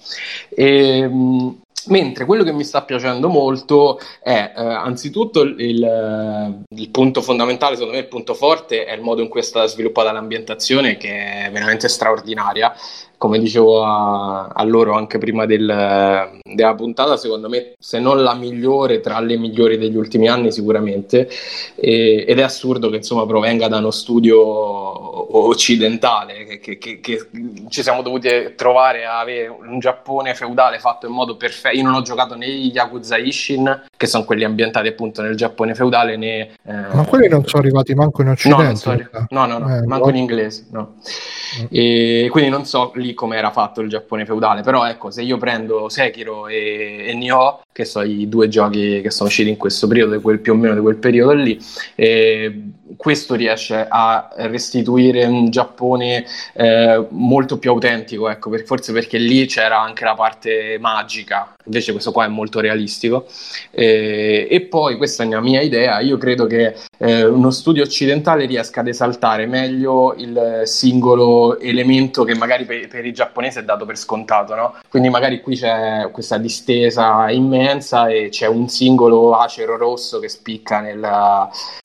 E, um, Mentre quello che mi sta piacendo molto è eh, anzitutto il, il, il, punto fondamentale, secondo me il punto forte è il modo in cui è stata sviluppata l'ambientazione che è veramente straordinaria come dicevo a, a loro anche prima del, della puntata, secondo me se non la migliore tra le migliori degli ultimi anni sicuramente e, ed è assurdo che insomma provenga da uno studio occidentale che, che, che, ci siamo dovuti trovare a avere un Giappone feudale fatto in modo perfetto io non ho giocato né gli Yakuza Ishin che sono quelli ambientati appunto nel Giappone feudale né eh, ma quelli non sono arrivati manco in occidente no, no, no, no eh, manco in inglese no. Mm. e quindi non so lì come era fatto il Giappone feudale, però ecco, se io prendo Sekiro e, e Nioh, che sono i due giochi che sono usciti in questo periodo, quel, più o meno di quel periodo lì, eh, questo riesce a restituire un Giappone eh, molto più autentico, ecco, per, forse perché lì c'era anche la parte magica, invece questo qua è molto realistico. Eh, e poi, questa è una mia idea, io credo che eh, uno studio occidentale riesca ad esaltare meglio il singolo elemento che magari per, per i giapponesi è dato per scontato, no? Quindi magari qui c'è questa distesa immensa e c'è un singolo acero rosso che spicca nel,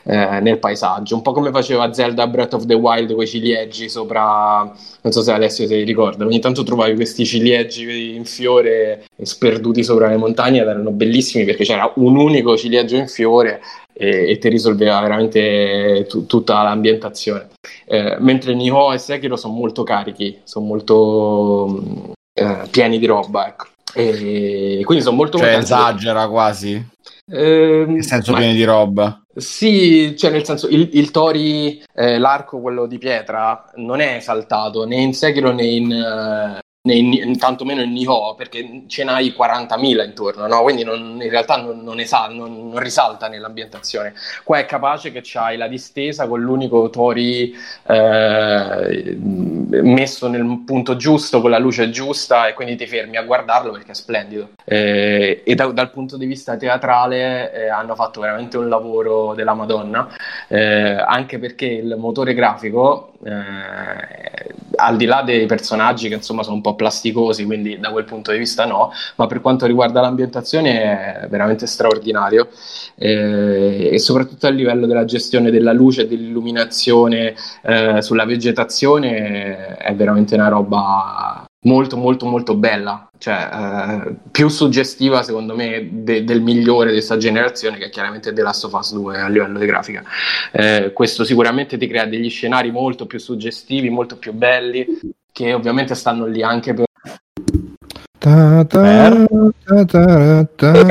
eh, nel paesaggio, un po' come faceva Zelda Breath of the Wild con i ciliegi sopra, non so se Alessio si ricorda, ogni tanto trovavi questi ciliegi in fiore sperduti sopra le montagne ed erano bellissimi perché c'era un unico ciliegio in fiore e, e ti risolveva veramente t- tutta l'ambientazione. Eh, mentre Nioh e Sekiro sono molto carichi, sono molto eh, pieni di roba, ecco. E quindi sono molto... Cioè esagera quasi? Eh, nel senso pieni di roba? Sì, cioè nel senso il, il Tori, eh, l'arco quello di pietra, non è esaltato né in Sekiro né in, né tantomeno in Nihon, perché ce n'hai 40.000 intorno, no? quindi non, in realtà non, non, esal- non, risalta nell'ambientazione. Qua è capace che c'hai la distesa con l'unico Tori eh, messo nel punto giusto, con la luce giusta, e quindi ti fermi a guardarlo perché è splendido. Eh, e da, dal punto di vista teatrale eh, hanno fatto veramente un lavoro della Madonna, eh, anche perché il motore grafico, eh, al di là dei personaggi che insomma sono un po' plasticosi, quindi da quel punto di vista no, ma per quanto riguarda l'ambientazione è veramente straordinario. Eh, e soprattutto a livello della gestione della luce e dell'illuminazione eh, sulla vegetazione è veramente una roba molto molto molto bella, cioè eh, più suggestiva secondo me de- del migliore di questa generazione che è chiaramente The Last of Us 2 a livello di grafica. Eh, questo sicuramente ti crea degli scenari molto più suggestivi, molto più belli che ovviamente stanno lì anche per... Ta ta, ta, ta,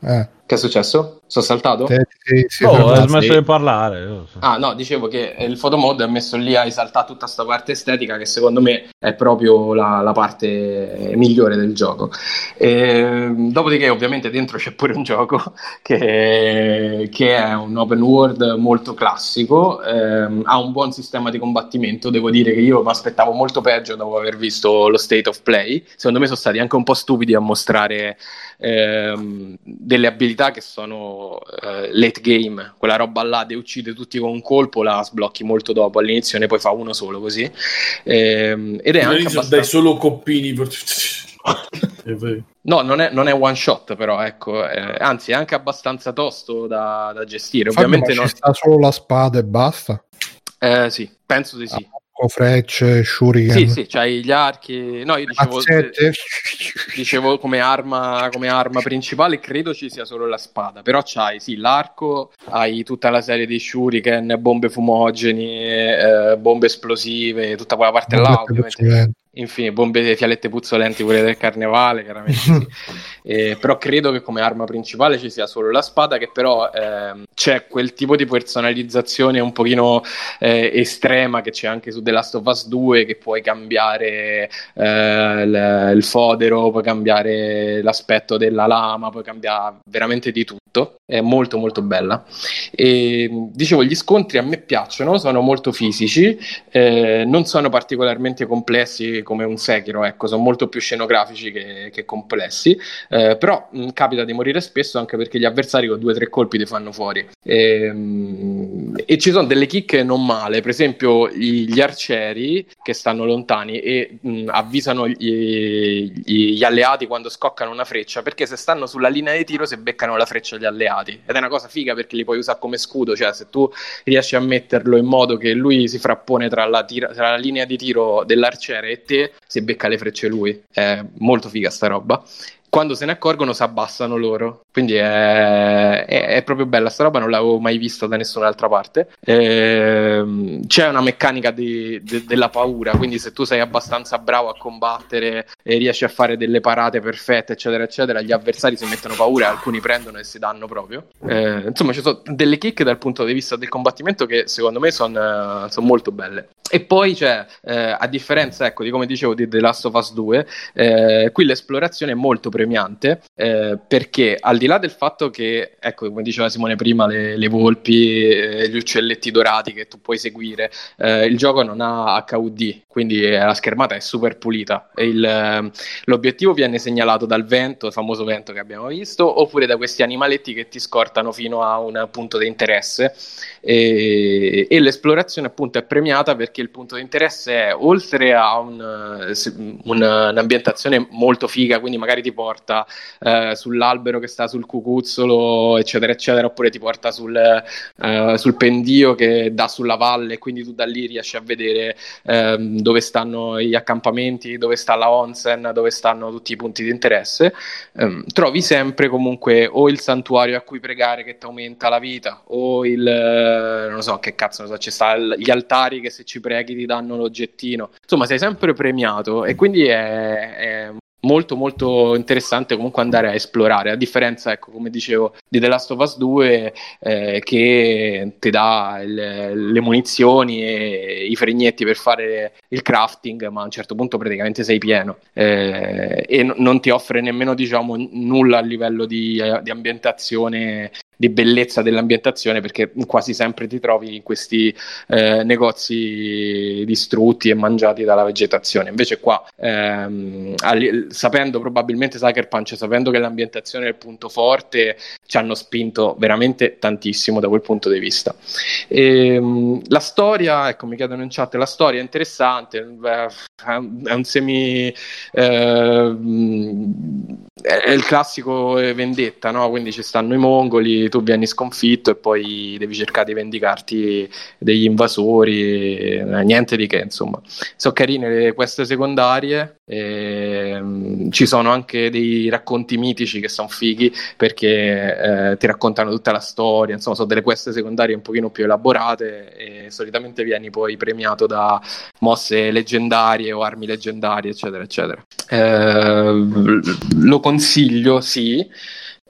eh. Che è successo? Sono saltato? Sì, sì, oh, hai smesso di parlare. Ah, no, dicevo che il photomode ha messo lì a esaltare tutta questa parte estetica che secondo me è proprio la, la parte migliore del gioco. E, dopodiché, ovviamente, dentro c'è pure un gioco <laughs> che, che è un open world molto classico, ehm, ha un buon sistema di combattimento. Devo dire che io mi aspettavo molto peggio dopo aver visto lo state of play. Secondo me sono stati anche un po' stupidi a mostrare ehm, delle abilità che sono eh, late game, quella roba là di uccide tutti con un colpo, la sblocchi molto dopo, all'inizio ne poi fa uno solo così. Eh, ed è anche abbastanza... dai solo coppini per... <laughs> No, non è, non è, one shot, però, ecco, eh, anzi, è anche abbastanza tosto da, da gestire. Ovviamente non... sta solo la spada e basta. Eh, sì, penso di sì. Ah, frecce, shuriken. Sì, sì, c'hai gli archi. No, io dicevo, dicevo come, arma, come arma principale, credo ci sia solo la spada, però c'hai sì, l'arco, hai tutta la serie di shuriken, bombe fumogeni, eh, bombe esplosive, tutta quella parte bombe là, ovviamente infine bombe fialette puzzolenti pure del carnevale chiaramente sì. <laughs> eh, però credo che come arma principale ci sia solo la spada che però eh, c'è quel tipo di personalizzazione un pochino eh, estrema che c'è anche su The Last of Us 2 che puoi cambiare eh, l- il fodero puoi cambiare l'aspetto della lama puoi cambiare veramente di tutto è molto molto bella e dicevo gli scontri a me piacciono sono molto fisici eh, non sono particolarmente complessi come un Sekiro, ecco, sono molto più scenografici che, che complessi, eh, però mh, capita di morire spesso anche perché gli avversari con due o tre colpi ti fanno fuori. E, mh, e ci sono delle chicche non male, per esempio gli, gli arcieri che stanno lontani e mh, avvisano gli, gli, alleati quando scoccano una freccia, perché se stanno sulla linea di tiro si beccano la freccia agli alleati. Ed è una cosa figa perché li puoi usare come scudo, cioè se tu riesci a metterlo in modo che lui si frappone tra la, tira, tra la linea di tiro dell'arciere e te si becca le frecce lui. È molto figa sta roba quando se ne accorgono si abbassano loro. Quindi è, è, è, proprio bella sta roba, non l'avevo mai vista da nessun'altra parte. E, c'è una meccanica di, de, della paura, quindi se tu sei abbastanza bravo a combattere e riesci a fare delle parate perfette, eccetera, eccetera, gli avversari si mettono paura alcuni prendono e si danno proprio. E, insomma, ci sono delle kick dal punto di vista del combattimento che secondo me sono son molto belle. E poi c'è, eh, a differenza, ecco, di come dicevo di The Last of Us 2, eh, qui l'esplorazione è molto premiante eh, perché al di là del fatto che, ecco, come diceva Simone prima, le, le volpi, eh, gli uccelletti dorati che tu puoi seguire, eh, il gioco non ha HUD, quindi la schermata è super pulita. Il, ehm, l'obiettivo viene segnalato dal vento, il famoso vento che abbiamo visto, oppure da questi animaletti che ti scortano fino a un punto di interesse. E, e l'esplorazione appunto è premiata perché il punto di interesse è oltre a un, un, un'ambientazione molto figa, quindi magari ti porta eh, sull'albero che sta sul cucuzzolo, eccetera, eccetera, oppure ti porta sul, eh, sul pendio che dà sulla valle, quindi tu da lì riesci a vedere eh, dove stanno gli accampamenti, dove sta la onsen, dove stanno tutti i punti di interesse. Ehm, trovi sempre comunque o il santuario a cui pregare che ti aumenta la vita, o il eh, non so che cazzo, non so, ci stanno gli altari che se ci preghi ti danno l'oggettino. Insomma, sei sempre premiato e quindi è, è molto molto interessante comunque andare a esplorare a differenza ecco come dicevo di The Last of Us 2 eh, che ti dà il, le munizioni e i fregnetti per fare il crafting ma a un certo punto praticamente sei pieno. Eh, e n- non ti offre nemmeno diciamo nulla a livello di, di ambientazione di bellezza dell'ambientazione perché quasi sempre ti trovi in questi eh, negozi distrutti e mangiati dalla vegetazione. Invece qua, ehm, sapendo probabilmente Sucker Punch, sapendo che l'ambientazione è il punto forte, ci hanno spinto veramente tantissimo da quel punto di vista. E, ehm, la storia, ecco, mi chiedono in chat, la storia è interessante, è un semi... Eh, è il classico vendetta, no? Quindi ci stanno i mongoli, tu vieni sconfitto e poi devi cercare di vendicarti degli invasori, eh, niente di che, insomma. Sono carine le queste secondarie, ehm, ci sono anche dei racconti mitici che sono fighi perché eh, ti raccontano tutta la storia, insomma, sono delle queste secondarie un pochino più elaborate e solitamente vieni poi premiato da mosse leggendarie o armi leggendarie, eccetera, eccetera. Eh, lo consiglio, sì.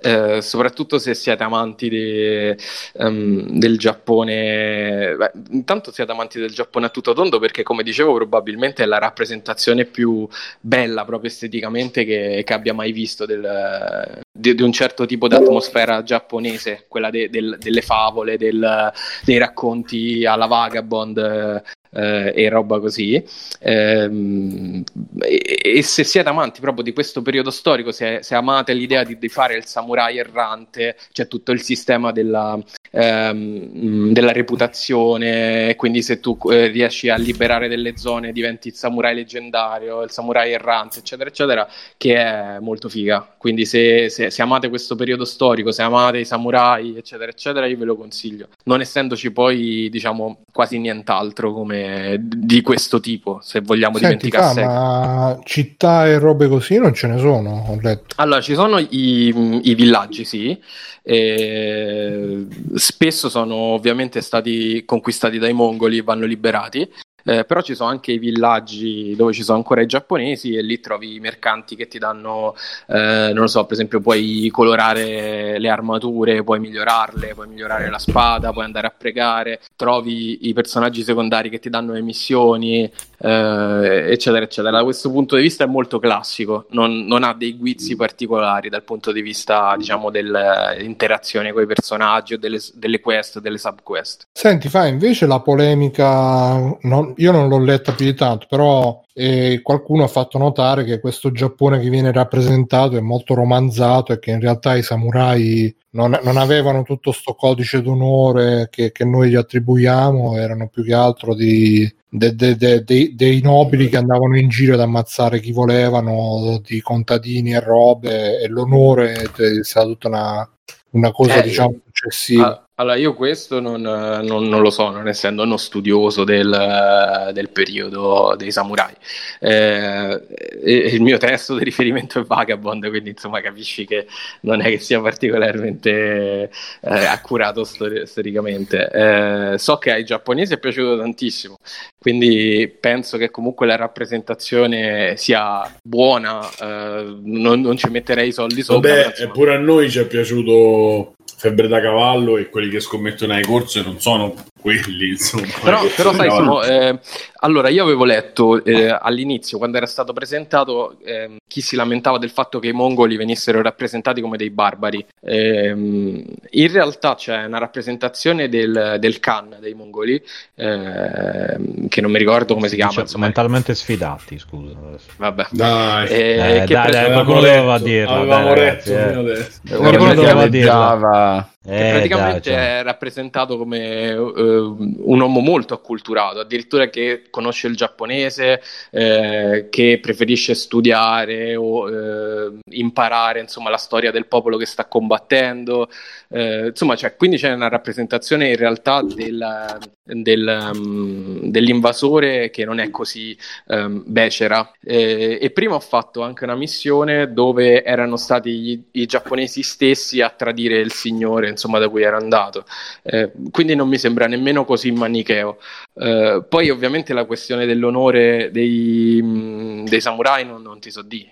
Eh, soprattutto se siete amanti de, um, del Giappone, Beh, intanto siete amanti del Giappone a tutto tondo perché come dicevo probabilmente è la rappresentazione più bella proprio esteticamente che, che abbia mai visto del, di, di, un certo tipo di atmosfera giapponese, quella de, del, delle favole, del, dei racconti alla Vagabond eh, e roba così. Ehm, e, e, se siete amanti proprio di questo periodo storico, se, se amate l'idea di, di, fare il samurai errante, cioè tutto il sistema della, ehm, della reputazione, quindi se tu eh, riesci a liberare delle zone diventi il samurai leggendario, il samurai errante, eccetera, eccetera, che è molto figa. Quindi se, se, se amate questo periodo storico, se amate i samurai, eccetera, eccetera, io ve lo consiglio. Non essendoci poi, diciamo, quasi nient'altro come di questo tipo, se vogliamo Senti, dimenticarsi. Ma città e robe così non ce ne sono, ho letto. Allora, ci sono i, i villaggi, sì. E spesso sono ovviamente stati conquistati dai mongoli e vanno liberati. Eh, però ci sono anche i villaggi dove ci sono ancora i giapponesi e lì trovi i mercanti che ti danno, eh, non lo so, per esempio puoi colorare le armature, puoi migliorarle, puoi migliorare la spada, puoi andare a pregare, trovi i personaggi secondari che ti danno le missioni, eh, eccetera, eccetera. Da questo punto di vista è molto classico, non, non ha dei guizzi particolari dal punto di vista, diciamo, dell'interazione con i personaggi o delle, delle quest, delle subquest. Senti, fa invece la polemica, non, io non l'ho letta più di tanto, però e qualcuno ha fatto notare che questo Giappone che viene rappresentato è molto romanzato e che in realtà i samurai non, non avevano tutto sto codice d'onore che, che, noi gli attribuiamo, erano più che altro di, de, de, de, dei nobili che andavano in giro ad ammazzare chi volevano, di contadini e robe, e l'onore è stata tutta una, una cosa eh, diciamo successiva. Allora, io questo non, non, non, lo so, non essendo uno studioso del, del periodo dei samurai. Eh, il mio testo di riferimento è Vagabond, quindi insomma capisci che non è che sia particolarmente eh, accurato stor- storicamente. Eh, so che ai giapponesi è piaciuto tantissimo, quindi penso che comunque la rappresentazione sia buona, eh, non, non, ci metterei i soldi sopra. Vabbè, eppure a noi ci è piaciuto Febbre da cavallo e quelli che scommettono ai corse non sono quelli, insomma. Però, però sai, Simo, eh, allora io avevo letto eh, all'inizio, quando era stato presentato, eh, chi si lamentava del fatto che i mongoli venissero rappresentati come dei barbari. Ehm, in realtà c'è una rappresentazione del, del Khan dei mongoli, ehm, che non mi ricordo come si chiama. Cioè, insomma. Mentalmente sfidati, scusa. Vabbè. Dai, eh, eh, dai, dai qualcuno doveva dirlo. Avevamo letto, eh. Qualcuno doveva dirlo. Eh, praticamente dai, cioè. è rappresentato come uh, un uomo molto acculturato, addirittura che conosce il giapponese, eh, che preferisce studiare o eh, imparare insomma, la storia del popolo che sta combattendo. Eh, insomma, cioè, quindi c'è una rappresentazione in realtà del, del, um, dell'invasore che non è così um, becera. Eh, e prima ho fatto anche una missione dove erano stati gli, i giapponesi stessi a tradire il signore insomma, da cui era andato. Eh, quindi non mi sembra nemmeno così manicheo. Eh, poi ovviamente la questione dell'onore dei, mh, dei samurai non, non, ti so di.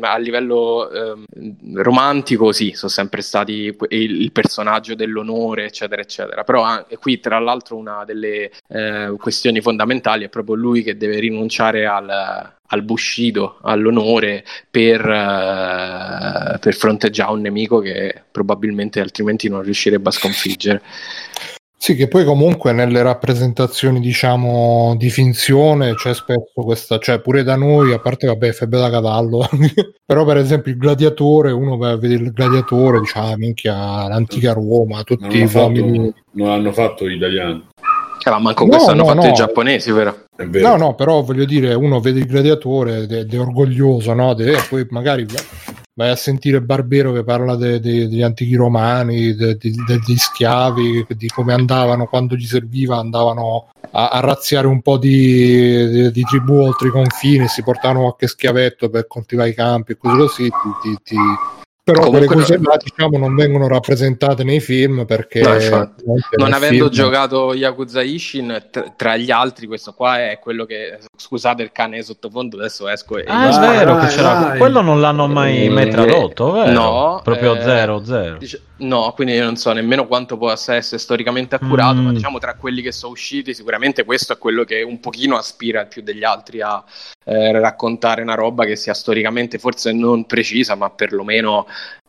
A livello eh, romantico sì, sono sempre stati il, il, personaggio dell'onore, eccetera, eccetera. Però anche qui, tra l'altro, una delle eh, questioni fondamentali è proprio lui che deve rinunciare al, al bushido, all'onore per, uh, per fronteggiare un nemico che probabilmente altrimenti non riuscirebbe a sconfiggere. Sì, che poi comunque nelle rappresentazioni, diciamo, di finzione c'è spesso questa, cioè pure da noi, a parte vabbè, febbre da cavallo, <laughs> però per esempio il gladiatore, uno va a vedere il gladiatore, dice, ah, minchia, l'antica Roma, tutti i uomini... Non l'hanno fatto gli italiani. Eh, ma manco no, questo hanno no, fatto no. i giapponesi, vero? No, no, però voglio dire, uno vede il gladiatore ed è, ed è orgoglioso, no? Deve, poi magari vai a sentire Barbero che parla de, de, degli antichi romani, de, degli schiavi, di come andavano quando gli serviva, andavano a, a razziare un po' di, di, tribù oltre i confini, si portavano qualche schiavetto per coltivare i campi e così così, ti, ti, ti però Comunque quelle cose là diciamo non vengono rappresentate nei film perché no, non avendo film... giocato Yakuza Ishin tra, tra, gli altri questo qua è quello che scusate il cane sottofondo adesso esco e... ah è vero vai, che c'era vai. quello non l'hanno mai, mai tradotto vero? no proprio eh, zero zero dice, no quindi non so nemmeno quanto possa essere storicamente accurato mm. ma diciamo tra quelli che sono usciti sicuramente questo è quello che un pochino aspira più degli altri a eh, raccontare una roba che sia storicamente forse non precisa ma perlomeno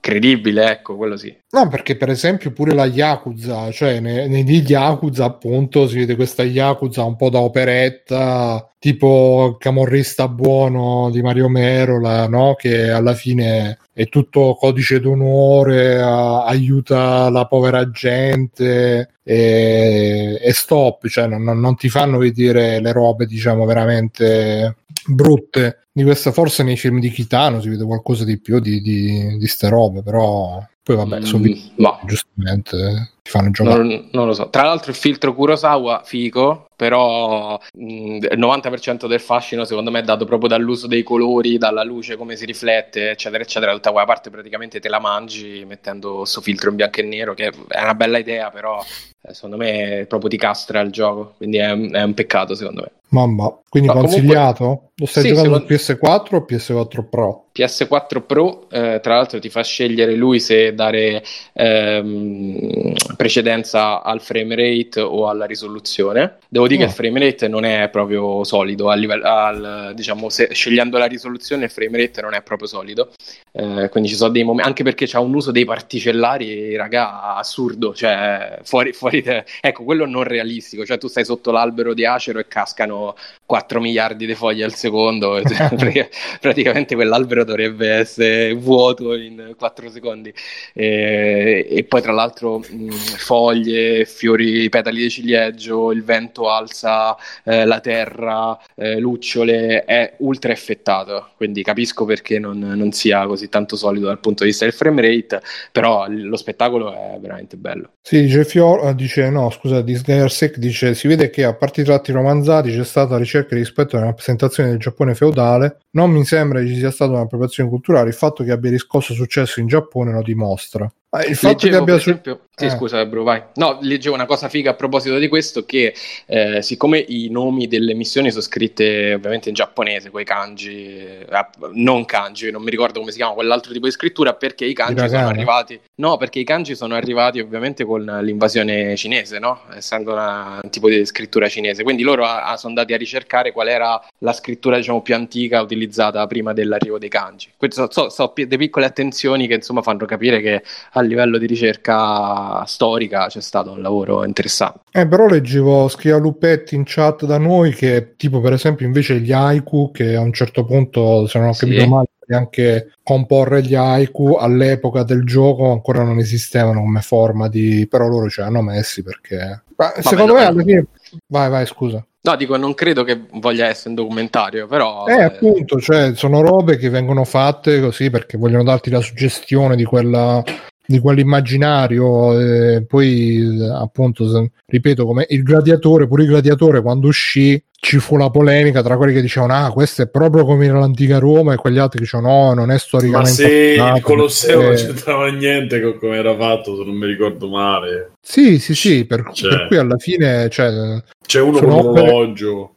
credibile, ecco, quello sì. No, perché per esempio pure la Yakuza, cioè nei, Yakuza appunto si vede questa Yakuza un po' da operetta, tipo camorrista buono di Mario Merola, no? Che alla fine è tutto codice d'onore, a, aiuta la povera gente e, e stop, cioè non, non ti fanno vedere le robe diciamo veramente brutte di questa forse nei film di Kitano si vede qualcosa di più di, di, di ste robe però poi vabbè mm, sono no. giustamente ti fanno giocare non, non, lo so tra l'altro il filtro Kurosawa figo però mh, il 90% del fascino secondo me è dato proprio dall'uso dei colori, dalla luce, come si riflette, eccetera, eccetera. Tutta quella parte praticamente te la mangi mettendo questo filtro in bianco e nero, che è una bella idea, però eh, secondo me proprio ti castra il gioco, quindi è, è un peccato secondo me. Mamma, quindi Ma consigliato? Comunque... Lo stai sì, giocando secondo... PS4 o PS4 Pro? PS4 Pro, eh, tra l'altro ti fa scegliere lui se dare ehm, precedenza al frame rate o alla risoluzione. Devo dire no. che il frame rate non è proprio solido, a livello, al, diciamo, se, scegliendo la risoluzione il frame rate non è proprio solido, eh, quindi ci sono dei momenti, anche perché c'ha un uso dei particellari, raga, assurdo, cioè fuori, fuori te, ecco, quello non realistico, cioè tu stai sotto l'albero di acero e cascano 4 miliardi di foglie al secondo, <laughs> cioè, praticamente quell'albero dovrebbe essere vuoto in 4 secondi, e, e poi tra l'altro mh, foglie, fiori, petali di ciliegio, il vento alza eh, la terra, eh, lucciole, è ultra effettato, quindi capisco perché non, non, sia così tanto solido dal punto di vista del frame rate, però lo spettacolo è veramente bello. Sì, dice Fior, eh, dice no, scusa, Disgayersec dice si vede che a parte i tratti romanzati c'è stata ricerca rispetto alla rappresentazione del Giappone feudale, non mi sembra che ci sia stata un'appropriazione culturale, il fatto che abbia riscosso successo in Giappone lo dimostra. Il fatto leggevo, che abbia esempio... Sì, eh. scusa, bro, vai. No, leggevo una cosa figa a proposito di questo, che eh, siccome i nomi delle missioni sono scritte ovviamente in giapponese, quei kanji, eh, non kanji, non mi ricordo come si chiama quell'altro tipo di scrittura, perché i kanji Hiragana. sono arrivati... No, perché i kanji sono arrivati ovviamente con l'invasione cinese, no? Essendo una, un tipo di scrittura cinese. Quindi loro a, a, sono andati a ricercare qual era la scrittura, diciamo, più antica utilizzata prima dell'arrivo dei kanji. Queste sono so, so, delle piccole attenzioni che, insomma, fanno capire che a livello di ricerca storica c'è stato un lavoro interessante. Eh, però leggevo, scriveva Lupetti in chat da noi che tipo per esempio invece gli haiku che a un certo punto, se non ho capito sì. male, anche comporre gli haiku. All'epoca del gioco ancora non esistevano come forma di... però loro ce l'hanno messi perché... Ma secondo me alla fine... Vai, vai, scusa. No, dico, non credo che voglia essere un documentario, però... Eh, eh, appunto, cioè, sono robe che vengono fatte così perché vogliono darti la suggestione di quella di quell'immaginario eh, poi appunto ripeto come il gladiatore pure il gladiatore quando uscì ci fu la polemica tra quelli che dicevano ah questo è proprio come era l'antica Roma e quegli altri che dicevano no non è storicamente ma se il Colosseo non c'entrava niente con come era fatto se non mi ricordo male. Sì sì sì per, cioè. per cui alla fine cioè, c'è uno con l'orologio.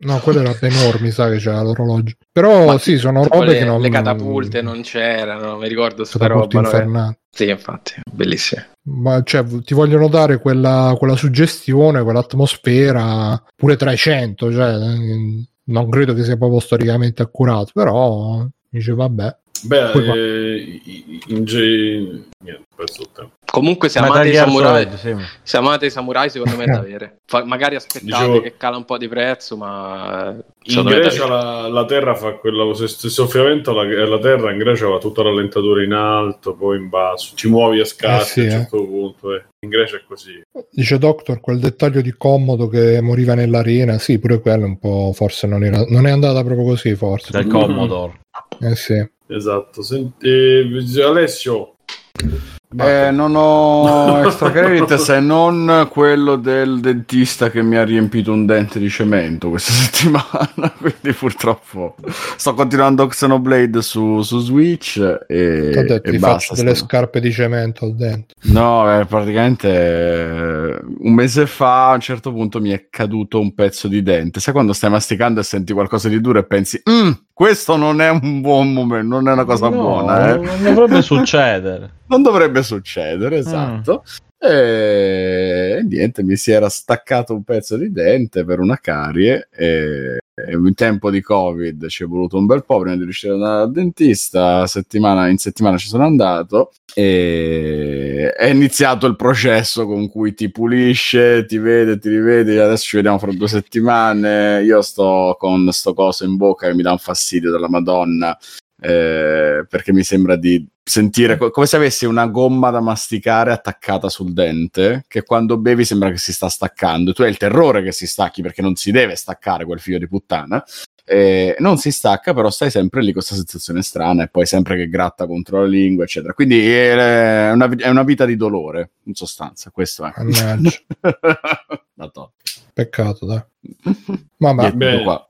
No quello era Ben mi sa che c'era l'orologio. Però ma sì sono robe le, che non le catapulte non c'erano mi ricordo sta roba infernate. Sì infatti bellissime ma cioè, ti vogliono dare quella, quella suggestione, quell'atmosfera pure 300, cioè, non credo che sia proprio storicamente accurato, però dice vabbè. Beh, eh, in G... Niente, perso il tempo. Comunque se amate, i samurai, sì. se amate i samurai, secondo me è da <laughs> avere. Fa, magari aspettate Dicevo, che cala un po' di prezzo, ma... In Grecia la, la, terra fa quella... Se, se soffia vento la, la, terra in Grecia va tutta rallentatore in alto, poi in basso. Ci muovi a scatti eh sì, a un certo eh. punto. Eh. In Grecia è così. Dice Doctor, quel dettaglio di comodo che moriva nell'arena, sì, pure quello un po' forse non, era, non è andata proprio così, forse. Del Commodore. Eh sì. Esatto. Senti, eh, Alessio, eh, non ho <laughs> extra credit se non quello del dentista che mi ha riempito un dente di cemento questa <laughs> settimana. Quindi purtroppo sto continuando Xenoblade su, su Switch e, T'ho detto, e ti basta. faccio delle scarpe di cemento al dente. No, eh, praticamente eh, un mese fa a un certo punto mi è caduto un pezzo di dente. Sai quando stai masticando e senti qualcosa di duro e pensi, mm, questo non è un buon momento, non è una cosa No, buona. Eh? Non dovrebbe succedere. <laughs> non dovrebbe succedere, esatto. E niente, mi si era staccato un pezzo di dente per una carie e in tempo di Covid ci è voluto un bel po' prima di riuscire ad andare al dentista. Settimana, in settimana ci sono andato e è iniziato il processo con cui ti pulisce, ti vede, ti rivede. Adesso ci vediamo fra due settimane. Io sto con sto coso in bocca che mi dà un fastidio della Madonna eh, perché mi sembra di sentire co- come se avessi una gomma da masticare attaccata sul dente che quando bevi sembra che si sta staccando tu hai il terrore che si stacchi perché non si deve staccare quel figlio di puttana eh, non si stacca però stai sempre lì con questa sensazione strana e poi sempre che gratta contro la lingua eccetera quindi è una, è una vita di dolore in sostanza questo è Mannaggia. <laughs> Madonna. Peccato, dai. Vabbè, qua.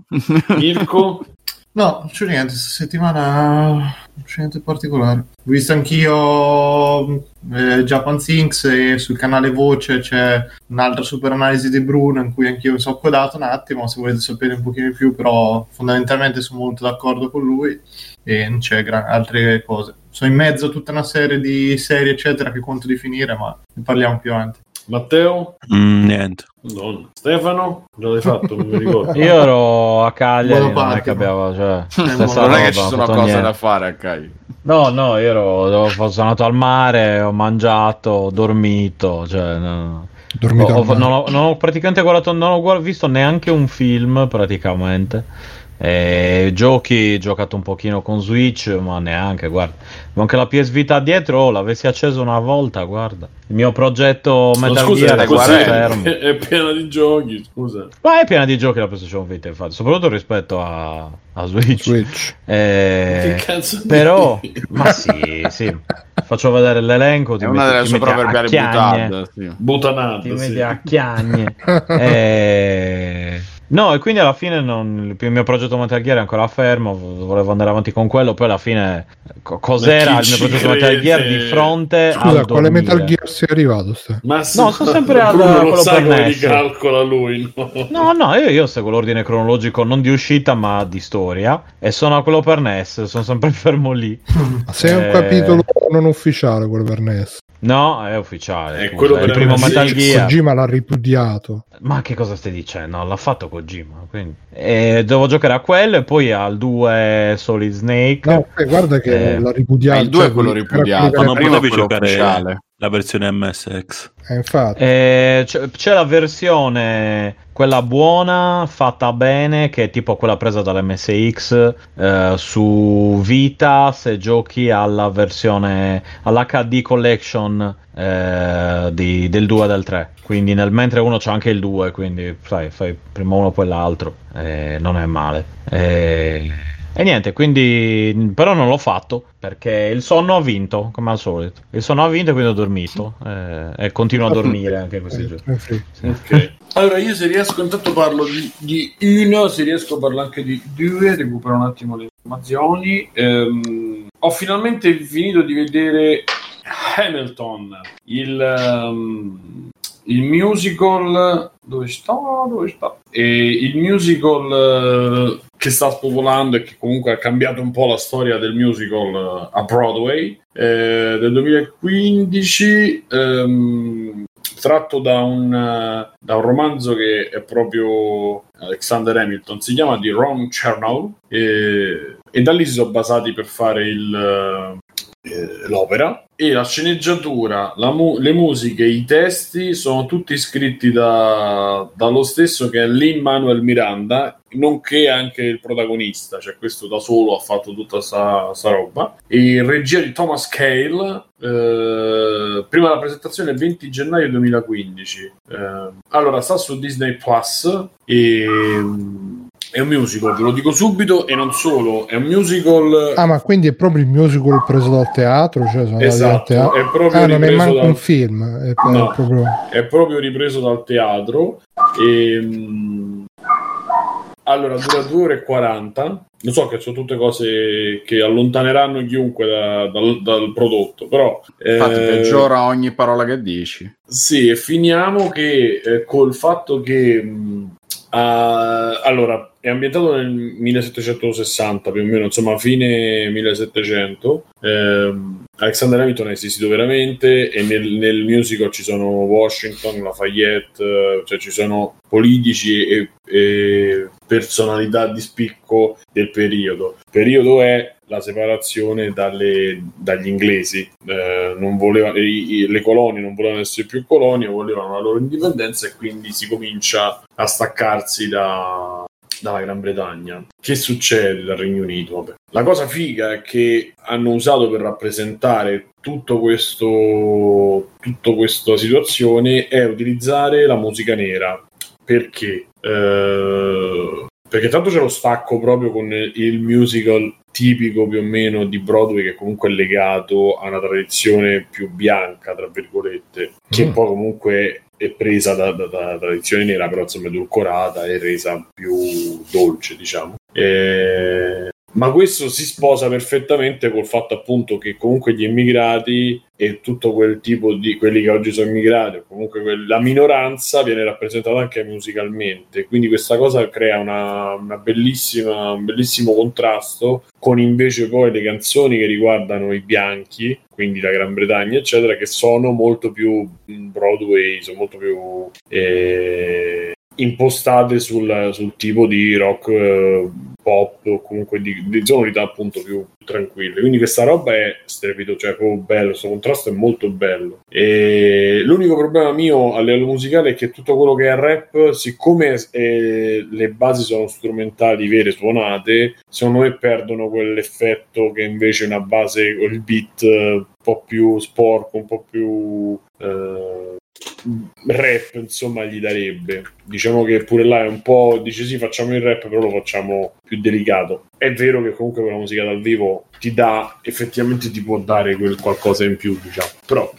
Mirko, <laughs> No, non c'è niente, questa settimana non c'è niente particolare. Ho visto anch'io eh, Japan Things e sul canale Voce c'è un'altra super analisi di Bruno in cui anch'io mi sono codato un attimo, se volete sapere un pochino di più, però fondamentalmente sono molto d'accordo con lui e non c'è gra- altre cose. Sono in mezzo a tutta una serie di serie eccetera che conto di finire, ma ne parliamo più avanti. Matteo, Mm, niente. Madonna. Stefano, cosa hai fatto? Non mi ricordo. <laughs> Io ero a Cagliari, non è che abbiamo... Cioè, stessa non è che ci ho sono cose niente. da fare a Kai No, no, io ero, sono andato al mare, ho mangiato, ho dormito, cioè... no. dormito Ho- mare. non, ho, non ho praticamente guardato, non ho guard- visto neanche un film praticamente. E giochi, giocato un pochino con Switch, ma neanche, guarda. Anche la PS Vita dietro, oh, l'avessi acceso una volta, guarda. Il mio progetto Metal scusa, Gear guarda, è, è <laughs> piena di giochi, scusa. Ma è piena di giochi la PlayStation Vita, infatti, soprattutto rispetto a, a Switch. Switch. Eh, Che cazzo però, dici? ma sì, sì. Faccio vedere l'elenco. ti è una metti- delle sue proverbiali chiagne. buttate sì. Butanata, Ti sì. metti a chiagne. <laughs> Eh, No, e quindi alla fine non- il mio progetto Metal Gear è ancora fermo. Volevo andare avanti con quello. Poi alla fine, co- cos'era il mio progetto Metal Gear crede? di fronte Scusa, al quale. Metal Gear sei arrivato? Ste? Ma sì, No, sono sempre al- Bruno quello per NES. ricalcola lui. No. No, no, io, io seguo l'ordine cronologico non di uscita ma di storia. E sono a quello per NES. Sono sempre <laughs> fermo lì. Sei un Eh. capitolo non ufficiale quello per NES. No, è ufficiale. È quello è il per primo. Metal Gear. Kojima l'ha ripudiato. Ma che cosa stai dicendo? L'ha fatto Kojima. Quindi. E devo giocare a quello e poi al 2 Solid Snake. No, eh, guarda che Eh. l'ha ripudiato. Ma il due è cioè, quello ripudiato, Ma non potevi giocare ufficiale. la versione MSX. Eh, infatti. Eh, c'è, c'è la versione quella buona fatta bene che è tipo quella presa dall'MSX eh, su Vita se giochi alla versione all'HD collection eh, di- del 2 e del 3 quindi nel mentre uno c'è anche il 2 quindi sai fai prima uno poi l'altro eh, non è male Eh, e niente, quindi però non l'ho fatto perché il sonno ha vinto, come al solito. Il sonno ha vinto e quindi ho dormito eh, e continuo a dormire anche questi giorni. Eh, sì. Sì. Allora, io se riesco, intanto parlo di, di uno, se riesco parlo anche di due, recupero un attimo le informazioni. Ehm, ho finalmente finito di vedere Hamilton, il, ehm, il musical... Dove sta? Dove sta? E il musical eh, che sta spopolando e che comunque ha cambiato un po' la storia del musical eh, a Broadway eh, del 2015 ehm, tratto da un, eh, da un romanzo che è proprio Alexander Hamilton, si chiama di Ron Chernow e, e da lì si sono basati per fare il, eh, l'opera e la sceneggiatura, la mu- le musiche, i testi sono tutti scritti da- dallo stesso che è Lin Manuel Miranda, nonché anche il protagonista, cioè questo da solo ha fatto tutta sta, sta roba. E regia di Thomas Cale, eh, prima della presentazione 20 gennaio 2015. Eh, allora, sta su Disney Plus e è un musical, ve lo dico subito, e non solo, è un musical... Ah, ma quindi è proprio il musical preso dal teatro? Cioè sono esatto, teatro. è proprio ah, non è manco dal... un film, è, no, è, proprio... è, proprio... ripreso dal teatro. E, ehm, allora, dura 2 ore e 40. Lo so che sono tutte cose che allontaneranno chiunque da, dal, dal, prodotto, però... Infatti eh, peggiora ogni parola che dici. Sì, e finiamo che eh, col fatto che... Mh, Uh, allora, è ambientato nel 1760 più o meno, insomma, fine 1700. Eh, Alexander Hamilton è esistito veramente e nel, nel, musical ci sono Washington, Lafayette, cioè ci sono politici e, e personalità di spicco del periodo. Il periodo è la separazione dalle, dagli inglesi. Eh, voleva, i, le colonie non volevano essere più colonie, volevano la loro indipendenza e quindi si comincia a staccarsi da, dalla Gran Bretagna. Che succede dal Regno Unito? Vabbè. La cosa figa è che hanno usato per rappresentare tutto questo, tutta questa situazione è utilizzare la musica nera. Perché? Eh, perché tanto c'è lo stacco proprio con il musical tipico più o meno di Broadway che comunque è legato a una tradizione più bianca, tra virgolette, che mm. poi comunque è presa da, da, da, tradizione nera, però insomma edulcorata e resa più dolce, diciamo. E ma questo si sposa perfettamente col fatto appunto che comunque gli immigrati e tutto quel tipo di quelli che oggi sono immigrati o comunque la minoranza viene rappresentata anche musicalmente. Quindi questa cosa crea una, una un bellissimo contrasto con invece poi le canzoni che riguardano i bianchi quindi la Gran Bretagna eccetera che sono molto più Broadway sono molto più eh, impostate sul, sul, tipo di rock eh, pop o comunque di, di sonorità appunto più tranquille. Quindi questa roba è strepito cioè proprio bello questo contrasto è molto bello. E l'unico problema mio a livello musicale è che tutto quello che è rap siccome eh, le basi sono strumentali vere suonate secondo me perdono quell'effetto che invece una base o il beat eh, un po' più sporco un po' più eh, rap insomma gli darebbe. Diciamo che pure là è un po' dice sì facciamo il rap però lo facciamo più delicato. È vero che comunque con la musica dal vivo ti dà effettivamente ti può dare quel qualcosa in più diciamo. Però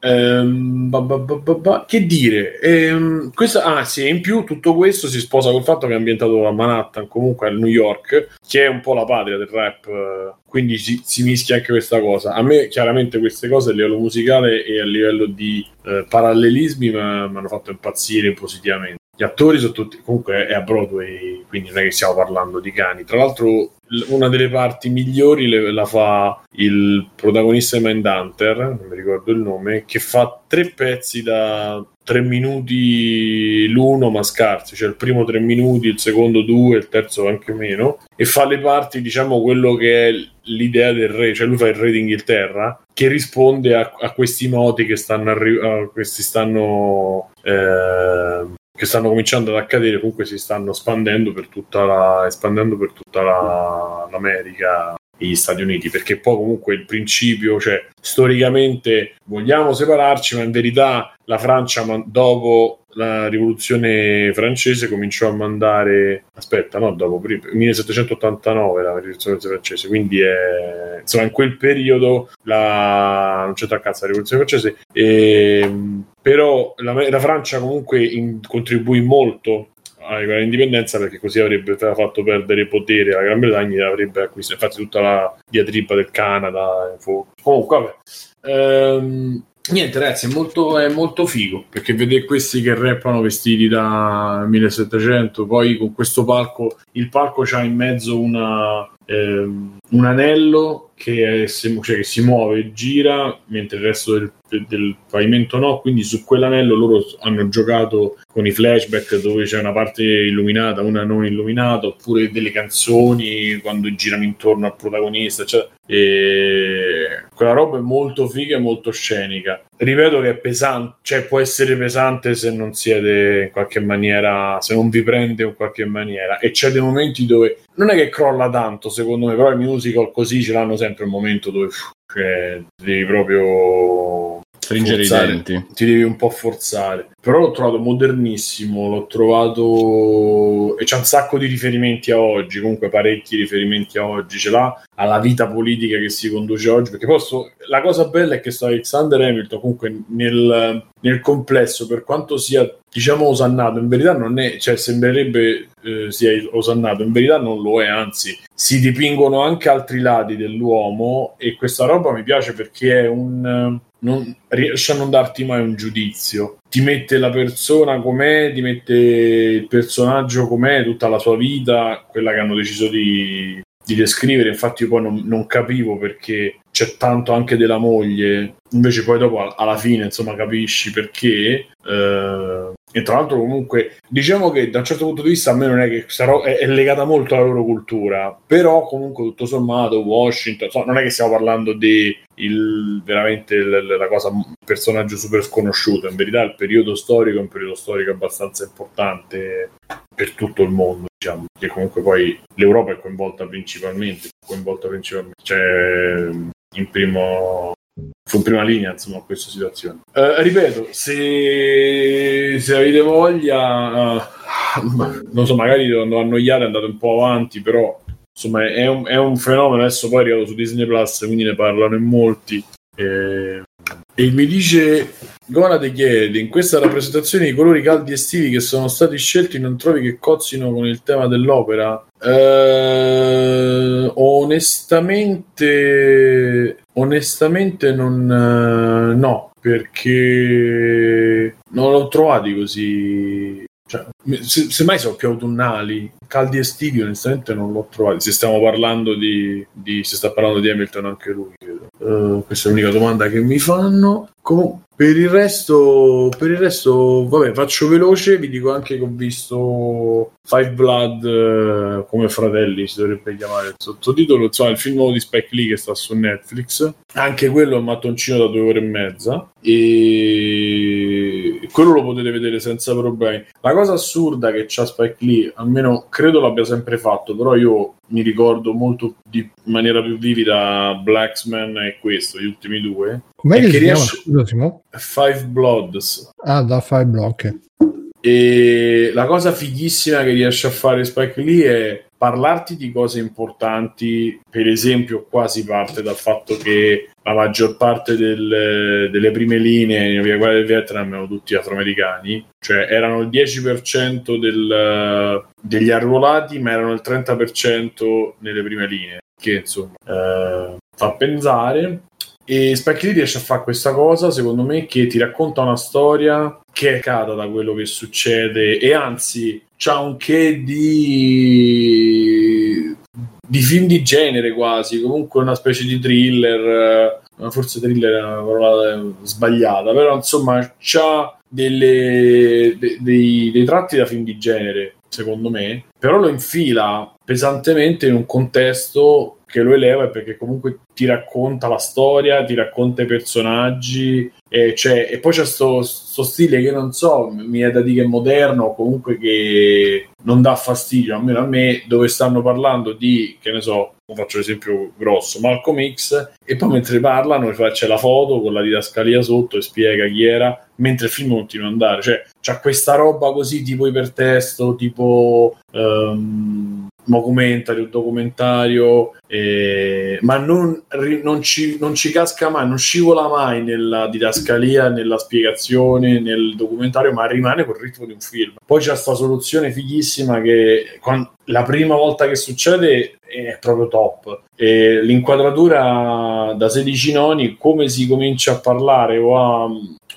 Ehm, ba, ba, ba, che dire? Ehm, questa, ah sì, in più tutto questo si sposa col fatto che è ambientato a Manhattan, comunque a New York, che è un po' la patria del rap, quindi si, si mischia anche questa cosa. A me chiaramente queste cose a livello musicale e a livello di eh, parallelismi mi hanno fatto impazzire positivamente gli attori sono tutti comunque è a Broadway quindi non è che stiamo parlando di cani. Tra l'altro una delle parti migliori le, la fa il protagonista di Mindhunter non mi ricordo il nome che fa tre pezzi da tre minuti l'uno ma scarsi. Cioè il primo tre minuti il secondo due il terzo anche meno. E fa le parti diciamo quello che è l'idea del re cioè lui fa il re d'Inghilterra che risponde a, a questi noti che stanno arrivando questi stanno eh, che stanno cominciando ad accadere, comunque si stanno espandendo per tutta, la, espandendo per tutta la, l'America gli Stati Uniti, perché poi comunque il principio, cioè storicamente vogliamo separarci, ma in verità la Francia dopo la rivoluzione francese cominciò a mandare aspetta no dopo 1789 la rivoluzione francese quindi è insomma in quel periodo la non c'è cazzo la rivoluzione francese e, ehm, però la, la Francia comunque in, contribuì molto all'indipendenza perché così avrebbe fatto perdere potere alla Gran Bretagna e avrebbe acquistato infatti tutta la diatriba del Canada comunque vabbè. Ehm, Niente, ragazzi, è molto, è molto figo perché vedere questi che rappano vestiti da 1700, poi con questo palco, il palco c'ha in mezzo una, ehm, un anello che, è, cioè, che si muove e gira mentre il resto del del pavimento no, quindi su quell'anello loro hanno giocato con i flashback dove c'è una parte illuminata, una non illuminata, oppure delle canzoni quando girano intorno al protagonista, cioè, e quella roba è molto figa e molto scenica. Ripeto che è pesante, cioè può essere pesante se non siete in qualche maniera, se non vi prende in qualche maniera. E c'è dei momenti dove non è che crolla tanto, secondo me, però i musical così ce l'hanno sempre un momento dove cioè, devi proprio stringere forzare, i denti. Ti devi un po' forzare. Però l'ho trovato modernissimo, l'ho trovato e c'è un sacco di riferimenti a oggi, comunque parecchi riferimenti a oggi, ce l'ha alla vita politica che si conduce oggi, perché posso, la cosa bella è che sto Alexander Hamilton comunque nel, nel complesso, per quanto sia diciamo osannato, in verità non è, cioè sembrerebbe eh, sia osannato, in verità non lo è, anzi si dipingono anche altri lati dell'uomo e questa roba mi piace perché è un non riesce a non darti mai un giudizio. Ti mette la persona com'è, ti mette il personaggio com'è, tutta la sua vita, quella che hanno deciso di, di descrivere. Infatti, io poi non, non, capivo perché c'è tanto anche della moglie. Invece, poi dopo alla fine, insomma, capisci perché. Eh, e tra l'altro, comunque, diciamo che da un certo punto di vista a me non è che sarò, è, è legata molto alla loro cultura, però comunque tutto sommato Washington, so, non è che stiamo parlando di il, veramente il, la cosa, un personaggio super sconosciuto, in verità il periodo storico è un periodo storico abbastanza importante per tutto il mondo, diciamo, che comunque poi l'Europa è coinvolta principalmente, coinvolta principalmente, cioè in primo fu in prima linea insomma questa situazione. Eh, ripeto se, se, avete voglia uh, non so magari quando annoiate andate un po' avanti però insomma è un, è un fenomeno. Adesso poi è arrivato su Disney Plus quindi ne parlano in molti. Eh, e mi dice Gonade chiede in questa rappresentazione i colori caldi estivi che sono stati scelti non trovi che cozzino con il tema dell'opera eh, onestamente onestamente non eh, no perché non l'ho trovati così cioè, se, semmai sono più autunnali, caldi estivi, onestamente non l'ho trovato. Se stiamo parlando di, di se sta parlando di Hamilton anche lui. Uh, questa è l'unica domanda che mi fanno. Com- per il resto, per il resto, vabbè, faccio veloce. Vi dico anche che ho visto Five Blood uh, come fratelli, si dovrebbe chiamare il sottotitolo. Insomma, il film di Spike Lee che sta su Netflix. Anche quello è un mattoncino da due ore e mezza. E quello lo potete vedere senza problemi. La cosa assurda che c'ha Spike Lee, almeno credo l'abbia sempre fatto, però io mi ricordo molto di, in maniera più vivida Blacksman e questo, gli ultimi due. Com'è che, che riesce... chiama, Five Bloods. Ah, da Five Blood, E la cosa fighissima che riesce a fare Spike Lee è parlarti di cose importanti, per esempio qua si parte dal fatto che la maggior parte del, delle prime linee in via guerra del Vietnam erano tutti afroamericani, cioè erano il 10% del, degli arruolati, ma erano il 30% nelle prime linee, che insomma eh, fa pensare. E Spike Lee riesce a fare questa cosa, secondo me, che ti racconta una storia che è cata da quello che succede e anzi c'ha un che di di film di genere quasi, comunque una specie di thriller, eh, forse thriller è una parola sbagliata, però insomma c'ha delle, de, dei, dei tratti da film di genere, secondo me, però lo infila pesantemente in un contesto che lo eleva perché comunque ti racconta la storia, ti racconta i personaggi e, cioè, e poi c'è sto, sto, stile che non so, mi è da dire che è moderno comunque che non dà fastidio, almeno a me, dove stanno parlando di, che ne so, faccio l'esempio grosso, Malcolm X e poi mentre parlano c'è la foto con la didascalia sotto e spiega chi era mentre il film continua ad andare, cioè c'ha questa roba così tipo ipertesto, tipo um, documentary o documentario, eh, ma non, non, ci, non, ci, casca mai, non scivola mai nella didascalia, nella spiegazione, nel documentario, ma rimane col ritmo di un film. Poi c'è questa soluzione fighissima che quando, la prima volta che succede è proprio top. E l'inquadratura da 16 noni, come si comincia a parlare o a,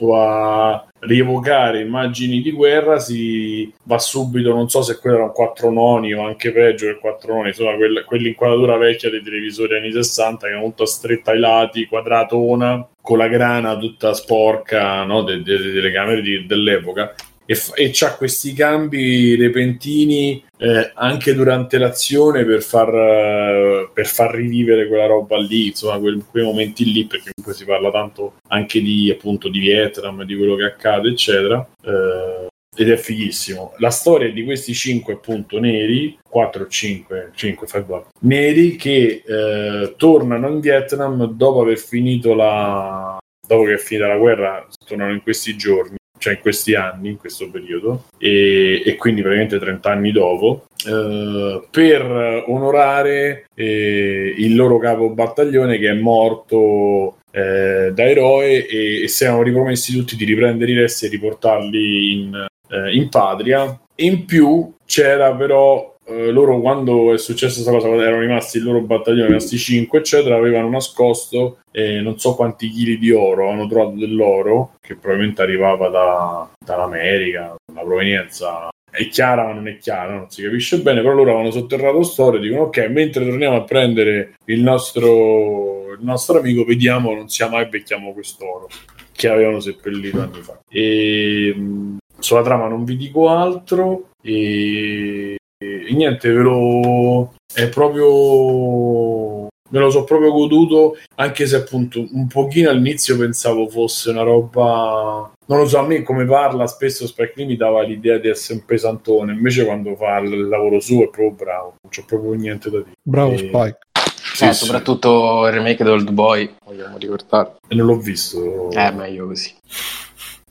o a rievocare immagini di guerra si va subito, non so se quello era un 4 noni o anche peggio del 4 noni, insomma quella, quell'inquadratura vecchia dei televisori anni 60 che è molto stretta ai lati, quadratona, con la grana tutta sporca no, delle de, de, de camere di, dell'epoca e, f- e c'ha questi cambi repentini eh, anche durante l'azione per far, uh, per far rivivere quella roba lì, insomma, quel, quei momenti lì, perché comunque si parla tanto anche di appunto di Vietnam, di quello che accade, eccetera. Eh, ed è fighissimo. La storia di questi cinque appunto neri, 4 o 5, 5 fai neri che eh, tornano in Vietnam dopo aver finito la, dopo che è finita la guerra, tornano in questi giorni cioè in questi anni, in questo periodo, e, e quindi praticamente 30 anni dopo, eh, per onorare eh, il loro capo battaglione che è morto eh, da eroe e, e si erano ripromessi tutti di riprendere i resti e riportarli in, eh, in patria. In più c'era però Uh, loro quando è successa questa cosa erano rimasti il loro battaglione, rimasti 5 eccetera, avevano nascosto eh, non so quanti chili di oro, hanno trovato dell'oro che probabilmente arrivava da, dall'America, la provenienza è chiara ma non è chiara, non si capisce bene, però loro avevano sotterrato storia e dicono ok, mentre torniamo a prendere il nostro, il nostro amico, vediamo non sia mai becchiamo quest'oro che avevano seppellito anni fa. E sulla trama non vi dico altro e e niente, ve lo è proprio me lo so proprio goduto, anche se appunto un pochino all'inizio pensavo fosse una roba. Non lo so, a me come parla spesso Spike Lee mi dava l'idea di essere un pesantone, invece quando fa il lavoro suo è proprio bravo, non c'è proprio niente da dire. Bravo e... Spike. Sì, eh, sì. soprattutto il remake di Old Boy, vogliamo ricordare. E non l'ho visto. Eh, meglio così.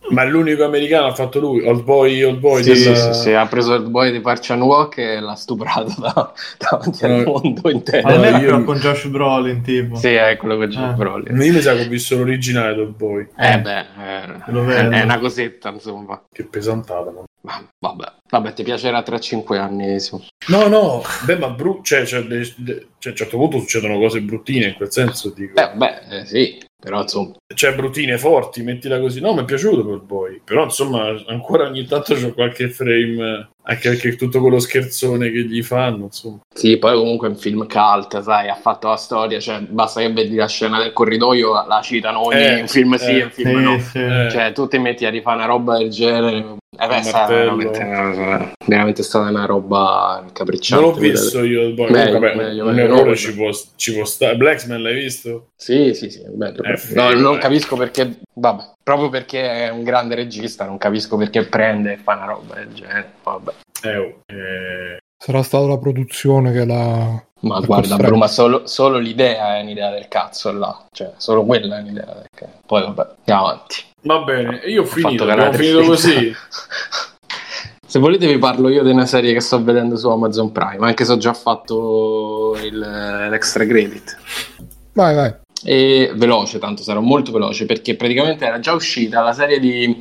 Ma l'unico americano ha fatto lui, Old Boy, Old Boy. Sì, della... sì, sì, sì, ha preso Old Boy di Park Chan Walk e l'ha stuprato da, <laughs> davanti al mondo intero. Allora, io... con Josh Brolin, tipo. Sì, è quello con Josh eh. Brolin. Io mi sa che ho visto l'originale di Old Boy. Eh, eh beh, eh, è una cosetta, insomma. Che pesantata, no? Ma, vabbè. vabbè, ti piacerà tra cinque anni. Sì. No, no, beh, ma bru- cioè, cioè, de- de- cioè, a un certo punto succedono cose bruttine in quel senso. Dico. Beh, beh eh, sì, però insomma. Cioè, bruttine forti, mettila così. No, mi è piaciuto quel boy. Però insomma, ancora ogni tanto c'ho qualche frame. Anche perché tutto quello scherzone che gli fanno, insomma. Sì, poi comunque è un film cult, sai, ha fatto la storia, cioè basta che vedi la scena del corridoio, la citano ogni eh, film sì, eh, un film sì, no. Sì. Cioè, tu ti metti a rifare una roba del genere, eh beh, è veramente, veramente stata una roba capricciosa. Non l'ho visto io, poi, meglio, vabbè, meglio, un meglio, errore ci può, ci può stare. Blacksman l'hai visto? Sì, sì, sì, bello. Eh, no, non capisco perché, vabbè, proprio perché è un grande regista, non capisco perché prende e fa una roba del genere, vabbè. Eh, oh, eh... Sarà stata la produzione che l'ha... Ma guarda, Bru, ma solo, solo, l'idea è un'idea del cazzo là, cioè solo quella è un'idea del cazzo. Poi vabbè, andiamo avanti. Va bene, io ho finito, ho finito così. <laughs> Se volete vi parlo io di una serie che sto vedendo su Amazon Prime, anche se ho già fatto il, l'extra credit. Vai, vai. E veloce, tanto sarò molto veloce, perché praticamente era già uscita la serie di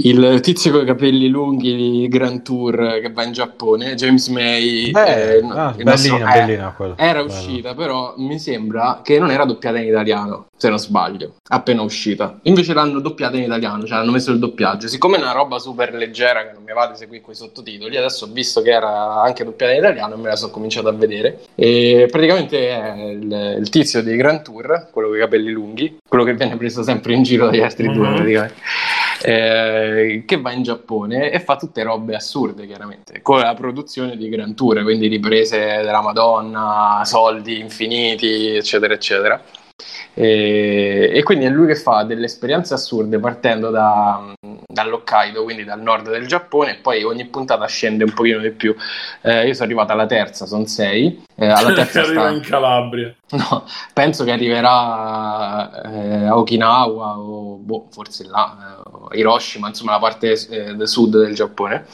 il tizio con i capelli lunghi di Grand Tour che va in Giappone, James May, eh, eh, ah, bellina, nostro, bellina eh, era uscita, però mi sembra che non era doppiata in italiano, se non sbaglio, appena uscita. Invece l'hanno doppiata in italiano, cioè hanno messo il doppiaggio. Siccome è una roba super leggera che non mi va di seguire quei sottotitoli, adesso ho visto che era anche doppiata in italiano e me la sono cominciato a vedere. E praticamente è il, il tizio di Grand Tour, quello con i capelli lunghi, quello che viene preso sempre in giro dagli altri mm-hmm. due praticamente eh, che va in Giappone e fa tutte robe assurde, chiaramente, con la produzione di Gran Tour, quindi riprese della Madonna, soldi infiniti, eccetera, eccetera. E, e, quindi è lui che fa delle esperienze assurde partendo da, dall'Hokkaido, quindi dal nord del Giappone, e poi ogni puntata scende un pochino di più. Eh, io sono arrivato alla terza, sono sei. Eh, alla terza arriva sta... in Calabria. No, penso che arriverà eh, a Okinawa o boh, forse là, eh, Hiroshima, insomma la parte eh, del sud del Giappone.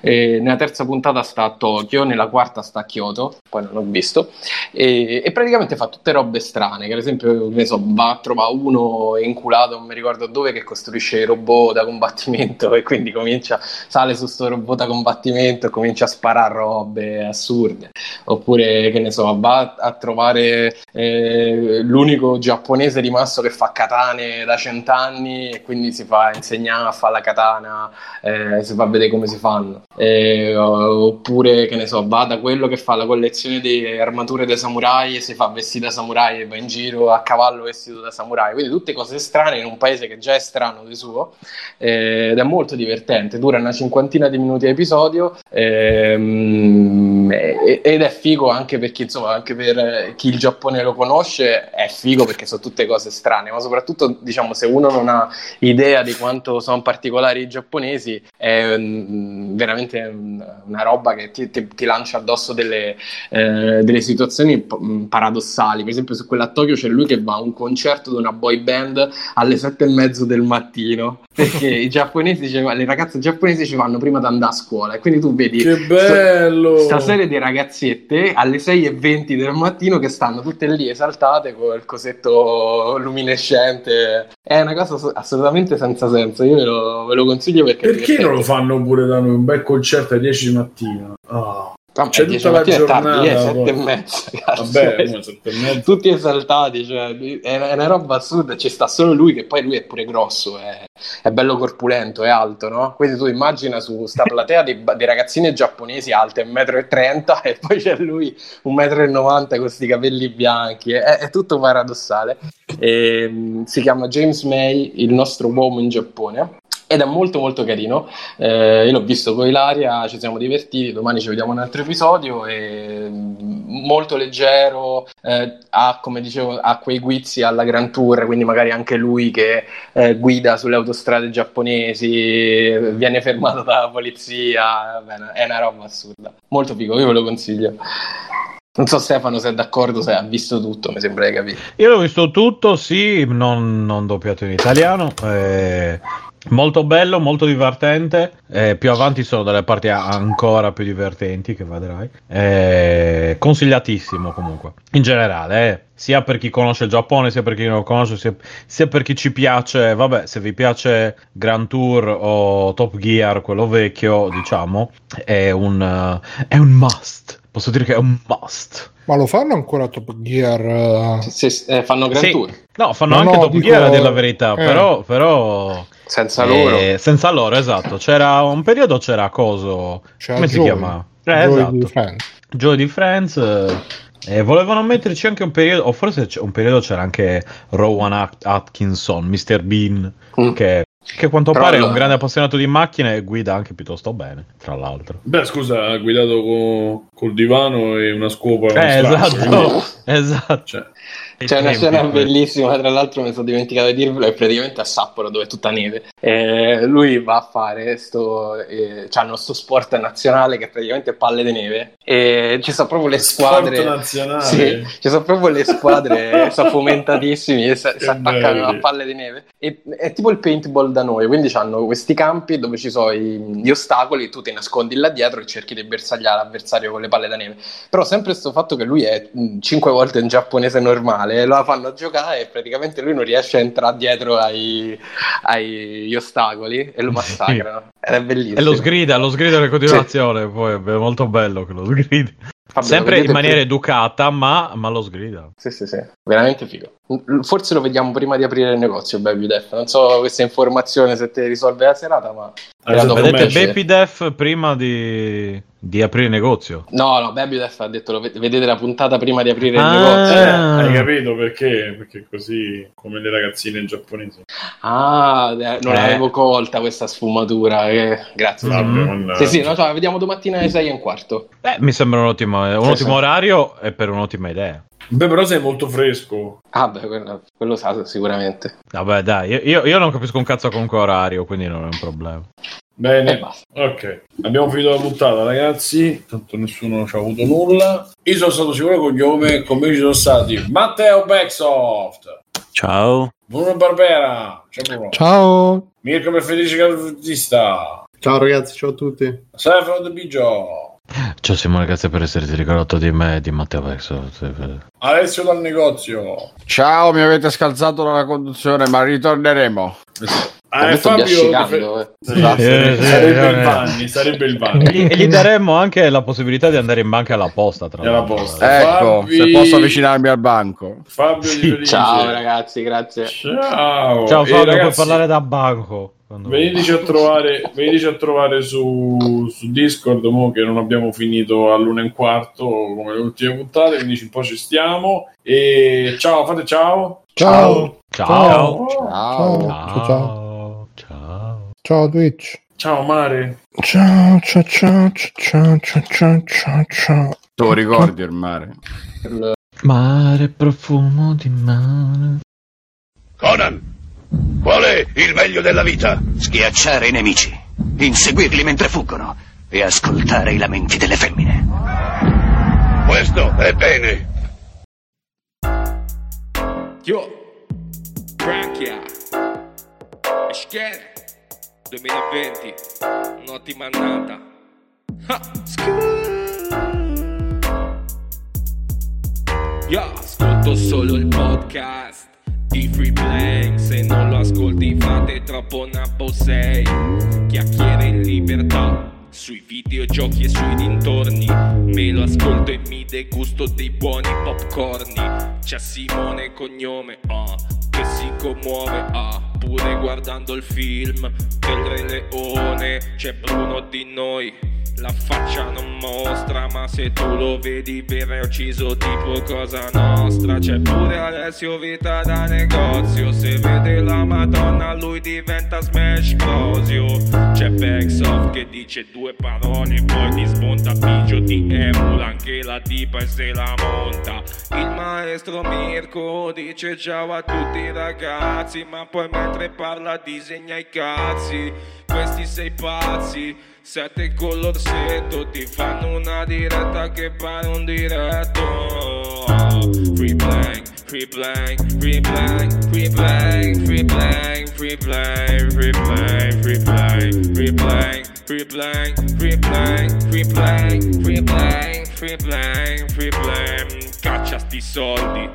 E nella terza puntata sta a Tokyo, nella quarta sta a Kyoto, poi non ho visto. E, e praticamente fa tutte robe strane, che ad esempio ne so, va a trovare uno inculato, non mi ricordo dove, che costruisce robot da combattimento <laughs> e quindi comincia, sale su sto robot da combattimento e comincia a sparare robe assurde. Oppure, che ne so, va a trovare eh, l'unico giapponese rimasto che fa katane da cent'anni e quindi si fa insegnare a fare la katana, eh, si fa vedere come si fanno. Eh, oppure, che ne so, va da quello che fa la collezione di armature dei samurai e si fa vestire da samurai e va in giro a cavallo vestito da samurai. Quindi tutte cose strane in un paese che già è strano di suo eh, ed è molto divertente. Dura una cinquantina di minuti a episodio ehm, ed è figo anche perché, insomma, anche per chi il Giappone lo conosce è figo perché sono tutte cose strane, ma soprattutto, diciamo, se uno non ha idea di quanto sono particolari i giapponesi, è um, veramente una roba che ti, ti, ti lancia addosso delle, eh, delle situazioni p- mm, paradossali. Per esempio, su quella a Tokyo c'è lui che va a un concerto di una boy band alle sette e mezzo del mattino perché <laughs> i giapponesi, cioè, le ragazze giapponesi ci vanno prima di andare a scuola. E quindi tu vedi che bello! sta serie di ragazzette alle 6.20 del mattino che stanno tutte lì esaltate con il cosetto luminescente. È una cosa assolutamente senza senso io ve lo, ve lo consiglio perché perché non lo fanno pure da noi? Un bel concerto alle 10 di mattina. Oh. No, c'è tutta la giornata, tardi, <laughs> è sette e mezza, Vabbè, tutti esaltati, cioè, è, è, una roba assurda, ci sta solo lui che poi lui è pure grosso, è, è bello corpulento, è alto, no? Quindi tu immagina su sta platea di, di ragazzine giapponesi alte 1,30 m <laughs> e poi c'è lui 1,90 m con questi capelli bianchi, è, è tutto paradossale. E, um, si chiama James May, il nostro uomo in Giappone ed è molto molto carino. Eh, io l'ho visto con Ilaria, ci siamo divertiti, domani ci vediamo un altro episodio, e mm, molto leggero, eh, ha come dicevo ha quei guizzi alla Grand Tour, quindi magari anche lui che eh, guida sulle autostrade giapponesi, viene fermato dalla polizia, Vabbè, è una roba assurda. Molto figo, io ve lo consiglio. Non so Stefano se è d'accordo, se ha visto tutto, mi sembra di capire. Io l'ho visto tutto, sì, non, non doppiato in italiano. Eh Molto bello, molto divertente. Eh, più avanti sono delle parti ancora più divertenti che vedrai. Eh, consigliatissimo comunque. In generale, eh, sia per chi conosce il Giappone, sia per chi non lo conosce, sia, sia, per chi ci piace. Vabbè, se vi piace Grand Tour o Top Gear, quello vecchio, diciamo, è un, uh, è un must. Posso dire che è un must. Ma lo fanno ancora Top Gear? Uh... Se, se, eh, fanno Grand sì. Tour? No, fanno no, anche no, Top dico... Gear a dire la verità, eh. però, però senza loro. Eh, senza loro, esatto. C'era un periodo c'era Coso. C'era come Joey. si chiama? Eh, esatto. di Friends. Joy di Friends. Eh, volevano metterci anche un periodo, o forse un periodo c'era anche Rowan Atkinson, Mr. Bean, mm. che che a quanto Però pare è un grande appassionato di macchine e guida anche piuttosto bene, tra l'altro. Beh, scusa, ha guidato con, col divano e una scopa. Eh, esatto, <laughs> esatto. Cioè, c'è una scena bellissima, tra l'altro mi sono dimenticato di dirvelo, è praticamente a Sapporo dove è tutta neve. E lui va a fare sto, eh, c'hanno sto sport nazionale che è praticamente palle di neve e ci sono proprio le squadre. Sì, ci sono proprio le squadre, <laughs> sono fomentatissimi e si attaccano a palle di neve. E, è tipo il paintball da noi, quindi hanno questi campi dove ci sono i, gli ostacoli, tu ti nascondi là dietro e cerchi di bersagliare l'avversario con le palle da neve. Però sempre questo fatto che lui è cinque volte in giapponese normale male, la fanno giocare e praticamente lui non riesce a entrare dietro ai, agli ostacoli e lo <laughs> massacrano. Ed è bellissimo. E lo sgrida, lo sgrida in continuazione, sì. poi è molto bello che lo sgridi. Vabbè, Sempre in maniera più... educata, ma, ma, lo sgrida. Sì, sì, sì, veramente figo. Forse lo vediamo prima di aprire il negozio, Baby Def. Non so questa informazione se ti risolve la serata, ma... Allora, vedete Baby Def prima di, di aprire il negozio? No, no, Baby Def ha detto vedete la puntata prima di aprire ah. il negozio. Eh, hai capito perché? Perché così come le ragazzine giapponesi. Ah, eh, non eh. l'avevo colta questa sfumatura. Eh. Grazie. Mm. Sì, sì, no, cioè, vediamo domattina alle 6 e un quarto. Eh, mi sembra un ottimo, un ottimo sì. orario e per un'ottima idea. Beh, però sei molto fresco. Ah, beh, quello, quello sa sicuramente. Vabbè, dai, io, io, non capisco un cazzo con orario, quindi non è un problema. Bene, ok. Abbiamo finito la puntata, ragazzi. Tanto nessuno ci ha avuto nulla. Io sono stato sicuro con cognome, con me ci sono stati Matteo Backsoft. Ciao. Bruno Barbera. Ciao Bruno. Ciao. Mirko Felice Calvutista. Ciao ragazzi, ciao a tutti. Stefano De Biggio. Ciao Simone, grazie per esserti ricordato di me e di Matteo Vexo. Alessio dal negozio. Ciao, mi avete scalzato dalla conduzione, ma ritorneremo. Ah, Fabio fe... esatto. eh, sarebbe, il Vanni, sarebbe il Vanni. E gli daremmo anche la possibilità di andare in banca alla posta. Tra alla posta. Ecco, Fabi... se posso avvicinarmi al banco. Fabio sì. Ciao ragazzi, grazie. Ciao. Ciao Fabio, ragazzi... puoi parlare da banco. Veniteci a trovare, veniteci a trovare su, su Discord mo che non abbiamo finito all'una e un quarto come le ultime puntate, quindi un po' ci stiamo. E ciao, fate ciao. Ciao. Ciao. Ciao. Ciao. Ciao. Ciao. Ciao Twitch. Ciao Mare. Ciao ciao ciao ciao ciao ciao ciao ciao. Te lo ricordi il mare? Mare profumo di mare. Conan! Qual è il meglio della vita? Schiacciare i nemici, inseguirli mentre fuggono e ascoltare i lamenti delle femmine. Questo è bene. Yo, Frankia, Escher, 2020, un'ottima annata. Ha, Io ascolto solo il podcast di Free Play Se non lo ascolti fate troppo napo sei Chiacchiere in libertà sui videogiochi e sui dintorni. Me lo ascolto e mi degusto dei buoni popcorni. C'è Simone cognome, ah, che si commuove, ah Pure guardando il film. Del Re Leone C'è Bruno di noi la faccia non mostra, ma se tu lo vedi viene ucciso tipo cosa nostra. C'è pure Alessio Vita da negozio, se vede la Madonna lui diventa Smash Brosio. C'è Backsoft che dice due parole, poi ti smonta Pigio, ti emula anche la tipa e se la monta. Il maestro Mirko dice ciao a tutti ragazzi, ma poi mentre parla disegna i cazzi. Questi sei pazzi Sette con l'orsetto ti fanno una diretta che pare un diretto Free blank, free blank, free blank, free blank, free blank, free blank, free blank, free blank, free blank, free blank, free blank, free blank, free blank, free blank, free blank Caccia sti soldi,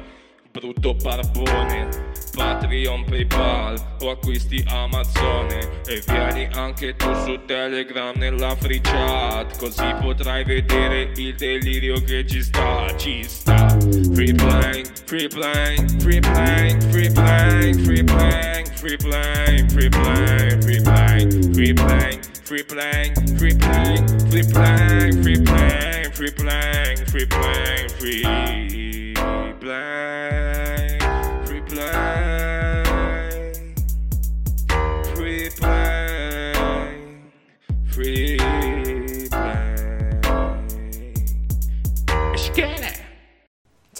brutto barbone Patreon, Paypal o acquisti Amazon e vieni anche tu su Telegram nella free chat così potrai vedere il delirio che ci sta, ci sta. Free playing, free playing, free playing, free playing, free playing, free playing, free playing, free playing, free playing, free playing, free playing, free playing, free playing, free playing, free playing, free black.